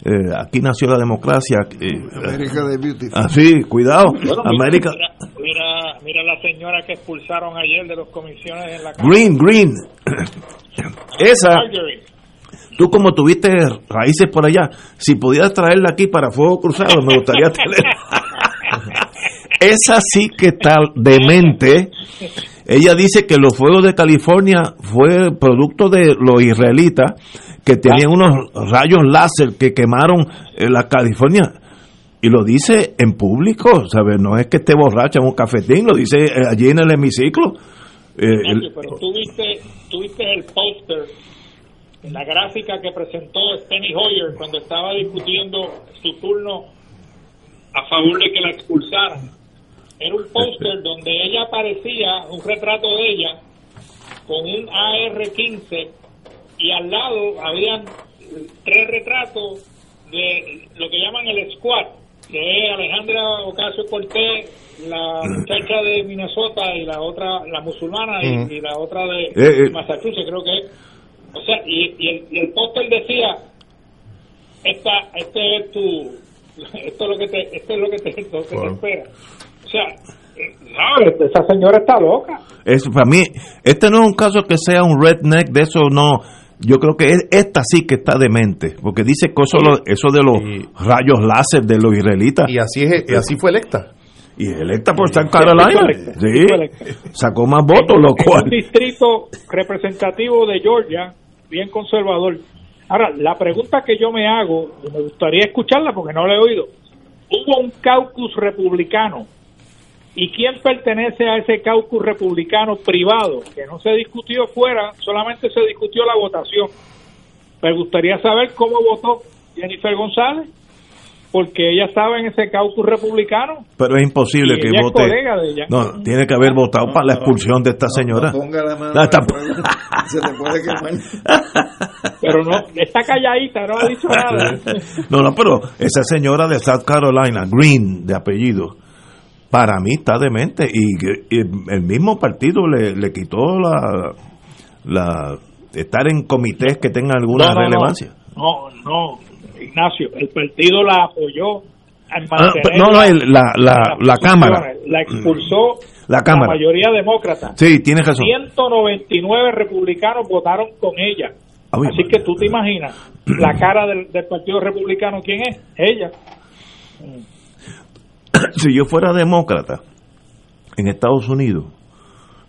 eh, aquí nació la democracia. eh, América de Beauty. así, cuidado. Bueno, América. Mira, mira, mira la señora que expulsaron ayer de las comisiones en la Cámara. Green, Green. <coughs> esa, tú como tuviste raíces por allá, si pudieras traerla aquí para Fuego Cruzado, me gustaría tener. <laughs> esa sí que está demente. Ella dice que los fuegos de California fue producto de los israelitas que tenían unos rayos láser que quemaron eh, la California y lo dice en público, ¿sabes? No es que esté borracha en un cafetín, lo dice eh, allí en el hemiciclo. Eh, pero tú viste, tú viste el póster, la gráfica que presentó Steny Hoyer cuando estaba discutiendo su turno a favor de que la expulsaran. Era un póster donde ella aparecía, un retrato de ella, con un AR-15 y al lado habían tres retratos de lo que llaman el squad, que es Alejandra Ocasio Cortés, la muchacha de Minnesota y la otra, la musulmana y, la otra de Eh, eh. Massachusetts, creo que es. O sea, y, y el, y el póster decía, esta, este es tu, <laughs> esto es lo que te, esto es lo que te, <laughs> lo que te espera. O sea, eh, no, esa señora está loca. Eso para mí, este no es un caso que sea un redneck, de eso no. Yo creo que es- esta sí que está demente, porque dice que eso, lo- eso de los rayos láser de los israelitas. Y así, es, y así fue electa. Y electa por South Carolina. sí sacó más votos, lo en cual. un distrito representativo de Georgia, bien conservador. Ahora, la pregunta que yo me hago, y me gustaría escucharla porque no la he oído, hubo un caucus republicano, ¿y quién pertenece a ese caucus republicano privado? Que no se discutió fuera, solamente se discutió la votación. Me gustaría saber cómo votó Jennifer González, porque ella estaba en ese caucus republicano. Pero es imposible que ella es vote. colega de ella. No, tiene que haber votado para la expulsión de esta señora. Ponga la mano está- se te puede quemar. <laughs> Pero no, está calladita, no ha dicho <laughs> nada. No, no, pero esa señora de South Carolina, Green, de apellido, para mí está demente. Y, y el mismo partido le, le quitó la, la estar en comités que tengan alguna No, no, no. relevancia. No, no, Ignacio, el partido la apoyó. en Ah, pero no, no, el- la, la, Cámara. La expulsó La Cámara. mayoría demócrata. Sí, tienes razón. 199 republicanos votaron con ella. Ay, Así que tú te imaginas la cara del, del Partido Republicano, ¿quién es? Ella. <clears throat> si yo fuera demócrata en Estados Unidos,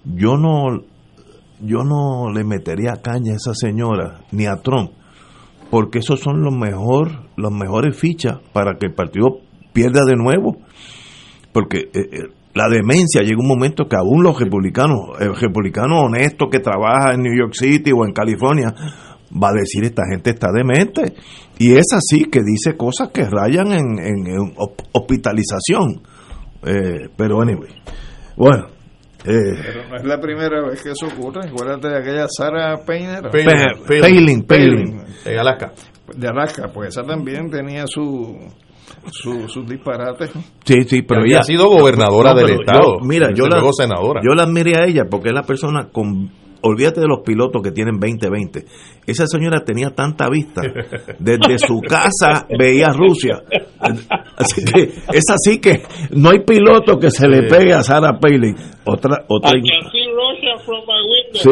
yo no, yo no le metería caña a esa señora ni a Trump, porque esos son los mejor, los mejores fichas para que el partido pierda de nuevo, porque eh, eh, la demencia llega un momento que aún los republicanos, el republicano honesto que trabaja en New York City o en California, va a decir esta gente está demente. Y es así que dice cosas que rayan en, hospitalización. Eh, pero anyway, bueno. Eh, Pero no es la primera vez que eso ocurre. Acuérdate de aquella Sara Painter. Palin, Palin. En Alaska. De Alaska, pues esa también tenía su, su, sus disparates. Sí, sí, pero había ella sido gobernadora del estado, yo- mira, y yo la, luego senadora. yo la admiré a ella porque es la persona con. Olvídate de los pilotos que tienen 20-20. Esa señora tenía tanta vista. <laughs> Desde su casa veía Rusia. Así que es así que no hay piloto que se le pegue a Sarah Palin. Otra, otra. Sí.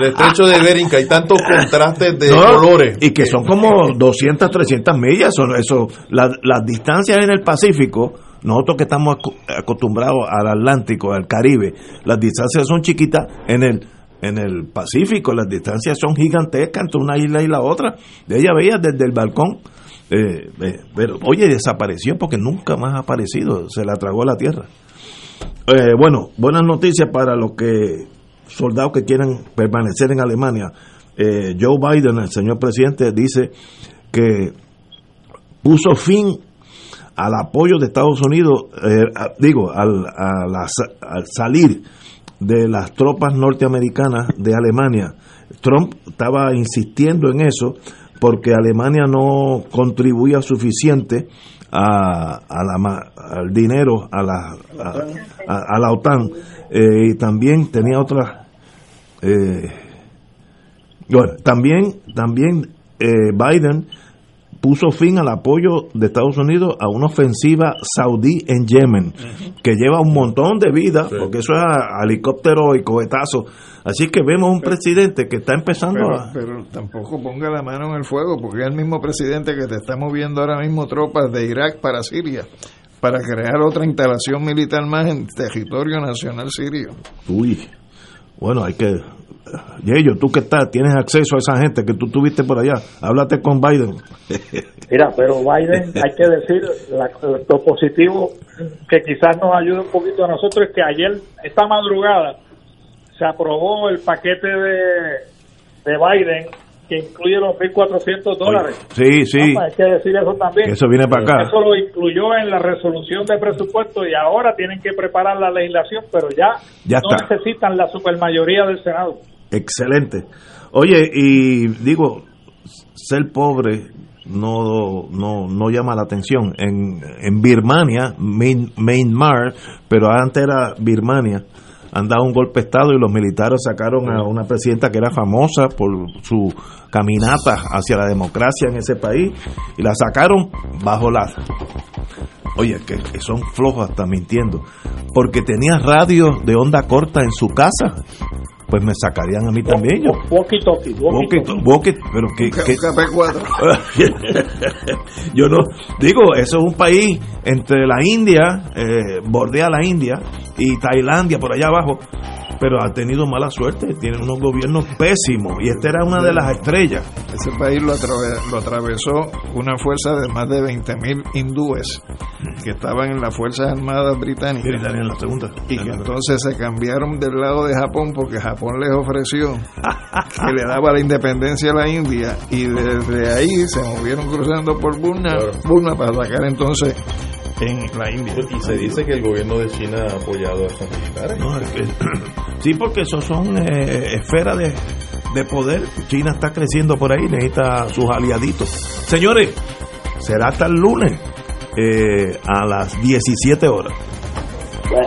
El estrecho de Bering, que hay tantos contrastes de No, colores. Y que son como 200, 300 millas. Son eso, la- las distancias en el Pacífico, nosotros que estamos acostumbrados al Atlántico, al Caribe, las distancias son chiquitas. En el en el Pacífico las distancias son gigantescas entre una isla y la otra. De ella veía desde el balcón. Eh, eh, pero, oye, desapareció porque nunca más ha aparecido. Se la tragó la tierra. Eh, bueno, buenas noticias para los que soldados que quieran permanecer en Alemania. Eh, Joe Biden, el señor presidente, dice que puso fin al apoyo de Estados Unidos, a- digo, al, a al salir de las tropas norteamericanas de Alemania. Trump estaba insistiendo en eso porque Alemania no contribuía suficiente a, al dinero a la, a la OTAN. Eh, y también tenía otras eh, bueno, también también eh, Biden puso fin al apoyo de Estados Unidos a una ofensiva saudí en Yemen, que lleva un montón de vidas, porque eso es a- helicóptero y cohetazo. Así que vemos un presidente que está empezando Pero, a... pero tampoco ponga la mano en el fuego, porque es el mismo presidente que te está moviendo ahora mismo tropas de Irak para Siria, para crear otra instalación militar más en territorio nacional sirio. Uy, bueno, hay que... Yello, tú que estás, tienes acceso a esa gente que tú tuviste por allá, háblate con Biden. <laughs> Mira, pero Biden, hay que decir, la- lo positivo que quizás nos ayude un poquito a nosotros es que ayer, esta madrugada, se aprobó el paquete de, de Biden que incluye los 1.400 dólares. Sí, sí. Hay que decir eso también. Eso viene para acá. Eso lo incluyó en la resolución de presupuesto y ahora tienen que preparar la legislación, pero ya, Ya no está. necesitan la supermayoría del Senado. Excelente. Oye, y digo, ser pobre no, no, no llama la atención. En, en Birmania, Myanmar, pero antes era Birmania, han dado un golpe de Estado y los militares sacaron a una presidenta que era famosa por su caminata hacia la democracia en ese país y la sacaron bajo la... Oye, que, son flojos hasta mintiendo. Porque tenía radio de onda corta en su casa. Pues me sacarían a mí también. Yo, Walkie talkie, walkie walkie- pero que, que- <laughs> yo no digo eso es un país entre la India eh, bordea la India y Tailandia por allá abajo pero ha tenido mala suerte tienen unos gobiernos pésimos y esta era una de las estrellas Ese país lo atravesó una fuerza de más de 20.000 hindúes que estaban en las Fuerzas Armadas Británicas. en la segunda. Y que entonces se cambiaron del lado de Japón porque Japón les ofreció que le daba la independencia a la India y desde ahí se movieron cruzando por Burma, Burma para sacar entonces en la India. Y se dice que el gobierno de China ha apoyado a esos militares. No, es que- <clears throat> sí porque esos son eh, esferas de, de poder China está creciendo por ahí necesita sus aliaditos señores será hasta el lunes eh, a las 17 horas Bueno,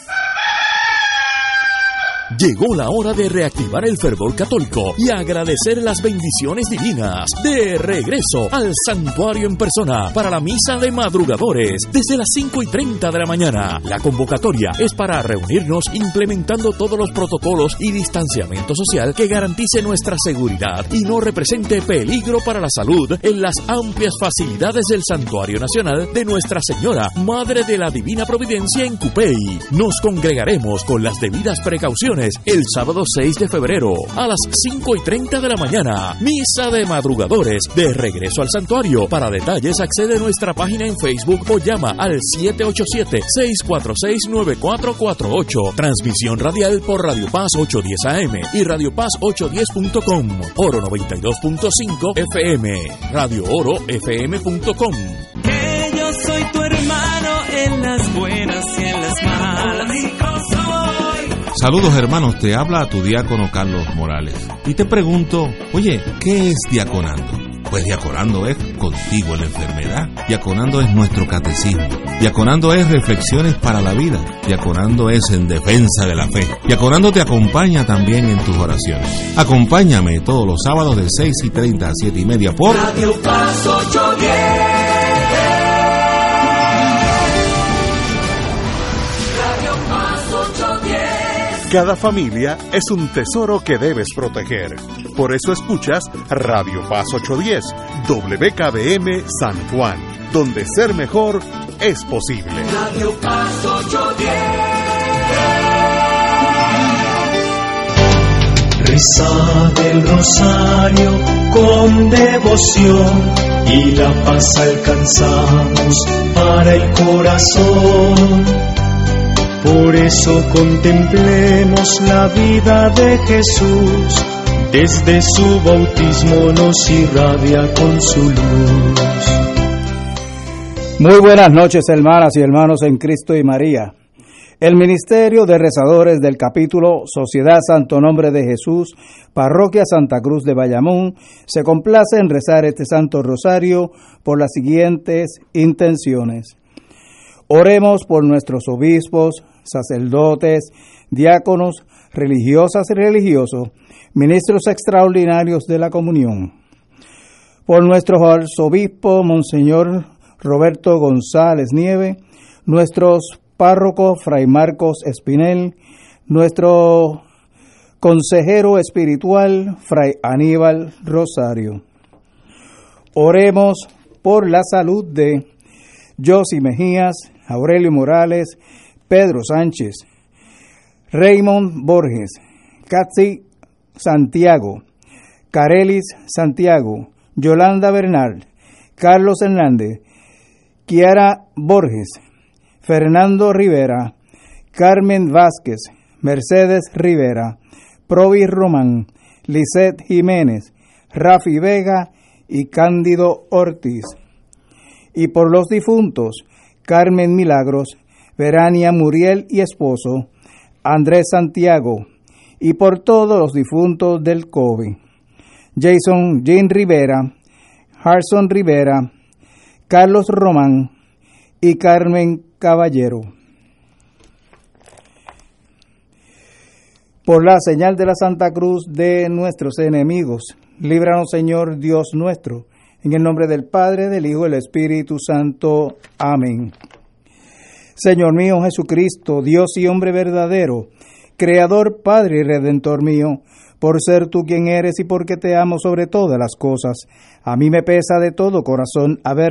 Llegó la hora de reactivar el fervor católico y agradecer las bendiciones divinas. De regreso al santuario en persona para la misa de madrugadores desde las 5 y 30 de la mañana. La convocatoria es para reunirnos implementando todos los protocolos y distanciamiento social que garantice nuestra seguridad y no represente peligro para la salud en las amplias facilidades del Santuario Nacional de Nuestra Señora, Madre de la Divina Providencia en Cupey. Nos congregaremos con las debidas precauciones el sábado 6 de febrero a las 5 y 30 de la mañana. Misa de madrugadores de regreso al santuario. Para detalles accede a nuestra página en Facebook o llama al 787-646-9448. Transmisión radial por Radio Paz 810 AM y Radio Paz 810.com. Oro 92.5 FM. Radio Oro FM.com. Que yo soy tu hermano en las buenas y en las malas. Saludos hermanos, te habla tu diácono Carlos Morales. Y te pregunto, oye, ¿qué es diaconando? Pues diaconando es contigo en la enfermedad. Diaconando es nuestro catecismo. Diaconando es reflexiones para la vida. Diaconando es en defensa de la fe. Diaconando te acompaña también en tus oraciones. Acompáñame todos los sábados de 6 y 30 a 7 y media por Radio Paz 810. Cada familia es un tesoro que debes proteger. Por eso escuchas Radio Paz 810, WKBM San Juan, donde ser mejor es posible. Radio Paz 810. Reza del rosario con devoción y la paz alcanzamos para el corazón. Por eso contemplemos la vida de Jesús, desde su bautismo nos irradia con su luz. Muy buenas noches hermanas y hermanos en Cristo y María. El Ministerio de Rezadores del capítulo Sociedad Santo Nombre de Jesús, Parroquia Santa Cruz de Bayamón, se complace en rezar este Santo Rosario por las siguientes intenciones. Oremos por nuestros obispos, sacerdotes, diáconos, religiosas y religiosos, ministros extraordinarios de la comunión. Por nuestro arzobispo, Monseñor Roberto González Nieve, nuestros párroco Fray Marcos Espinel, nuestro consejero espiritual Fray Aníbal Rosario. Oremos por la salud de Josi Mejías, Aurelio Morales, Pedro Sánchez, Raymond Borges, Katsi Santiago, Carelis Santiago, Yolanda Bernal, Carlos Hernández, Kiara Borges, Fernando Rivera, Carmen Vázquez, Mercedes Rivera, Provi Román, Lisette Jiménez, Rafi Vega y Cándido Ortiz. Y por los difuntos, Carmen Milagros, Verania Muriel y esposo, Andrés Santiago, y por todos los difuntos del COVID. Jason Jean Rivera, Harson Rivera, Carlos Román y Carmen Caballero. Por la señal de la Santa Cruz de nuestros enemigos, líbranos Señor Dios nuestro, en el nombre del Padre, del Hijo y del Espíritu Santo. Amén. Señor mío Jesucristo, Dios y hombre verdadero, Creador, Padre y Redentor mío, por ser tú quien eres y porque te amo sobre todas las cosas, a mí me pesa de todo corazón haber